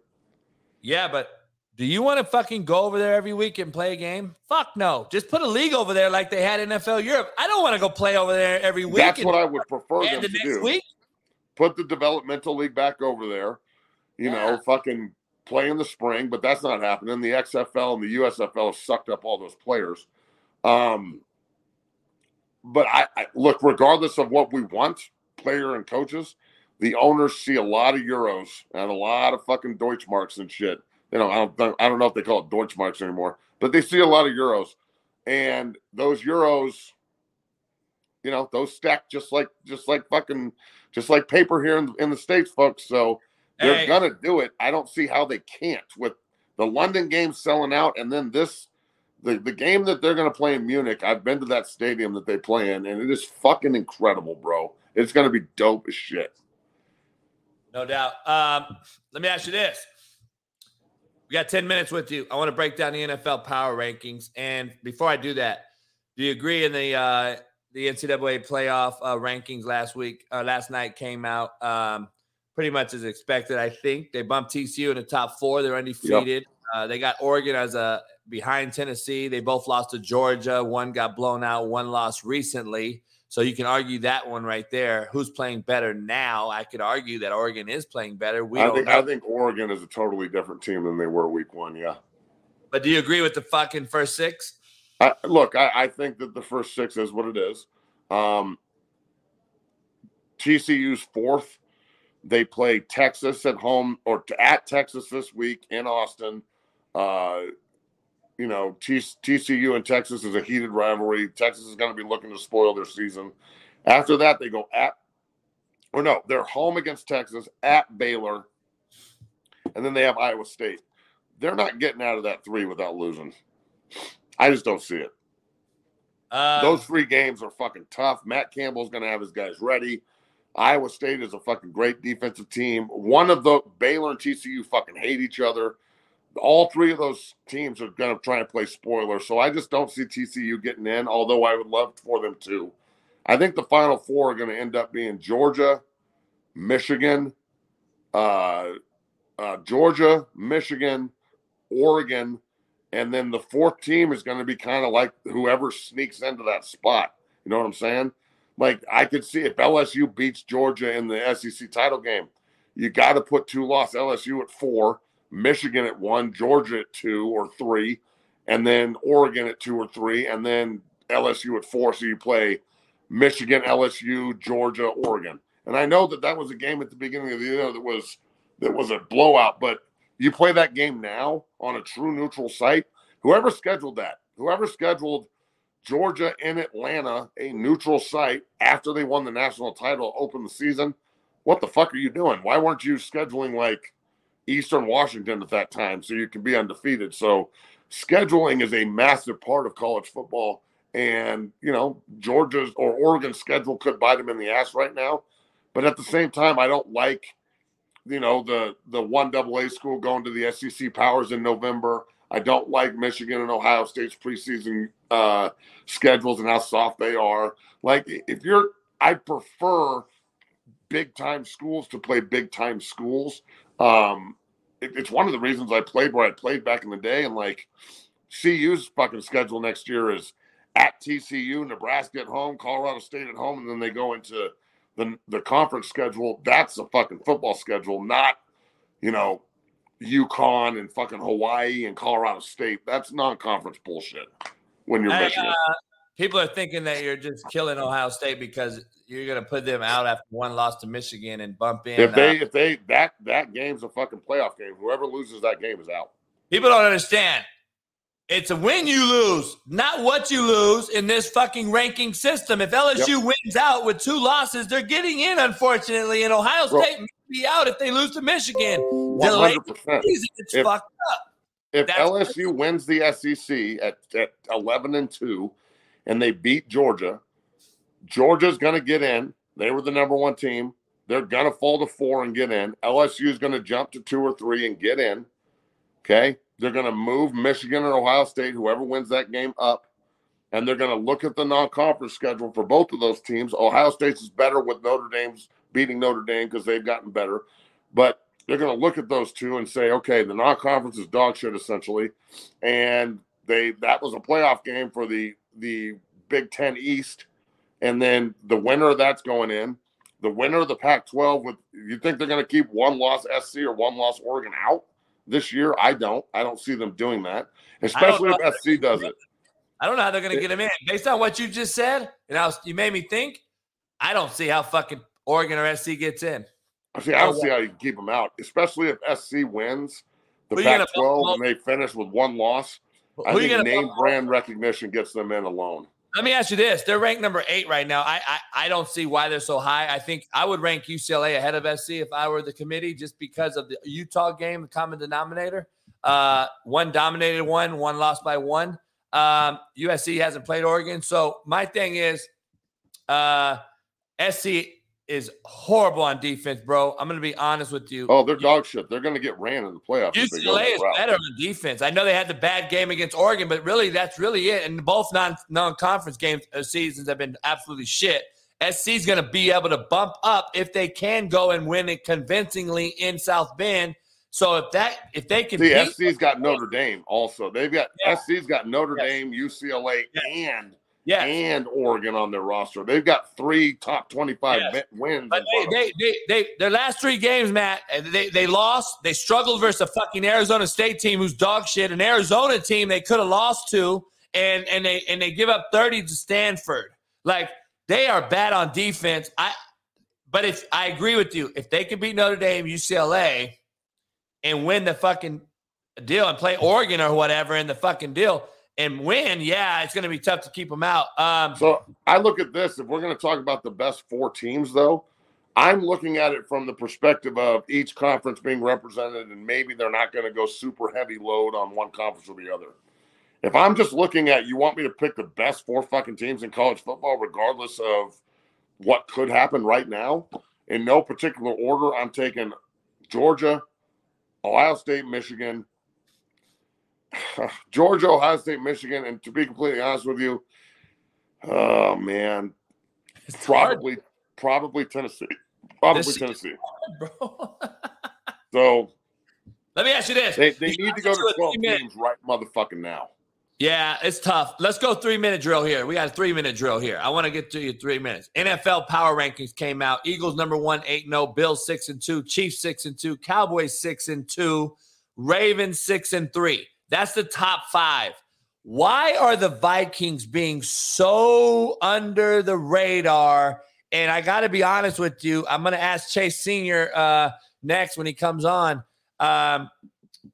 Yeah, but do you want to fucking go over there every week and play a game? Fuck no. Just put a league over there like they had NFL Europe. I don't want to go play over there every week. That's what I would prefer them the to do. Week? Put the developmental league back over there. You yeah. know, fucking play in the spring, but that's not happening. The XFL and the USFL have sucked up all those players. Um, but I, I, look, regardless of what we want, player and coaches, the owners see a lot of euros and a lot of fucking Deutschmarks and shit. You know, I don't I don't know if they call it Deutschmarks anymore, but they see a lot of euros, and those euros, you know, those stack just like just like fucking just like paper here in, in the states, folks. So they're hey. gonna do it. I don't see how they can't with the London game selling out, and then this the, the game that they're going to play in Munich, I've been to that stadium that they play in, and it is fucking incredible, bro. It's going to be dope as shit. No doubt. Um, let me ask you this. We got 10 minutes with you. I want to break down the NFL power rankings. And before I do that, do you agree in the uh, the NCAA playoff uh, rankings last week, uh, last night came out um, pretty much as expected, I think. They bumped TCU in the top four. They're undefeated. Yep. Uh, they got Oregon as a behind Tennessee. They both lost to Georgia. One got blown out, one lost recently. So you can argue that one right there. Who's playing better now? I could argue that Oregon is playing better. We I think. I think Oregon is a totally different team than they were week one. Yeah. But do you agree with the fucking first six? I, look, I, I, think that the first six is what it is. Um, TCU's fourth. They play Texas at home or at Texas this week in Austin. Uh, you know, TCU and Texas is a heated rivalry. Texas is going to be looking to spoil their season. After that, they go at, or no, they're home against Texas, at Baylor, and then they have Iowa State. They're not getting out of that three without losing. I just don't see it. Uh, Those three games are fucking tough. Matt Campbell's going to have his guys ready. Iowa State is a fucking great defensive team. One of the Baylor and TCU fucking hate each other all three of those teams are going to try and play spoiler. So I just don't see TCU getting in, although I would love for them to. I think the final four are going to end up being Georgia, Michigan, uh, uh, Georgia, Michigan, Oregon, and then the fourth team is going to be kind of like whoever sneaks into that spot. You know what I'm saying? Like I could see if LSU beats Georgia in the SEC title game, you got to put two loss LSU at four Michigan at one, Georgia at two or three, and then Oregon at two or three, and then LSU at four. So you play Michigan, LSU, Georgia, Oregon. And I know that that was a game at the beginning of the year that was that was a blowout, but you play that game now on a true neutral site. Whoever scheduled that, whoever scheduled Georgia in Atlanta, a neutral site after they won the national title, open the season. What the fuck are you doing? Why weren't you scheduling like Eastern Washington at that time, so you can be undefeated. So scheduling is a massive part of college football. And, you know, Georgia's or Oregon's schedule could bite them in the ass right now. But at the same time, I don't like, you know, the the one double A school going to the SEC powers in November. I don't like Michigan and Ohio State's preseason uh, schedules and how soft they are. Like, if you're, I prefer big time schools to play big time schools. Um, it, it's one of the reasons I played where I played back in the day. And like CU's fucking schedule next year is at TCU, Nebraska at home, Colorado State at home, and then they go into the the conference schedule. That's a fucking football schedule, not you know UConn and fucking Hawaii and Colorado State. That's non-conference bullshit. When you're Michigan, uh, people are thinking that you're just killing Ohio State because you're gonna put them out after one loss to Michigan and bump in. If they, uh, if they, that that game's a fucking playoff game. Whoever loses that game is out. People don't understand. It's a win you lose, not what you lose in this fucking ranking system. If LSU yep. wins out with two losses, they're getting in, unfortunately. And Ohio State Bro, may be out if they lose to Michigan. 100%. it's if, fucked up. If That's LSU wins the SEC at, at 11 and 2 and they beat Georgia, Georgia's going to get in. They were the number one team. They're going to fall to four and get in. LSU is going to jump to two or three and get in. Okay. They're going to move Michigan and Ohio State, whoever wins that game, up. And they're going to look at the non conference schedule for both of those teams. Ohio State's is better with Notre Dame's beating Notre Dame because they've gotten better. But they're going to look at those two and say, okay, the non conference is dog shit essentially. And they that was a playoff game for the the Big Ten East and then the winner of that's going in. The winner of the Pac-12 with you think they're going to keep one loss SC or one loss Oregon out this year? I don't. I don't see them doing that, especially if SC does it. I don't know how they're going to get him in. Based on what you just said, and I was, you made me think. I don't see how fucking Oregon or SC gets in. See, I don't oh, see how you can keep them out, especially if SC wins the Who Pac-12 and they finish with one loss. I Who think name brand recognition gets them in alone. Let me ask you this: They're ranked number eight right now. I, I I don't see why they're so high. I think I would rank UCLA ahead of SC if I were the committee, just because of the Utah game, the common denominator. Uh, one dominated one, one lost by one. Um, USC hasn't played Oregon, so my thing is, uh, SC is horrible on defense, bro. I'm gonna be honest with you. Oh, they're dog shit. They're going to get ran in the playoffs. if they go UCLA is better on defense. I know they had the bad game against Oregon, but really that's really it. And both non non conference games uh, seasons have been absolutely shit. SC is going to be able to bump up if they can go and win it convincingly in South Bend. So if that if they can See, beat, SC's got Notre Dame also. They've got Yeah. SC's got Notre Yes. Dame, UCLA, and yeah, and Oregon on their roster. They've got three top twenty-five Yes. wins. But in front of them. they, they, they, their last three games, Matt, they, they lost. They struggled versus a fucking Arizona State team who's dog shit. An Arizona team they could have lost to, and and they and they give up thirty to Stanford. Like they are bad on defense. I, but if I agree with you, if they can beat Notre Dame, UCLA, and win the fucking deal and play Oregon or whatever in the fucking deal and win, yeah, it's going to be tough to keep them out. Um, So I look at this. If we're going to talk about the best four teams, though, I'm looking at it from the perspective of each conference being represented, and maybe they're not going to go super heavy load on one conference or the other. If I'm just looking at, you want me to pick the best four fucking teams in college football, regardless of what could happen right now, in no particular order, I'm taking Georgia, Ohio State, Michigan, Georgia, Ohio State, Michigan, and to be completely honest with you, oh man, it's hard, probably probably Tennessee, probably This- Tennessee. bro. So Let me ask you this. they, they You need to go to to twelve teams right motherfucking now. Yeah, it's tough. Let's go three minute drill here. We got a three minute drill here. I want to get to you three minutes. NFL power rankings came out. Eagles number one, eight and zero. Bills six and two. Chiefs six and two. Cowboys six and two. Ravens six and three. That's the top five. Why are the Vikings being so under the radar? And I got to be honest with you. I'm going to ask Chase Senior uh, next when he comes on. Um,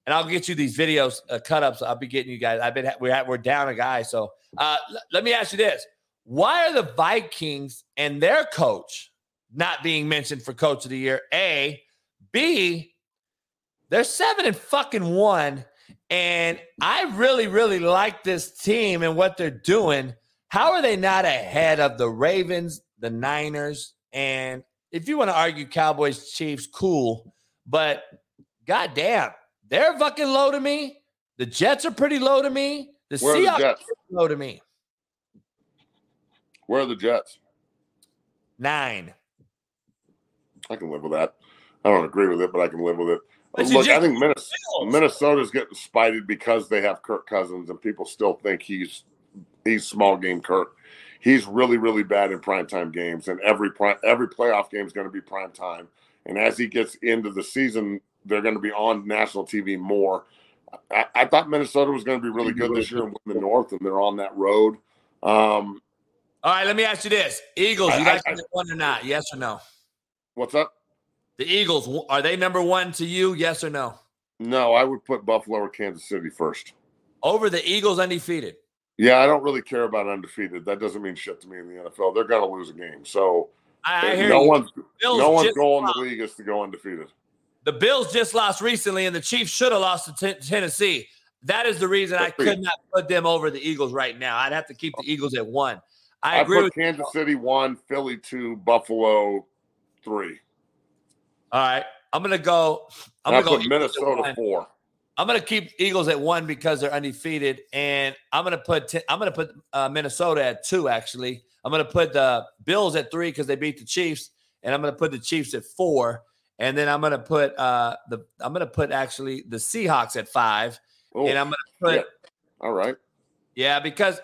and I'll get you these videos uh, cut ups. I'll be getting you guys. I've been we're we're down a guy. So uh, l- let me ask you this: Why are the Vikings and their coach not being mentioned for Coach of the Year? A, B, they're seven and fucking one, and I really really like this team and what they're doing. How are they not ahead of the Ravens, the Niners, and if you want to argue Cowboys, Chiefs, cool, but goddamn, they're fucking low to me. The Jets are pretty low to me. The Where are Seahawks are Jets? low to me. Where are the Jets? Nine. I can live with that. I don't agree with it, but I can live with it. Look, I think Minnesota, Minnesota's getting spited because they have Kirk Cousins, and people still think he's he's small game Kirk. He's really really bad in primetime games, and every prime, every playoff game is going to be prime time. And as he gets into the season, they're going to be on national TV more. I, I thought Minnesota was going to be really good this year and win the North, and they're on that road. Um, All right, let me ask you this: Eagles, you I- guys I- number one or not? Yes or no? what's up? The Eagles are they number one to you? Yes or no? No, I would put Buffalo or Kansas City first. Over the Eagles undefeated. Yeah, I don't really care about undefeated. That doesn't mean shit to me in the NFL. They're going to lose a game. So I, I hear no you. one's Bills no one's goal in the league is to go undefeated. The Bills just lost recently, and the Chiefs should have lost to Ten- Tennessee. That is the reason I could not put them over the Eagles right now. I'd have to keep the Eagles at one. I I, agree put with Kansas City one, Philly two, Buffalo three. All right, I'm gonna go. I'm And gonna go put Minnesota four. I'm gonna keep Eagles at one because they're undefeated, and I'm gonna put i I'm gonna put uh, Minnesota at two. Actually, I'm gonna put the Bills at three because they beat the Chiefs, and I'm gonna put the Chiefs at four, and then I'm gonna put uh the I'm gonna put actually the Seahawks at five, Oh, and I'm gonna put yeah. yeah, because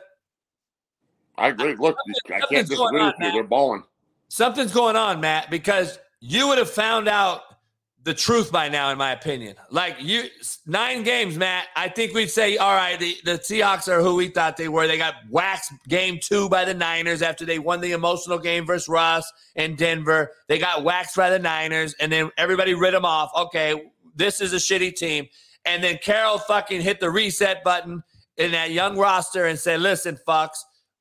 I agree. Look, I Something's can't disagree with you. man. They're balling. something's going on, Matt, because you would have found out the truth by now, in my opinion. Like you, nine games, Matt. I think we'd say, all right, the, the Seahawks are who we thought they were. They got waxed game two by the Niners after they won the emotional game versus Russ and Denver. They got waxed by the Niners, and then everybody rid them off. Okay, this is a shitty team. And then Carroll fucking hit the reset button in that young roster and said, listen, fucks,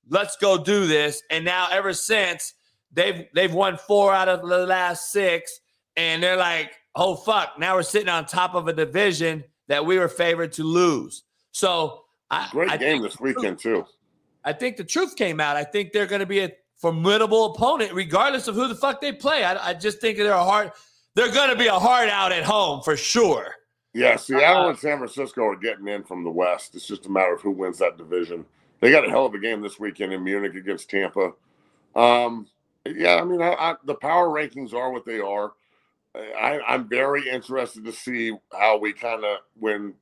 let's go do this. And now ever since they've they've won four out of the last six, and they're like, oh fuck, now we're sitting on top of a division that we were favored to lose. So I, Great I game think this the weekend too. I think the truth came out. I think they're going to be a formidable opponent, regardless of who the fuck they play. I, I just think they're a hard. They're going to be a hard out at home for sure. Yeah, Seattle Uh, and San Francisco are getting in from the West. It's just a matter of who wins that division. They got a hell of a game this weekend in Munich against Tampa. Um, yeah, I mean, I, I, the power rankings are what they are. I, I'm very interested to see how we kind of when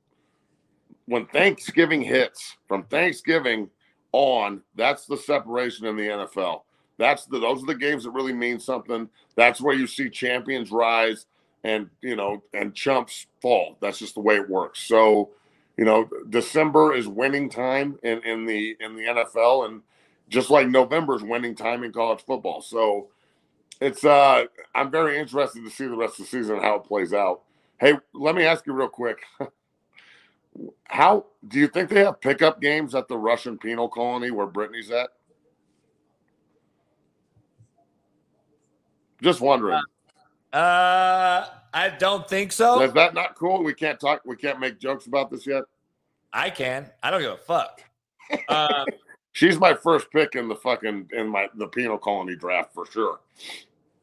when Thanksgiving hits from Thanksgiving on. That's the separation in the NFL. That's the those are the games that really mean something. That's where you see champions rise and you know and chumps fall. That's just the way it works. So, you know, December is winning time in in the in the NFL, and just like November is winning time in college football. So, it's uh, I'm very interested to see the rest of the season and how it plays out. Hey, let me ask you real quick. How do you think they have pickup games at the Russian penal colony where Brittney's at? Just wondering. Uh, I don't think so. Is that not cool? We can't talk. We can't make jokes about this yet. I can. I don't give a fuck. Uh, She's my first pick in the fucking in my the penal colony draft for sure.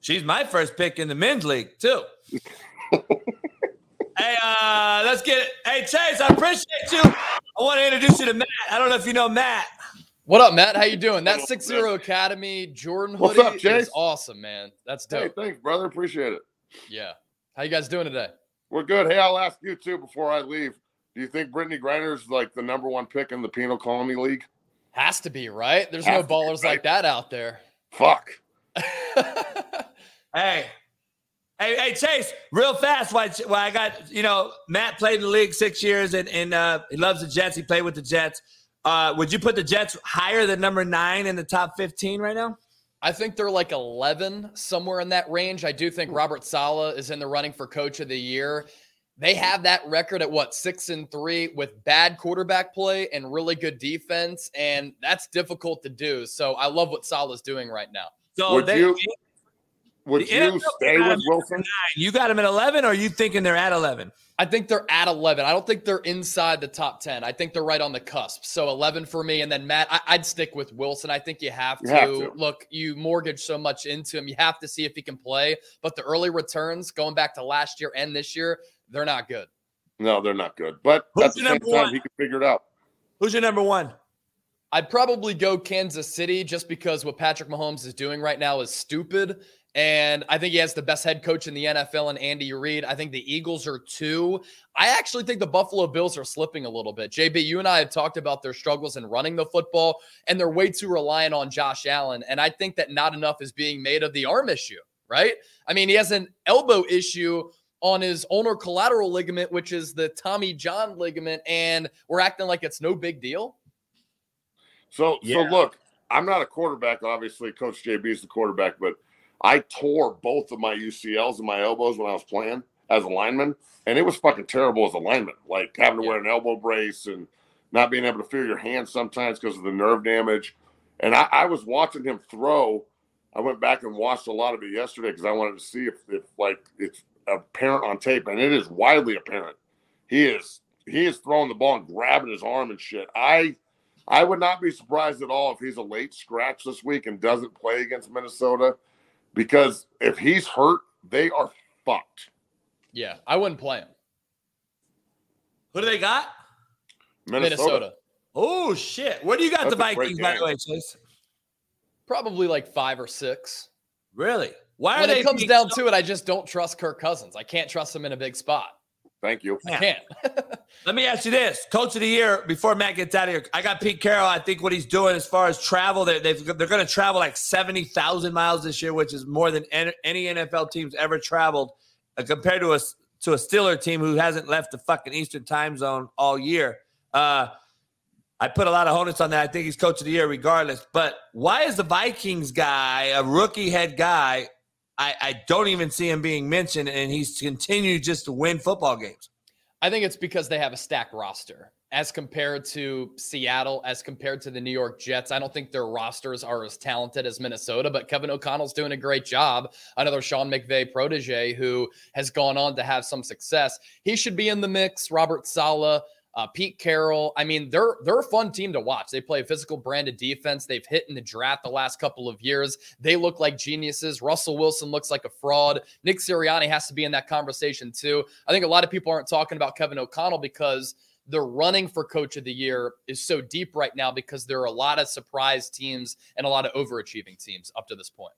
she's my first pick in the men's league too. hey, uh, let's get it. Hey, Chase, I appreciate you. I want to introduce you to Matt. I don't know if you know Matt. What up, Matt? How you doing? That What up, Six Zero Academy Jordan What's hoodie up, is awesome, man. That's dope. Hey, dope. thanks, brother. Appreciate it. Yeah. How you guys doing today? We're good. Hey, I'll ask you too before I leave. Do you think Brittney Griner's like the number one pick in the penal colony league? Has to be right. There's Has no to be, ballers right? like that out there. Fuck. Hey, hey, hey, Chase, real fast. Why? Why I got you know Matt played in the league six years and and uh, he loves the Jets. He played with the Jets. Uh, would you put the Jets higher than number nine in the top fifteen right now? I think they're like 11, somewhere in that range. I do think Robert Saleh is in the running for coach of the year. They have that record at what, six and three with bad quarterback play and really good defense. And that's difficult to do. So I love what Saleh's doing right now. So Would they, you- Would The you NFL stay got with him Wilson? you got them at eleven, or are you thinking they're at eleven? I think they're at 11. I don't think they're inside the top 10. I think they're right on the cusp. So 11 for me. And then Matt, I, would stick with Wilson. I think you have to. You have to. Look, you mortgage so much into him. You have to see if he can play. But the early returns going back to last year and this year, they're not good. No, they're not good. But Who's at the your same number time, one? he can figure it out. Who's your number one? I'd probably go Kansas City just because what Patrick Mahomes is doing right now is stupid. And I think he has the best head coach in the NFL and Andy Reid. I think the Eagles are two. I actually think the Buffalo Bills are slipping a little bit. JB, you and I have talked about their struggles in running the football, and they're way too reliant on Josh Allen. And I think that not enough is being made of the arm issue, right? I mean, he has an elbow issue on his ulnar collateral ligament, which is the Tommy John ligament, and we're acting like it's no big deal. So, Yeah. so look, I'm not a quarterback. Obviously, Coach JB is the quarterback, but I tore both of my UCLs and my elbows when I was playing as a lineman, and it was fucking terrible as a lineman. Like having to Yeah. wear an elbow brace and not being able to feel your hands sometimes because of the nerve damage. And I, I was watching him throw. I went back and watched a lot of it yesterday because I wanted to see if, if like it's apparent on tape, and it is widely apparent. He is he is throwing the ball and grabbing his arm and shit. I I would not be surprised at all if he's a late scratch this week and doesn't play against Minnesota because if he's hurt, they are fucked. Yeah, I wouldn't play him. Who do they got? Minnesota. Minnesota. Oh shit! Where do you got That's the a great Vikings, by the way, Chase? Probably like five or six. Really? Why When it comes down so- to it, I just don't trust Kirk Cousins. I can't trust him in a big spot. Thank you. I can't. Let me ask you this: Coach of the year. Before Matt gets out of here, I got Pete Carroll. I think what he's doing as far as travel, they, they've, they're going to travel like seventy thousand miles this year, which is more than any any NFL teams ever traveled uh, compared to a to a Steeler team who hasn't left the fucking Eastern time zone all year. Uh, I put a lot of onus on that. I think he's coach of the year regardless. But why is the Vikings guy, a rookie head guy, I, I don't even see him being mentioned, and he's continued just to win football games? I think it's because they have a stacked roster as compared to Seattle, as compared to the New York Jets. I don't think their rosters are as talented as Minnesota, but Kevin O'Connell's doing a great job. Another Sean McVay protege who has gone on to have some success. He should be in the mix. Robert Saleh. Uh, Pete Carroll. I mean, they're they're a fun team to watch. They play a physical brand of defense. They've hit in the draft the last couple of years. They look like geniuses. Russell Wilson looks like a fraud. Nick Sirianni has to be in that conversation too. I think a lot of people aren't talking about Kevin O'Connell because the running for coach of the year is so deep right now because there are a lot of surprise teams and a lot of overachieving teams up to this point.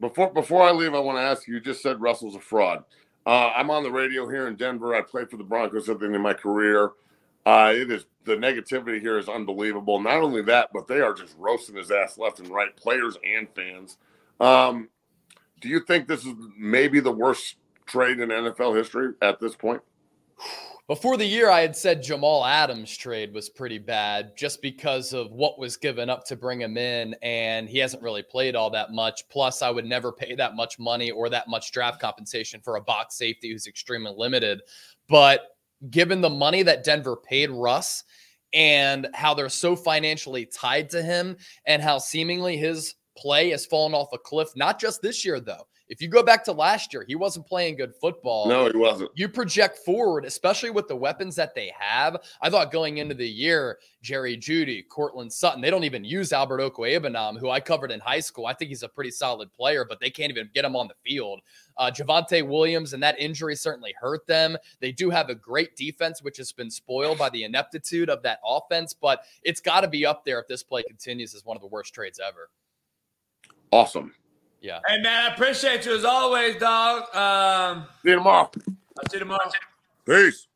Before before I leave, I want to ask you. You just said Russell's a fraud. Uh, I'm on the radio here in Denver. I played for the Broncos at the end of my career. Uh, it is the negativity here is unbelievable. Not only that, but they are just roasting his ass left and right, players and fans. Um, do you think this is maybe the worst trade in NFL history at this point? Before the year, I had said Jamal Adams trade was pretty bad just because of what was given up to bring him in, and he hasn't really played all that much. Plus, I would never pay that much money or that much draft compensation for a box safety who's extremely limited. But given the money that Denver paid Russ and how they're so financially tied to him and how seemingly his play has fallen off a cliff, not just this year, though. If you go back to last year, he wasn't playing good football. No, he wasn't. You project forward, especially with the weapons that they have. I thought going into the year, Jerry Jeudy, Courtland Sutton, they don't even use Albert Okwuegbunam, who I covered in high school. I think he's a pretty solid player, but they can't even get him on the field. Uh, Javonte Williams and that injury certainly hurt them. They do have a great defense, which has been spoiled by the ineptitude of that offense, but it's got to be up there if this play continues as one of the worst trades ever. Awesome. Yeah. Hey man, I appreciate you as always, dog. Um, see you tomorrow. I'll see you tomorrow. Peace.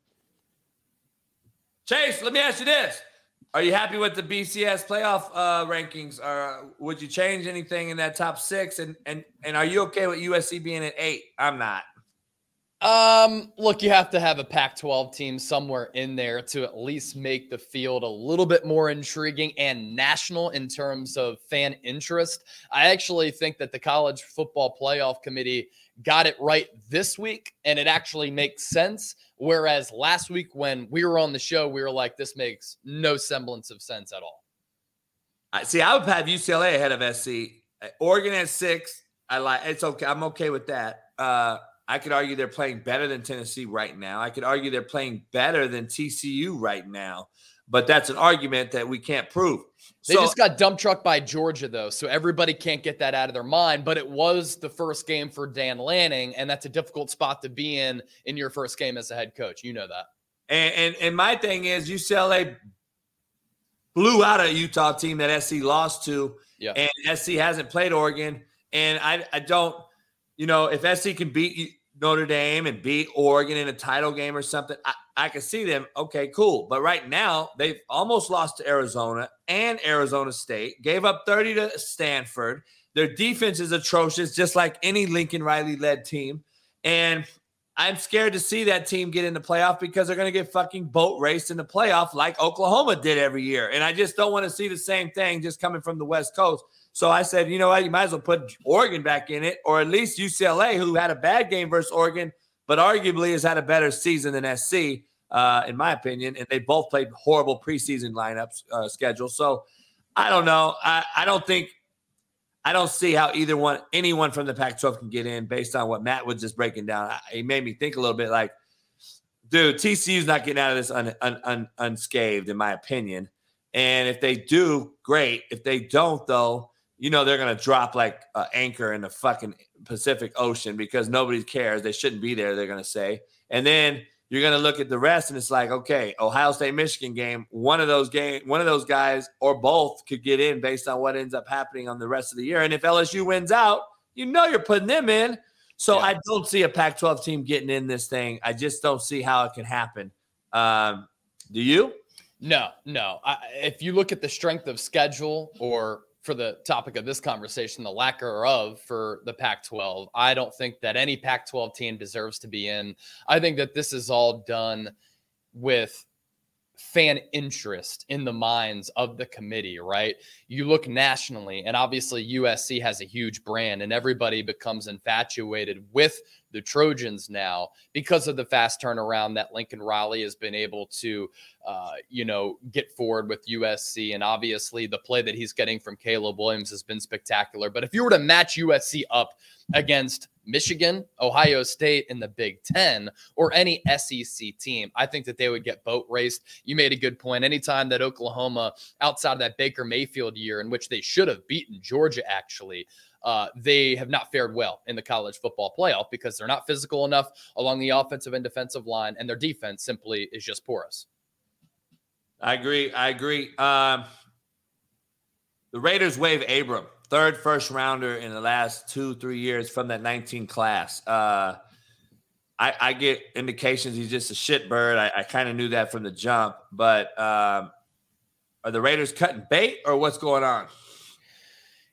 Chase, let me ask you this: Are you happy with the BCS playoff uh, rankings? Or would you change anything in that top six? And and and are you okay with USC being at eight? I'm not. Um, look, you have to have a Pac 12 team somewhere in there to at least make the field a little bit more intriguing and national in terms of fan interest. I actually think that the college football playoff committee got it right this week, and it actually makes sense. Whereas last week, when we were on the show, we were like, this makes no semblance of sense at all. I see. I would have UCLA ahead of SC. Oregon at six. I like it's okay. I'm okay with that. Uh, I could argue they're playing better than Tennessee right now. I could argue they're playing better than TCU right now, but that's an argument that we can't prove. They so, just got dump trucked by Georgia, though, so everybody can't get that out of their mind. But it was the first game for Dan Lanning, and that's a difficult spot to be in in your first game as a head coach. You know that. And and, and my thing is UCLA blew out a Utah team that SC lost to, yeah. and SC hasn't played Oregon. And I I don't, you know, if SC can beat Notre Dame and beat Oregon in a title game or something, I, I can see them. Okay, cool. But right now, they've almost lost to Arizona and Arizona State, gave up 30 to Stanford. Their defense is atrocious, just like any Lincoln Riley led team. And I'm scared to see that team get in the playoff because they're going to get fucking boat raced in the playoff like Oklahoma did every year. And I just don't want to see the same thing just coming from the West Coast. So I said, you know what? You might as well put Oregon back in it, or at least UCLA, who had a bad game versus Oregon, but arguably has had a better season than SC, uh, in my opinion. And they both played horrible preseason lineups uh, schedule. So I don't know. I, I don't think I don't see how either one, anyone from the Pac-12 can get in based on what Matt was just breaking down. He made me think a little bit like, dude, TCU's not getting out of this un, un, un, unscathed, in my opinion. And if they do, great. If they don't, though, you know they're gonna drop like an anchor in the fucking Pacific Ocean because nobody cares. They shouldn't be there. They're gonna say, and then you're gonna look at the rest, and it's like, okay, Ohio State Michigan game. One of those game, one of those guys or both could get in based on what ends up happening on the rest of the year. And if LSU wins out, you know you're putting them in. So yeah. I don't see a Pac-12 team getting in this thing. I just don't see how it can happen. Um, do you? No, no. I, if you look at the strength of schedule or for the topic of this conversation, the lack of for the Pac 12. I don't think that any Pac 12 team deserves to be in. I think that this is all done with fan interest in the minds of the committee, right? You look nationally, and obviously USC has a huge brand, and everybody becomes infatuated with the Trojans now because of the fast turnaround that Lincoln Riley has been able to, uh, you know, get forward with USC. And obviously, the play that he's getting from Caleb Williams has been spectacular. But if you were to match USC up against Michigan, Ohio State in the Big Ten, or any SEC team, I think that they would get boat raced. You made a good point. Anytime that Oklahoma, outside of that Baker Mayfield year, in which they should have beaten Georgia, actually, uh, they have not fared well in the college football playoff because they're not physical enough along the offensive and defensive line, and their defense simply is just porous. I agree. I agree. Um, the Raiders waive Abram, third first rounder in the last two, three years from that 19 class. Uh, I, I, get indications he's just a shit bird. I, I kind of knew that from the jump, but um, are the Raiders cutting bait or what's going on?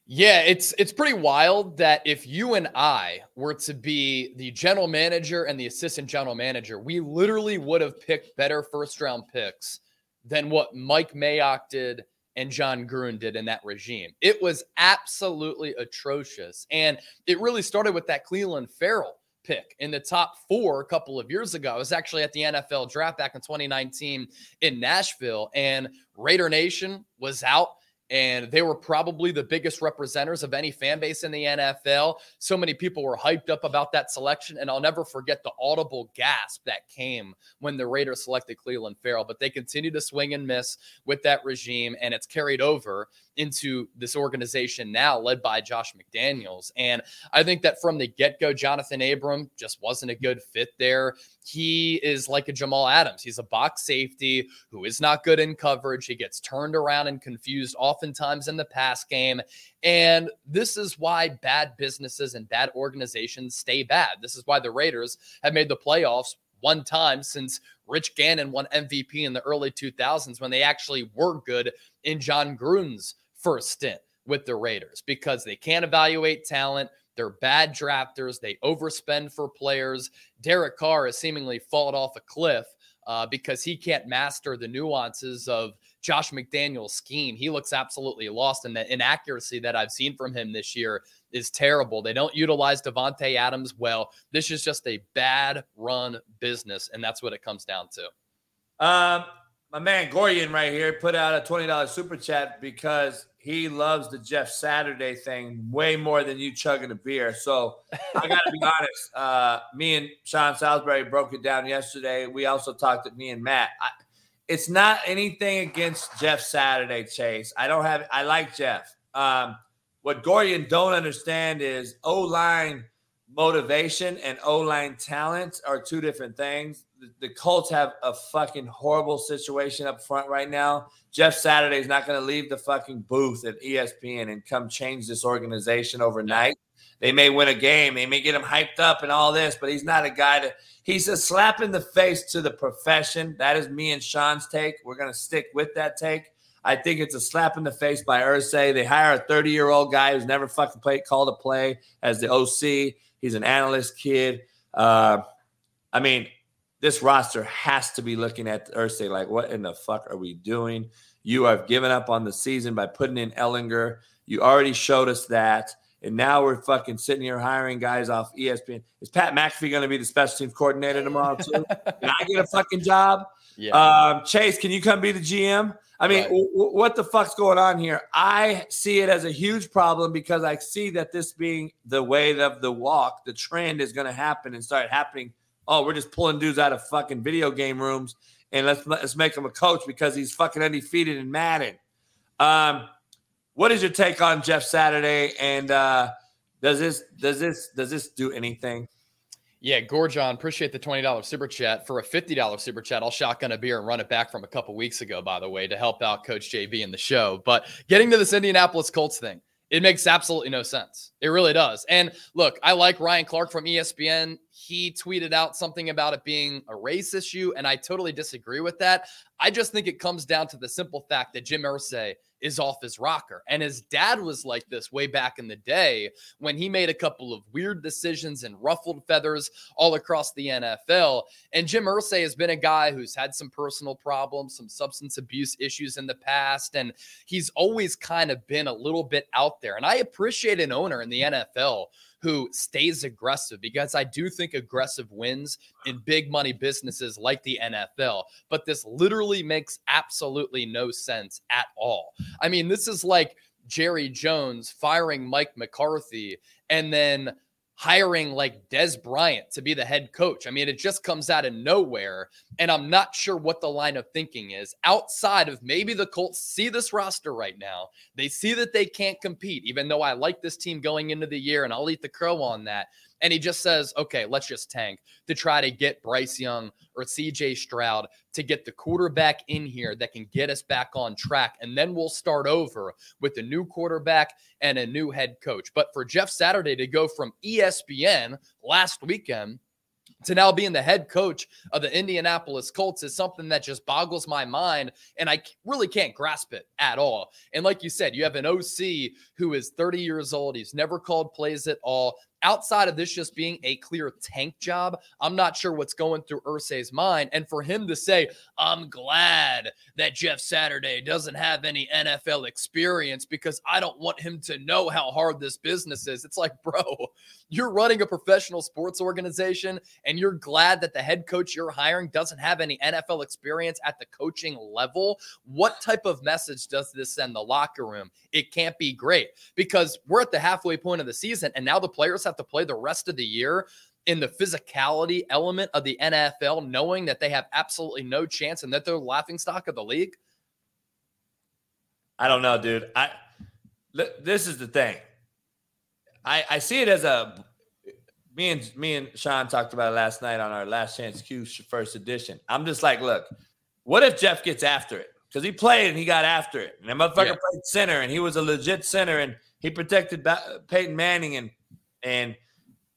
Yeah, it's it's pretty wild that if you and I were to be the general manager and the assistant general manager, we literally would have picked better first round picks than what Mike Mayock did and Jon Gruden did in that regime. It was absolutely atrocious. And it really started with that Clelin Ferrell pick in the top four a couple of years ago. I was actually at the NFL draft back in 2019 in Nashville, and Raider Nation was out and they were probably the biggest representatives of any fan base in the NFL. So many people were hyped up about that selection, and I'll never forget the audible gasp that came when the Raiders selected Clelin Ferrell. But they continue to swing and miss with that regime, and it's carried over into this organization now led by Josh McDaniels. And I think that from the get go, Jonathan Abram just wasn't a good fit there. He is like a Jamal Adams. He's a box safety who is not good in coverage. He gets turned around and confused oftentimes in the pass game. And this is why bad businesses and bad organizations stay bad. This is why the Raiders have made the playoffs one time since Rich Gannon won MVP in the early 2000s when they actually were good in Jon Gruden's first stint with the Raiders because they can't evaluate talent. They're bad drafters. They overspend for players. Derek Carr has seemingly fallen off a cliff uh, because he can't master the nuances of Josh McDaniel's scheme. He looks absolutely lost, and the inaccuracy that I've seen from him this year is terrible. They don't utilize Davante Adams well. This is just a bad run business, and that's what it comes down to. Um, my man Gorian right here put out a twenty dollars super chat because he loves the Jeff Saturday thing way more than you chugging a beer. So I got to be honest. Uh, me and Sean Salisbury broke it down yesterday. We also talked to me and Matt. I, it's not anything against Jeff Saturday, Chase. I don't have. I like Jeff. Um, what Gorian don't understand is O line motivation and O line talent are two different things. The, Colts have a fucking horrible situation up front right now. Jeff Saturday is not going to leave the fucking booth at ESPN and come change this organization overnight. They may win a game, they may get him hyped up and all this, but he's not a guy to. He's a slap in the face to the profession. That is me and Sean's take. We're going to stick with that take. I think it's a slap in the face by Irsay. They hire a 30 year old guy who's never fucking played, called a play as the OC. He's an analyst kid. Uh, I mean, this roster has to be looking at Irsay like, what in the fuck are we doing? You have given up on the season by putting in Ehlinger. You already showed us that. And now we're fucking sitting here hiring guys off ESPN. Is Pat McAfee going to be the special teams coordinator tomorrow too? can I get a fucking job? Yeah. Um, Chase, can you come be the GM? I mean, right. w- what the fuck's going on here? I see it as a huge problem because I see that this being the way of the walk, the trend is going to happen and start happening. Oh, we're just pulling dudes out of fucking video game rooms and let's let's make him a coach because he's fucking undefeated in Madden. Um, what is your take on Jeff Saturday? And uh, does this does this does this do anything? Yeah, Gorjon, appreciate the $20 super chat. For a $50 super chat, I'll shotgun a beer and run it back from a couple weeks ago, by the way, to help out Coach JB in the show. But getting to this Indianapolis Colts thing, it makes absolutely no sense. It really does. And look, I like Ryan Clark from ESPN. He tweeted out something about it being a race issue, and I totally disagree with that. I just think it comes down to the simple fact that Jim Irsay is off his rocker. And his dad was like this way back in the day when he made a couple of weird decisions and ruffled feathers all across the NFL. And Jim Irsay has been a guy who's had some personal problems, some substance abuse issues in the past. And he's always kind of been a little bit out there. And I appreciate an owner in the NFL who stays aggressive because I do think aggressive wins in big money businesses like the NFL. But this literally makes absolutely no sense at all. I mean, this is like Jerry Jones firing Mike McCarthy and then hiring like Dez Bryant to be the head coach. I mean, it just comes out of nowhere. And I'm not sure what the line of thinking is outside of maybe the Colts see this roster right now. They see that they can't compete, even though I like this team going into the year and I'll eat the crow on that. And he just says, okay, let's just tank to try to get Bryce Young or CJ Stroud to get the quarterback in here that can get us back on track. And then we'll start over with a new quarterback and a new head coach. But for Jeff Saturday to go from ESPN last weekend to now being the head coach of the Indianapolis Colts is something that just boggles my mind. And I really can't grasp it at all. And like you said, you have an OC who is 30 years old. He's never called plays at all outside of this just being a clear tank job, I'm not sure what's going through Irsay's mind. And for him to say, I'm glad that Jeff Saturday doesn't have any NFL experience because I don't want him to know how hard this business is. It's like, bro, you're running a professional sports organization and you're glad that the head coach you're hiring doesn't have any NFL experience at the coaching level. What type of message does this send the locker room? It can't be great because we're at the halfway point of the season and now the players have to play the rest of the year in the physicality element of the NFL, knowing that they have absolutely no chance and that they're laughing stock of the league? I don't know, dude. I this is the thing. I I see it as a me and me and Sean talked about it last night on our last chance Q first edition. I'm just like, look, what if Jeff gets after it? Because he played and he got after it. And that motherfucker yeah. played center and he was a legit center and he protected Peyton Manning and and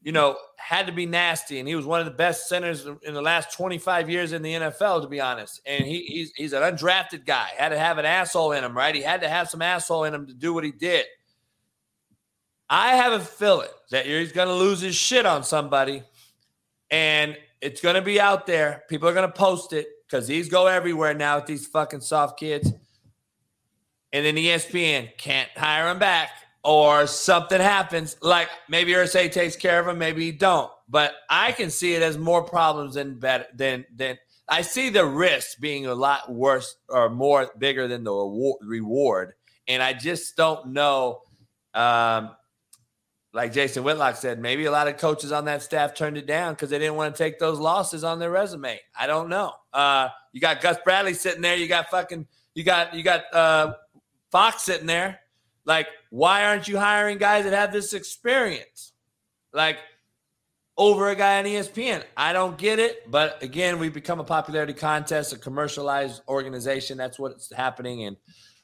you know had to be nasty. And he was one of the best centers in the last 25 years in the NFL, to be honest. And he, he's he's an undrafted guy. Had to have an asshole in him, right? He had to have some asshole in him to do what he did. I have a feeling that he's going to lose his shit on somebody, and it's going to be out there. People are going to post it because these go everywhere now with these fucking soft kids. And then ESPN can't hire him back or something happens, like maybe Irsay takes care of him, maybe he don't. But I can see it as more problems than better than than I see the risk being a lot worse or more bigger than the reward, and I just don't know. Um, like Jason Whitlock said, maybe a lot of coaches on that staff turned it down because they didn't want to take those losses on their resume. I don't know. Uh, you got Gus Bradley sitting there. You got fucking. You got you got uh, Fox sitting there. Like, why aren't you hiring guys that have this experience? Like, over a guy on ESPN. I don't get it. But again, we've become a popularity contest, a commercialized organization. That's what's happening. And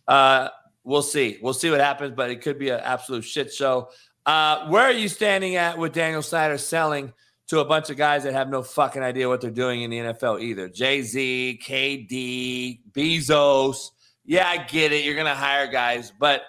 uh, we'll see. We'll see what happens, but it could be an absolute shit show. Uh, where are you standing at with Daniel Snyder selling to a bunch of guys that have no fucking idea what they're doing in the NFL either? Jay Z, KD, Bezos. Yeah, I get it. You're to hire guys, but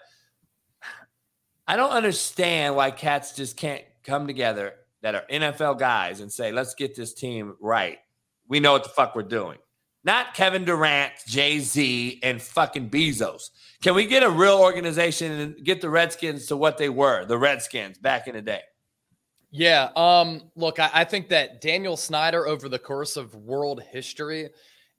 I don't understand why cats just can't come together that are NFL guys and say, let's get this team right. We know what the fuck we're doing. Not Kevin Durant, Jay Z, and fucking Bezos. Can we get a real organization and get the Redskins to what they were, the Redskins back in the day? Yeah. Um, look, I, I think that Daniel Snyder, over the course of world history,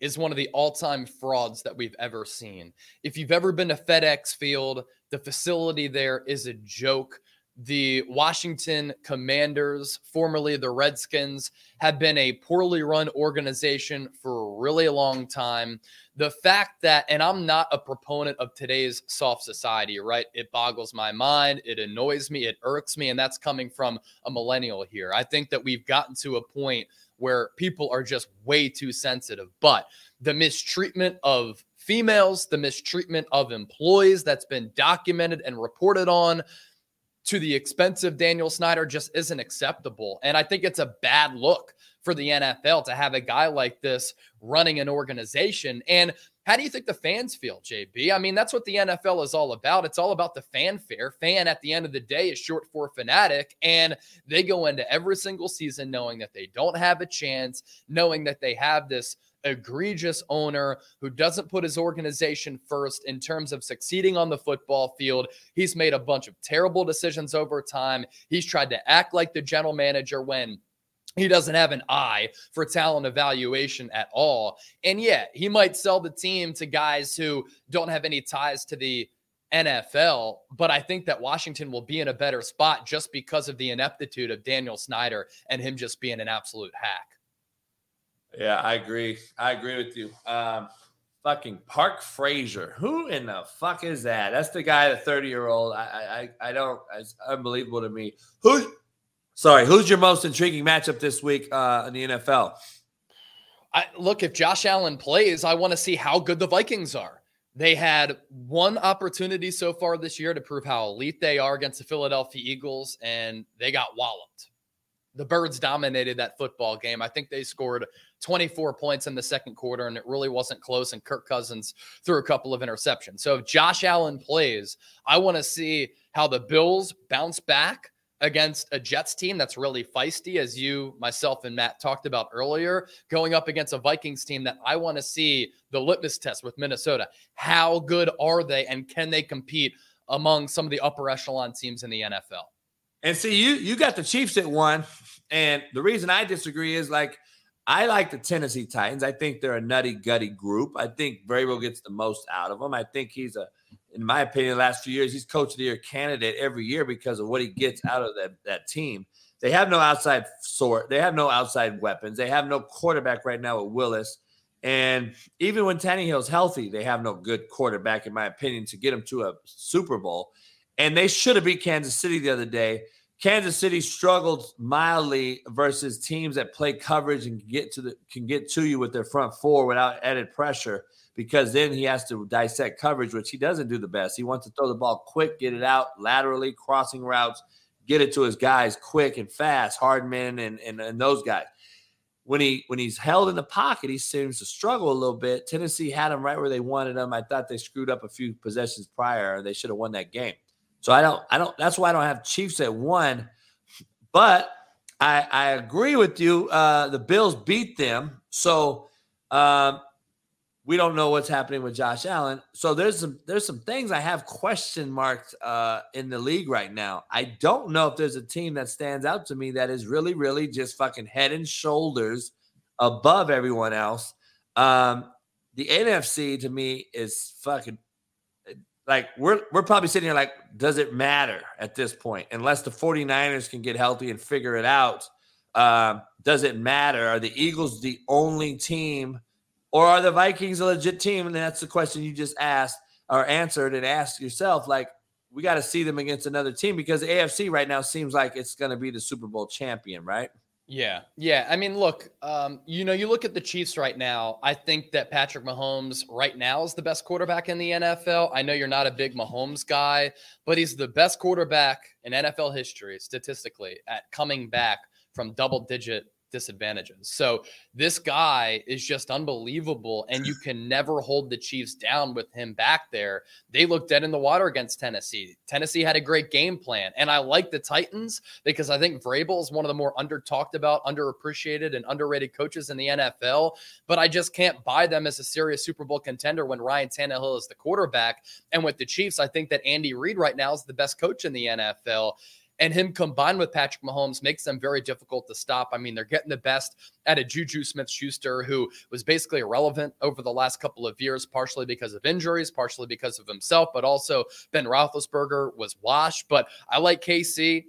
is one of the all-time frauds that we've ever seen. If you've ever been to FedEx Field, the facility there is a joke. The Washington Commanders, formerly the Redskins, have been a poorly run organization for a really long time. The fact that, and I'm not a proponent of today's soft society, right? It boggles my mind. It annoys me. It irks me. And that's coming from a millennial here. I think that we've gotten to a point where people are just way too sensitive. But the mistreatment of females, the mistreatment of employees that's been documented and reported on to the expense of Daniel Snyder just isn't acceptable. And I think it's a bad look for the NFL to have a guy like this running an organization. And how do you think the fans feel, JB? I mean, that's what the NFL is all about. It's all about the fanfare. Fan at the end of the day is short for fanatic. And they go into every single season knowing that they don't have a chance, knowing that they have this egregious owner who doesn't put his organization first in terms of succeeding on the football field. He's made a bunch of terrible decisions over time. He's tried to act like the general manager when he doesn't have an eye for talent evaluation at all. And yeah, he might sell the team to guys who don't have any ties to the NFL, but I think that Washington will be in a better spot just because of the ineptitude of Daniel Snyder and him just being an absolute hack. Yeah, I agree. I agree with you. Um, fucking Park Frazier. Who in the fuck is that? That's the guy, the 30 year old. I, I, I don't, it's unbelievable to me. Who, Sorry, who's your most intriguing matchup this week uh, in the NFL? I, look, if Josh Allen plays, I want to see how good the Vikings are. They had one opportunity so far this year to prove how elite they are against the Philadelphia Eagles, and they got walloped. The Birds dominated that football game. I think they scored 24 points in the second quarter, and it really wasn't close. And Kirk Cousins threw a couple of interceptions. So if Josh Allen plays, I want to see how the Bills bounce back against a Jets team that's really feisty, as you, myself, and Matt talked about earlier, going up against a Vikings team that I want to see the litmus test with Minnesota. How good are they, and can they compete among some of the upper echelon teams in the NFL? And see, you you got the Chiefs at one, and the reason I disagree is like I like the Tennessee Titans. I think they're a nutty gutty group. I think Vrabel gets the most out of them. I think he's a in my opinion, the last few years, he's coach of the year candidate every year because of what he gets out of that, that team. They have no outside sort. They have no outside weapons. They have no quarterback right now with Willis. And even when Tannehill's healthy, they have no good quarterback, in my opinion, to get him to a Super Bowl. And they should have beat Kansas City the other day. Kansas City struggled mildly versus teams that play coverage and get to the can get to you with their front four without added pressure because then he has to dissect coverage, which he doesn't do the best. He wants to throw the ball quick, get it out laterally, crossing routes, get it to his guys quick and fast, Hardman and, and, and those guys. When he when he's held in the pocket, he seems to struggle a little bit. Tennessee had him right where they wanted him. I thought they screwed up a few possessions prior. And they should have won that game. So I don't I don't that's why I don't have Chiefs at one. But I I agree with you. Uh the Bills beat them. So um we don't know what's happening with Josh Allen. So there's some there's some things I have question marks uh, in the league right now. I don't know if there's a team that stands out to me that is really really just fucking head and shoulders above everyone else. Um, the NFC to me is fucking like we're we're probably sitting here like does it matter at this point unless the 49ers can get healthy and figure it out. Um, does it matter? Are the Eagles the only team or are the Vikings a legit team? And that's the question you just asked or answered and asked yourself. Like, we got to see them against another team because the AFC right now seems like it's going to be the Super Bowl champion, right? Yeah. Yeah. I mean, look, um, you know, you look at the Chiefs right now. I think that Patrick Mahomes right now is the best quarterback in the NFL. I know you're not a big Mahomes guy, but he's the best quarterback in NFL history statistically at coming back from double digit disadvantages. So this guy is just unbelievable, and you can never hold the Chiefs down with him back there. They looked dead in the water against Tennessee. Tennessee had a great game plan, and I like the Titans because I think Vrabel is one of the more under talked about, underappreciated, and underrated coaches in the NFL. But I just can't buy them as a serious Super Bowl contender when Ryan Tannehill is the quarterback. And with the Chiefs, I think that Andy Reid right now is the best coach in the NFL and him combined with Patrick Mahomes makes them very difficult to stop. I mean, they're getting the best at a Juju Smith Schuster, who was basically irrelevant over the last couple of years, partially because of injuries, partially because of himself, but also Ben Roethlisberger was washed. But I like KC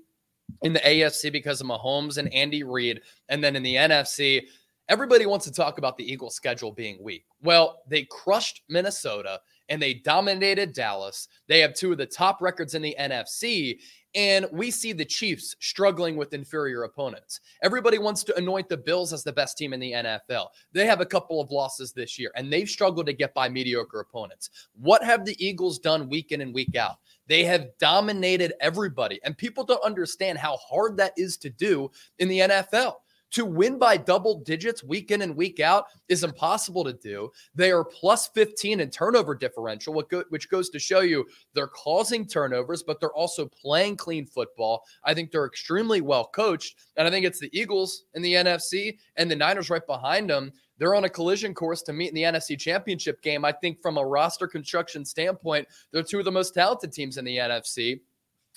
in the AFC because of Mahomes and Andy Reid. And then in the NFC, everybody wants to talk about the Eagles' schedule being weak. Well, they crushed Minnesota and they dominated Dallas. They have two of the top records in the NFC. And we see the Chiefs struggling with inferior opponents. Everybody wants to anoint the Bills as the best team in the NFL. They have a couple of losses this year, and they've struggled to get by mediocre opponents. What have the Eagles done week in and week out? They have dominated everybody, and people don't understand how hard that is to do in the NFL. To win by double digits week in and week out is impossible to do. They are plus 15 in turnover differential, which goes to show you they're causing turnovers, but they're also playing clean football. I think they're extremely well coached. And I think it's the Eagles in the NFC and the Niners right behind them. They're on a collision course to meet in the NFC Championship game. I think from a roster construction standpoint, they're two of the most talented teams in the NFC.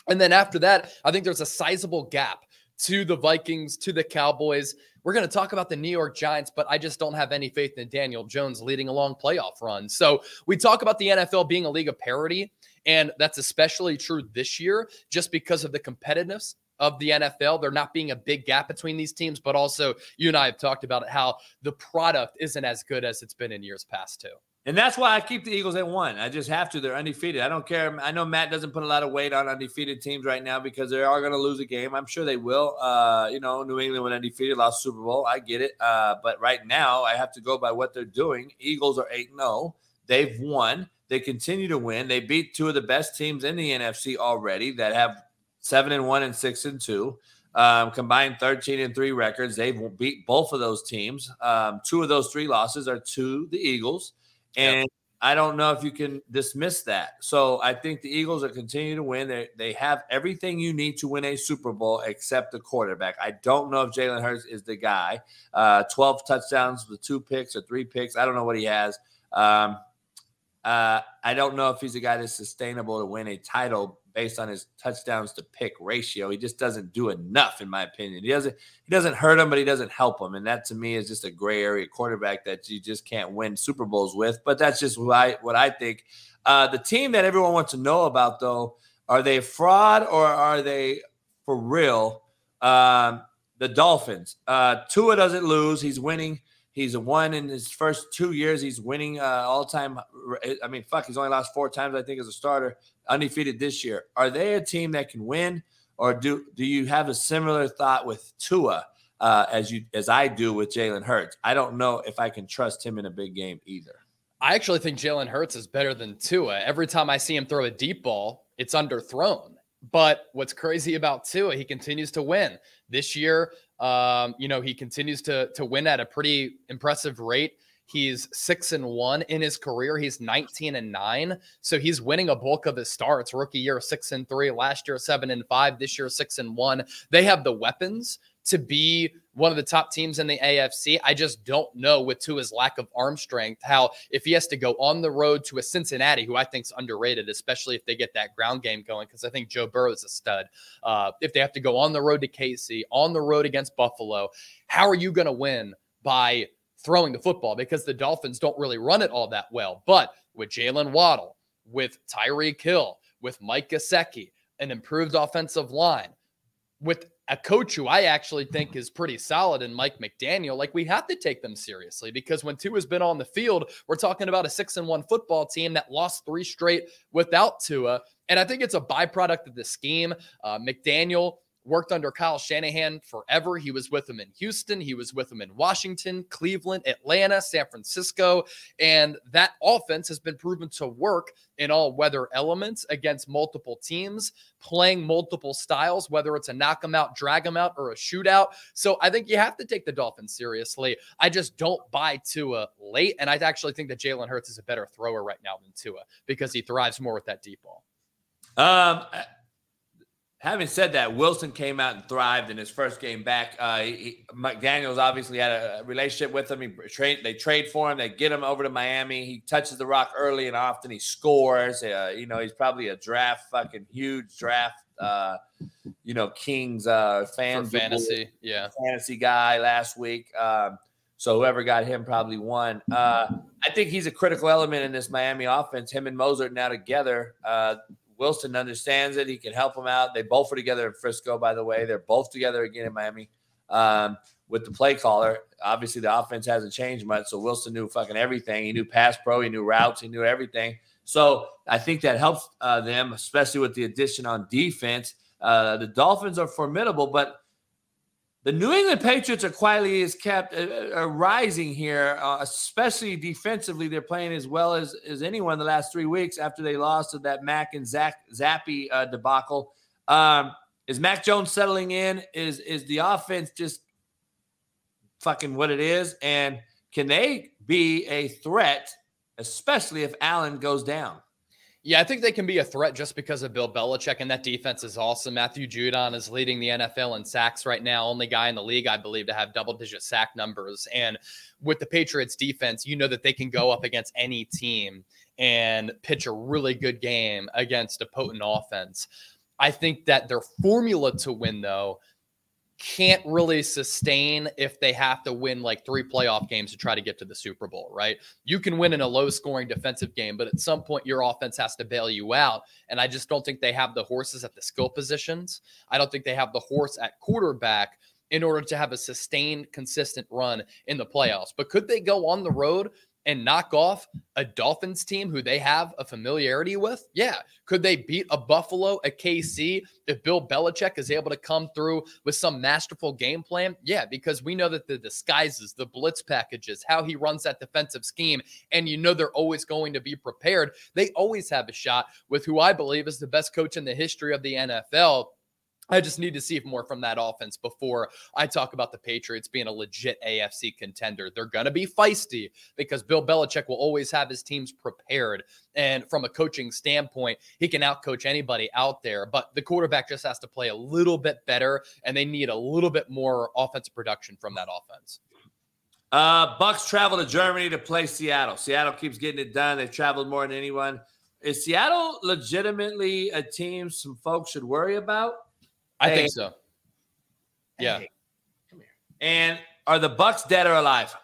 And then after that, I think there's a sizable gap to the Vikings, to the Cowboys. We're going to talk about the New York Giants, but I just don't have any faith in Daniel Jones leading a long playoff run. So we talk about the NFL being a league of parity, and that's especially true this year just because of the competitiveness of the NFL. There not being a big gap between these teams, but also you and I have talked about it, how the product isn't as good as it's been in years past, too. And that's why I keep the Eagles at one. I just have to. They're undefeated. I don't care. I know Matt doesn't put a lot of weight on undefeated teams right now because they are going to lose a game. I'm sure they will. Uh, you know, New England went undefeated, lost Super Bowl. I get it. Uh, but right now, I have to go by what they're doing. Eagles are 8 0. They've won. They continue to win. They beat two of the best teams in the NFC already that have seven and one and six and two. Um, combined 13 and three records. They've beat both of those teams. Um, two of those three losses are to the Eagles. And yep. I don't know if you can dismiss that. So I think the Eagles are continuing to win. They they have everything you need to win a Super Bowl except the quarterback. I don't know if Jalen Hurts is the guy. Uh, 12 touchdowns with two picks or three picks. I don't know what he has. Um, uh, I don't know if he's a guy that's sustainable to win a title based on his touchdowns to pick ratio. He just doesn't do enough, in my opinion. He doesn't he doesn't hurt him, but he doesn't help him, and that to me is just a gray area quarterback that you just can't win Super Bowls with. But that's just what I what I think. Uh, the team that everyone wants to know about, though, are they fraud or are they for real? Um, the Dolphins. Uh, Tua doesn't lose. He's winning. He's won in his first two years. He's winning uh, all time. I mean, fuck, he's only lost four times, I think, as a starter undefeated this year. Are they a team that can win, or do do you have a similar thought with Tua uh, as you as I do with Jalen Hurts? I don't know if I can trust him in a big game either. I actually think Jalen Hurts is better than Tua. Every time I see him throw a deep ball, it's underthrown. But what's crazy about Tua, he continues to win this year. Um, you know, he continues to to win at a pretty impressive rate. He's six and one in his career. He's 19 and nine. So he's winning a bulk of his starts. Rookie year, six and three. Last year, seven and five. This year, six and one. They have the weapons to be one of the top teams in the AFC. I just don't know with his lack of arm strength how if he has to go on the road to a Cincinnati, who I think is underrated, especially if they get that ground game going, because I think Joe Burrow is a stud. Uh, if they have to go on the road to KC, on the road against Buffalo, how are you going to win by throwing the football because the Dolphins don't really run it all that well. But with Jaylen Waddle, with Tyreek Hill, with Mike Gesicki, an improved offensive line, with a coach who I actually think is pretty solid and Mike McDaniel, like we have to take them seriously because when Tua has been on the field, we're talking about a six and one football team that lost three straight without Tua. And I think it's a byproduct of the scheme. Uh, McDaniel worked under Kyle Shanahan forever. He was with him in Houston, he was with him in Washington, Cleveland, Atlanta, San Francisco, and that offense has been proven to work in all weather elements against multiple teams, playing multiple styles, whether it's a knock them out, drag them out, or a shootout. So I think you have to take the Dolphins seriously. I just don't buy Tua late, and I actually think that Jalen Hurts is a better thrower right now than Tua because he thrives more with that deep ball. Um, Having said that, Wilson came out and thrived in his first game back. Uh, he, McDaniel's obviously had a relationship with him. He trade, they trade for him. They get him over to Miami. He touches the rock early and often. He scores. Uh, you know, he's probably a draft fucking huge draft. Uh, you know, Kings uh, fan for fantasy, yeah, fantasy guy last week. Um, so whoever got him probably won. Uh, I think he's a critical element in this Miami offense. Him and Mostert now together. Uh, Wilson understands it. He can help him out. They both were together in Frisco, by the way. They're both together again in Miami um, with the play caller. Obviously, the offense hasn't changed much. So Wilson knew fucking everything. He knew pass pro. He knew routes. He knew everything. So I think that helps uh, them, especially with the addition on defense. Uh, the Dolphins are formidable, but the New England Patriots are quietly is kept uh, uh rising here, uh, especially defensively. They're playing as well as, as anyone the last three weeks after they lost to that Mac and Zach Zappe uh, debacle. Um, is Mac Jones settling in? Is is the offense just fucking what it is? And can they be a threat, especially if Allen goes down? Yeah, I think they can be a threat just because of Bill Belichick, and that defense is awesome. Matthew Judon is leading the NFL in sacks right now, only guy in the league, I believe, to have double digit sack numbers. And with the Patriots defense, you know that they can go up against any team and pitch a really good game against a potent offense. I think that their formula to win, though, can't really sustain if they have to win like three playoff games to try to get to the Super Bowl, right? You can win in a low scoring defensive game, but at some point your offense has to bail you out. And I just don't think they have the horses at the skill positions. I don't think they have the horse at quarterback in order to have a sustained, consistent run in the playoffs. But could they go on the road and knock off a Dolphins team who they have a familiarity with? Yeah. Could they beat a Buffalo, a KC, if Bill Belichick is able to come through with some masterful game plan? Yeah, because we know that the disguises, the blitz packages, how he runs that defensive scheme, and you know they're always going to be prepared. They always have a shot with who I believe is the best coach in the history of the NFL I just need to see more from that offense before I talk about the Patriots being a legit AFC contender. They're going to be feisty because Bill Belichick will always have his teams prepared. And from a coaching standpoint, he can outcoach anybody out there. But the quarterback just has to play a little bit better, and they need a little bit more offensive production from that offense. Uh, Bucs travel to Germany to play Seattle. Seattle keeps getting it done. They've traveled more than anyone. Is Seattle legitimately a team some folks should worry about? I hey, think so. Yeah. Hey, come here. And are the Bucs dead or alive?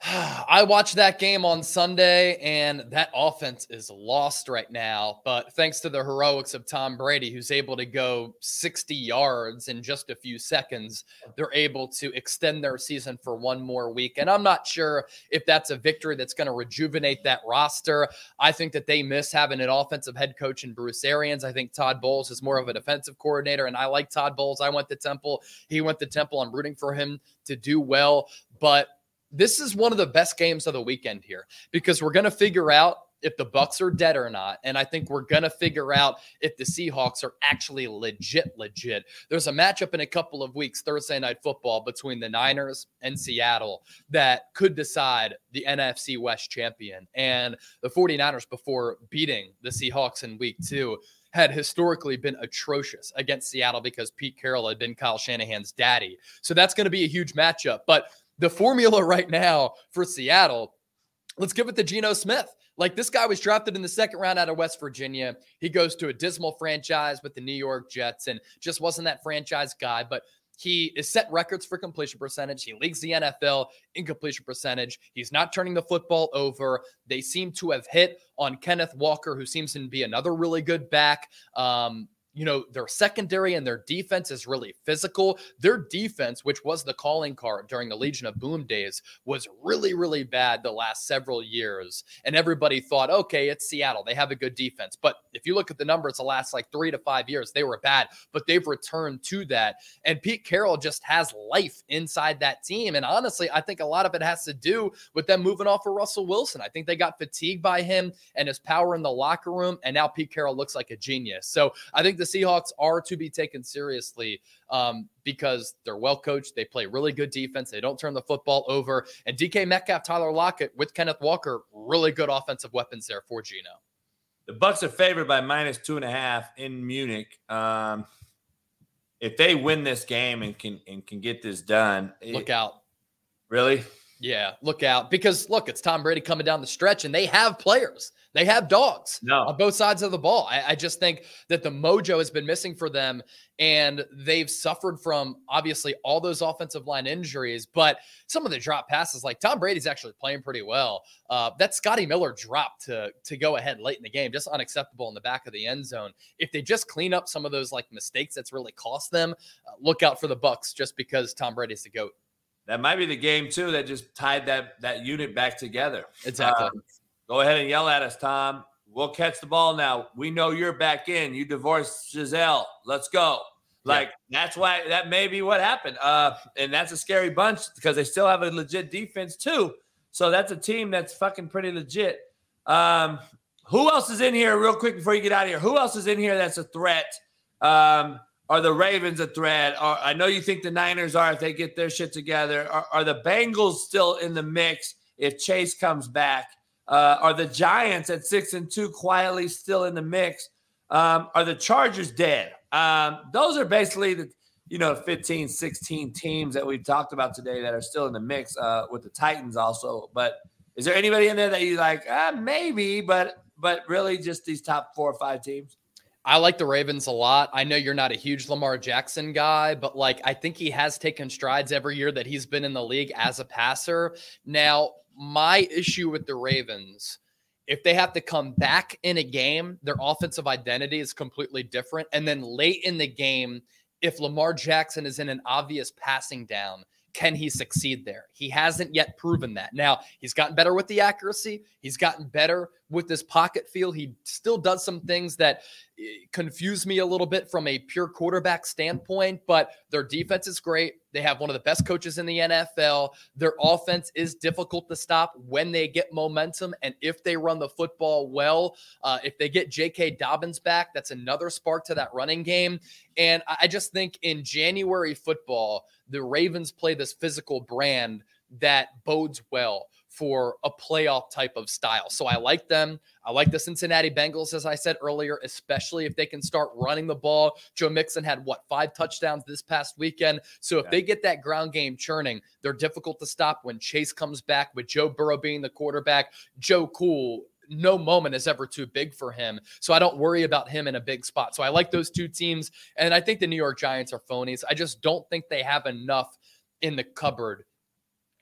I watched that game on Sunday, and that offense is lost right now. But thanks to the heroics of Tom Brady, who's able to go 60 yards in just a few seconds, they're able to extend their season for one more week. And I'm not sure if that's a victory that's going to rejuvenate that roster. I think that they miss having an offensive head coach in Bruce Arians. I think Todd Bowles is more of a defensive coordinator, and I like Todd Bowles. I went to Temple. He went to Temple. I'm rooting for him to do well. But this is one of the best games of the weekend here because we're going to figure out if the Bucs are dead or not and i think we're going to figure out if the seahawks are actually legit legit there's a matchup in a couple of weeks thursday night football between the niners and seattle that could decide the nfc west champion and the 49ers before beating the seahawks in week two had historically been atrocious against Seattle because Pete Carroll had been Kyle Shanahan's daddy. So that's going to be a huge matchup. But the formula right now for Seattle, let's give it to Geno Smith. Like this guy was drafted in the second round out of West Virginia. He goes to a dismal franchise with the New York Jets and just wasn't that franchise guy. But he is set records for completion percentage. He leads the NFL in completion percentage. He's not turning the football over. They seem to have hit on Kenneth Walker, who seems to be another really good back. Um, you know, their secondary and their defense is really physical. Their defense, which was the calling card during the Legion of Boom days, was really, really bad the last several years. And everybody thought, okay, it's Seattle. They have a good defense. But if you look at the numbers the last like three to five years, they were bad, but they've returned to that. And Pete Carroll just has life inside that team. And honestly, I think a lot of it has to do with them moving off of Russell Wilson. I think they got fatigued by him and his power in the locker room. And now Pete Carroll looks like a genius. So I think the Seahawks are to be taken seriously um, because they're well coached. They play really good defense. They don't turn the football over. And DK Metcalf, Tyler Lockett with Kenneth Walker, really good offensive weapons there for Geno. The Bucs are favored by minus two and a half in Munich. Um, if they win this game and can and can get this done, look it, out. Really? Yeah, look out. Because look, it's Tom Brady coming down the stretch, and they have players. They have dogs no. on both sides of the ball. I, I, just think that the mojo has been missing for them, and they've suffered from obviously all those offensive line injuries. But some of the drop passes, like Tom Brady's actually playing pretty well. Uh, that Scotty Miller drop to to go ahead late in the game, just unacceptable in the back of the end zone. If they just clean up some of those like mistakes that's really cost them, uh, look out for the Bucs just because Tom Brady's the goat. That might be the game too that just tied that that unit back together. Exactly. Um, go ahead and yell at us, Tom. we'll catch the ball now. We know you're back in. You divorced Gisele. Let's go. Like yeah. that's why that may be what happened. Uh, and that's a scary bunch because they still have a legit defense too. So that's a team that's fucking pretty legit. Um, who else is in here, real quick, before you get out of here? Who else is in here that's a threat? Um, are the Ravens a threat? Are, I know you think the Niners are if they get their shit together. Are, are the Bengals still in the mix if Chase comes back? Uh, are the Giants at six and two quietly still in the mix? Um, are the Chargers dead? Um, those are basically the you know 15, 16 teams that we've talked about today that are still in the mix uh, with the Titans also. But is there anybody in there that you like? Uh, maybe, but but really just these top four or five teams. I like the Ravens a lot. I know you're not a huge Lamar Jackson guy, but like I think he has taken strides every year that he's been in the league as a passer. Now, my issue with the Ravens, if they have to come back in a game, their offensive identity is completely different. And then late in the game, if Lamar Jackson is in an obvious passing down, can he succeed there? He hasn't yet proven that. Now, he's gotten better with the accuracy. He's gotten better with this pocket feel. He still does some things that eh, confuse me a little bit from a pure quarterback standpoint, but their defense is great. They have one of the best coaches in the NFL. Their offense is difficult to stop when they get momentum. And if they run the football well, uh, if they get J.K. Dobbins back, that's another spark to that running game. And I just think in January football, the Ravens play this physical brand that bodes well for a playoff type of style. So I like them. I like the Cincinnati Bengals, as I said earlier, especially if they can start running the ball. Joe Mixon had what five touchdowns this past weekend. So if yeah. they get that ground game churning, they're difficult to stop when Chase comes back with Joe Burrow being the quarterback. Joe Cool no moment is ever too big for him. So I don't worry about him in a big spot. So I like those two teams. And I think the New York Giants are phonies. I just don't think they have enough in the cupboard,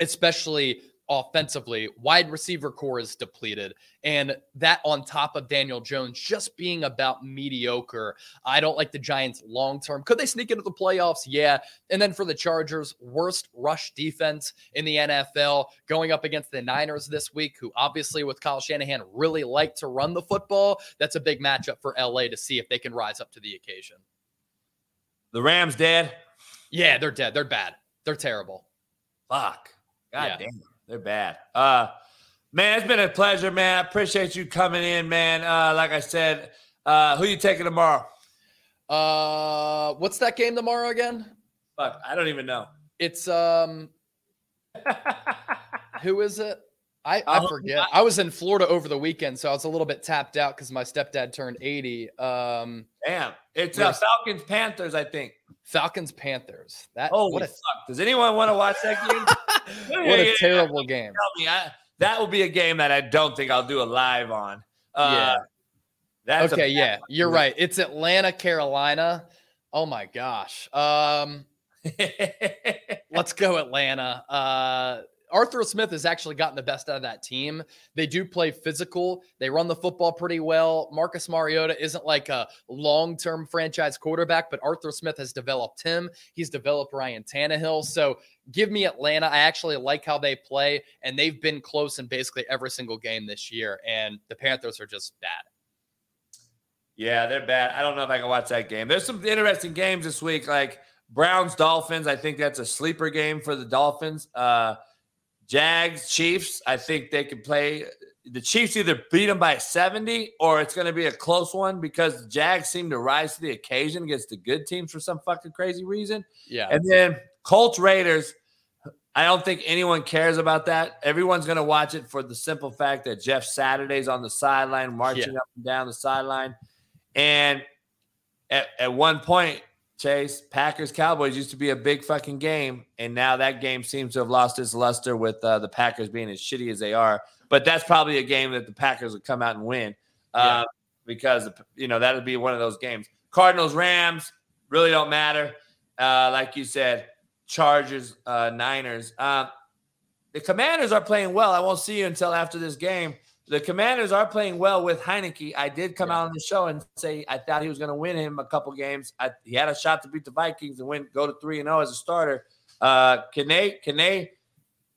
especially offensively. Wide receiver corps is depleted. And that on top of Daniel Jones just being about mediocre. I don't like the Giants long term. Could they sneak into the playoffs? Yeah. And then for the Chargers, worst rush defense in the NFL going up against the Niners this week, who obviously with Kyle Shanahan really like to run the football. That's a big matchup for LA to see if they can rise up to the occasion. The Rams dead? Yeah, they're dead. They're bad. They're terrible. Fuck. God yeah. damn. They're bad. Uh, man, it's been a pleasure, man. I appreciate you coming in, man. Uh, like I said, uh, who you taking tomorrow? Uh, what's that game tomorrow again? Fuck, I don't even know. It's um, who is it? I, I forget. I was in Florida over the weekend, so I was a little bit tapped out because my stepdad turned 80. Um, Damn. It's uh, Falcons Panthers, I think. Falcons Panthers. That oh what a, fuck. Does anyone want to watch that game? what a terrible game. Tell me, I, that will be a game that I don't think I'll do a live on. Uh, yeah. That's okay. yeah, you're right. It's Atlanta, Carolina. Oh my gosh. Um, let's go Atlanta. Uh, Arthur Smith has actually gotten the best out of that team. They do play physical. They run the football pretty well. Marcus Mariota isn't like a long term franchise quarterback, but Arthur Smith has developed him. He's developed Ryan Tannehill. So give me Atlanta. I actually like how they play, and they've been close in basically every single game this year. And the Panthers are just bad. Yeah, they're bad. I don't know if I can watch that game. There's some interesting games this week, like Browns Dolphins. I think that's a sleeper game for the Dolphins. Uh, Jags, Chiefs, I think they can play. The Chiefs either beat them by 70 or it's going to be a close one because the Jags seem to rise to the occasion against the good teams for some fucking crazy reason. Yeah. And then Colts, Raiders, I don't think anyone cares about that. Everyone's going to watch it for the simple fact that Jeff Saturday's on the sideline, marching yeah. up and down the sideline. And at, at one point, Chase, Packers Cowboys used to be a big fucking game, and now that game seems to have lost its luster with uh, the Packers being as shitty as they are. But that's probably a game that the Packers would come out and win uh, yeah. because you know that would be one of those games. Cardinals Rams really don't matter. Uh, like you said, Chargers uh, Niners. Uh, the Commanders are playing well. I won't see you until after this game the Commanders are playing well with Heinicke. I did come yeah. out on the show and say I thought he was going to win him a couple games. I, he had a shot to beat the Vikings and win, go to three and zero oh as a starter. Uh, can they can they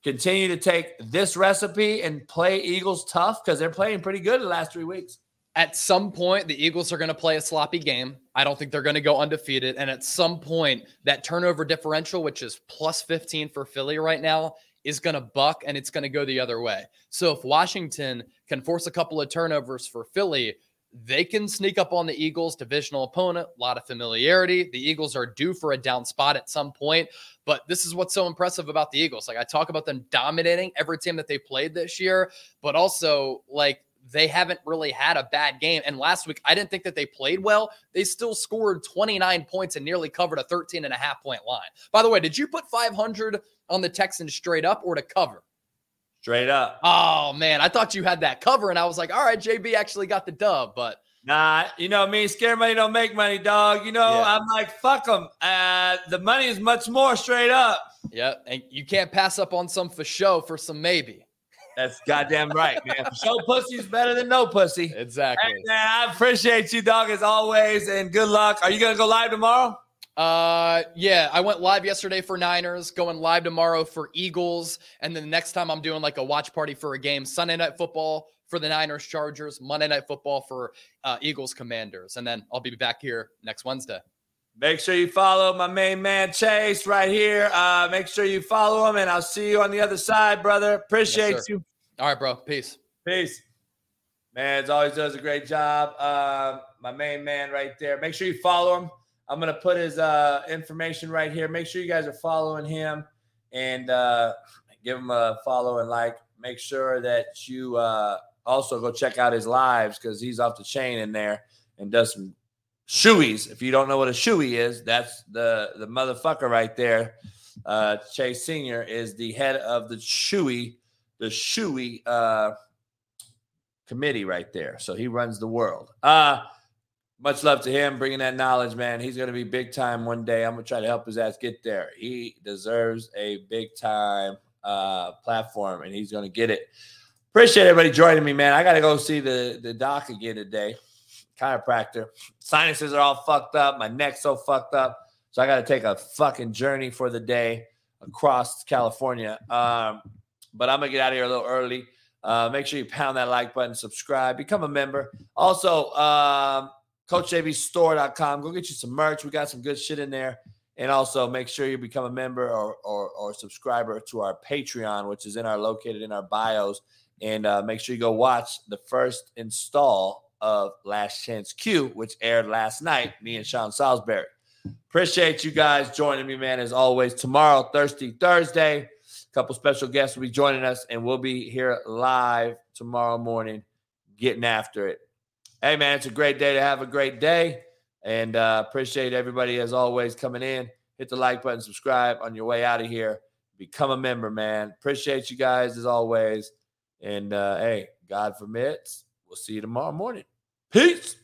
continue to take this recipe and play Eagles tough because they're playing pretty good the last three weeks? At some point, the Eagles are going to play a sloppy game. I don't think they're going to go undefeated. And at some point, that turnover differential, which is plus 15 for Philly right now, is going to buck and it's going to go the other way. So if Washington can force a couple of turnovers for Philly, they can sneak up on the Eagles, divisional opponent, a lot of familiarity. The Eagles are due for a down spot at some point, but this is what's so impressive about the Eagles. Like I talk about them dominating every team that they played this year, but also like they haven't really had a bad game. And last week, I didn't think that they played well. They still scored 29 points and nearly covered a 13 and a half point line. By the way, did you put 500 on the Texans straight up or to cover? Straight up. Oh man, I thought you had that cover, and I was like, all right, JB actually got the dub, but Nah, you know me, scare money don't make money, dog. You know, yeah. I'm like, fuck them. Uh, the money is much more straight up. Yeah, and you can't pass up on some for show for some maybe. That's goddamn right, man. For show pussy's better than no pussy. Exactly. Hey, man, I appreciate you, dog, as always, and good luck. Are you gonna go live tomorrow? Uh, yeah, I went live yesterday for Niners, going live tomorrow for Eagles, and then the next time I'm doing like a watch party for a game, Sunday night football for the Niners Chargers, Monday night football for uh, Eagles Commanders, and then I'll be back here next Wednesday. Make sure you follow my main man Chase right here. Uh, make sure you follow him, and I'll see you on the other side, brother. Appreciate yes, you. All right, bro. Peace. Peace. Man, as always, does a great job. Uh, my main man right there. Make sure you follow him. I'm gonna put his uh, information right here. Make sure you guys are following him and uh, give him a follow and like. Make sure that you uh, also go check out his lives because he's off the chain in there and does some shoeies. If you don't know what a shoey is, that's the the motherfucker right there. Uh, Chase Senior is the head of the shoey, the shoey uh, committee right there. So he runs the world. Uh, much love to him bringing that knowledge, man. He's to be big time one day. I'm to try to help his ass get there. He deserves a big time uh, platform and he's to get it. Appreciate everybody joining me, man. I got to go see the, the doc again today. Chiropractor. Sinuses are all fucked up. My neck's so fucked up. So I got to take a fucking journey for the day across California. Um, but I'm going to get out of here a little early. Uh, make sure you pound that like button, subscribe, become a member. Also, um, CoachJBStore.com. Go get you some merch. We got some good shit in there. And also make sure you become a member or, or, or subscriber to our Patreon, which is in our located in our bios. And uh, make sure you go watch the first install of Last Chance Q, which aired last night, me and Sean Salisbury. Appreciate you guys joining me, man, as always. Tomorrow, Thirsty Thursday, a couple special guests will be joining us, and we'll be here live tomorrow morning getting after it. Hey, man, it's a great day to have a great day. And uh, appreciate everybody, as always, coming in. Hit the like button, subscribe on your way out of here. Become a member, man. Appreciate you guys, as always. And uh, hey, God permits, we'll see you tomorrow morning. Peace.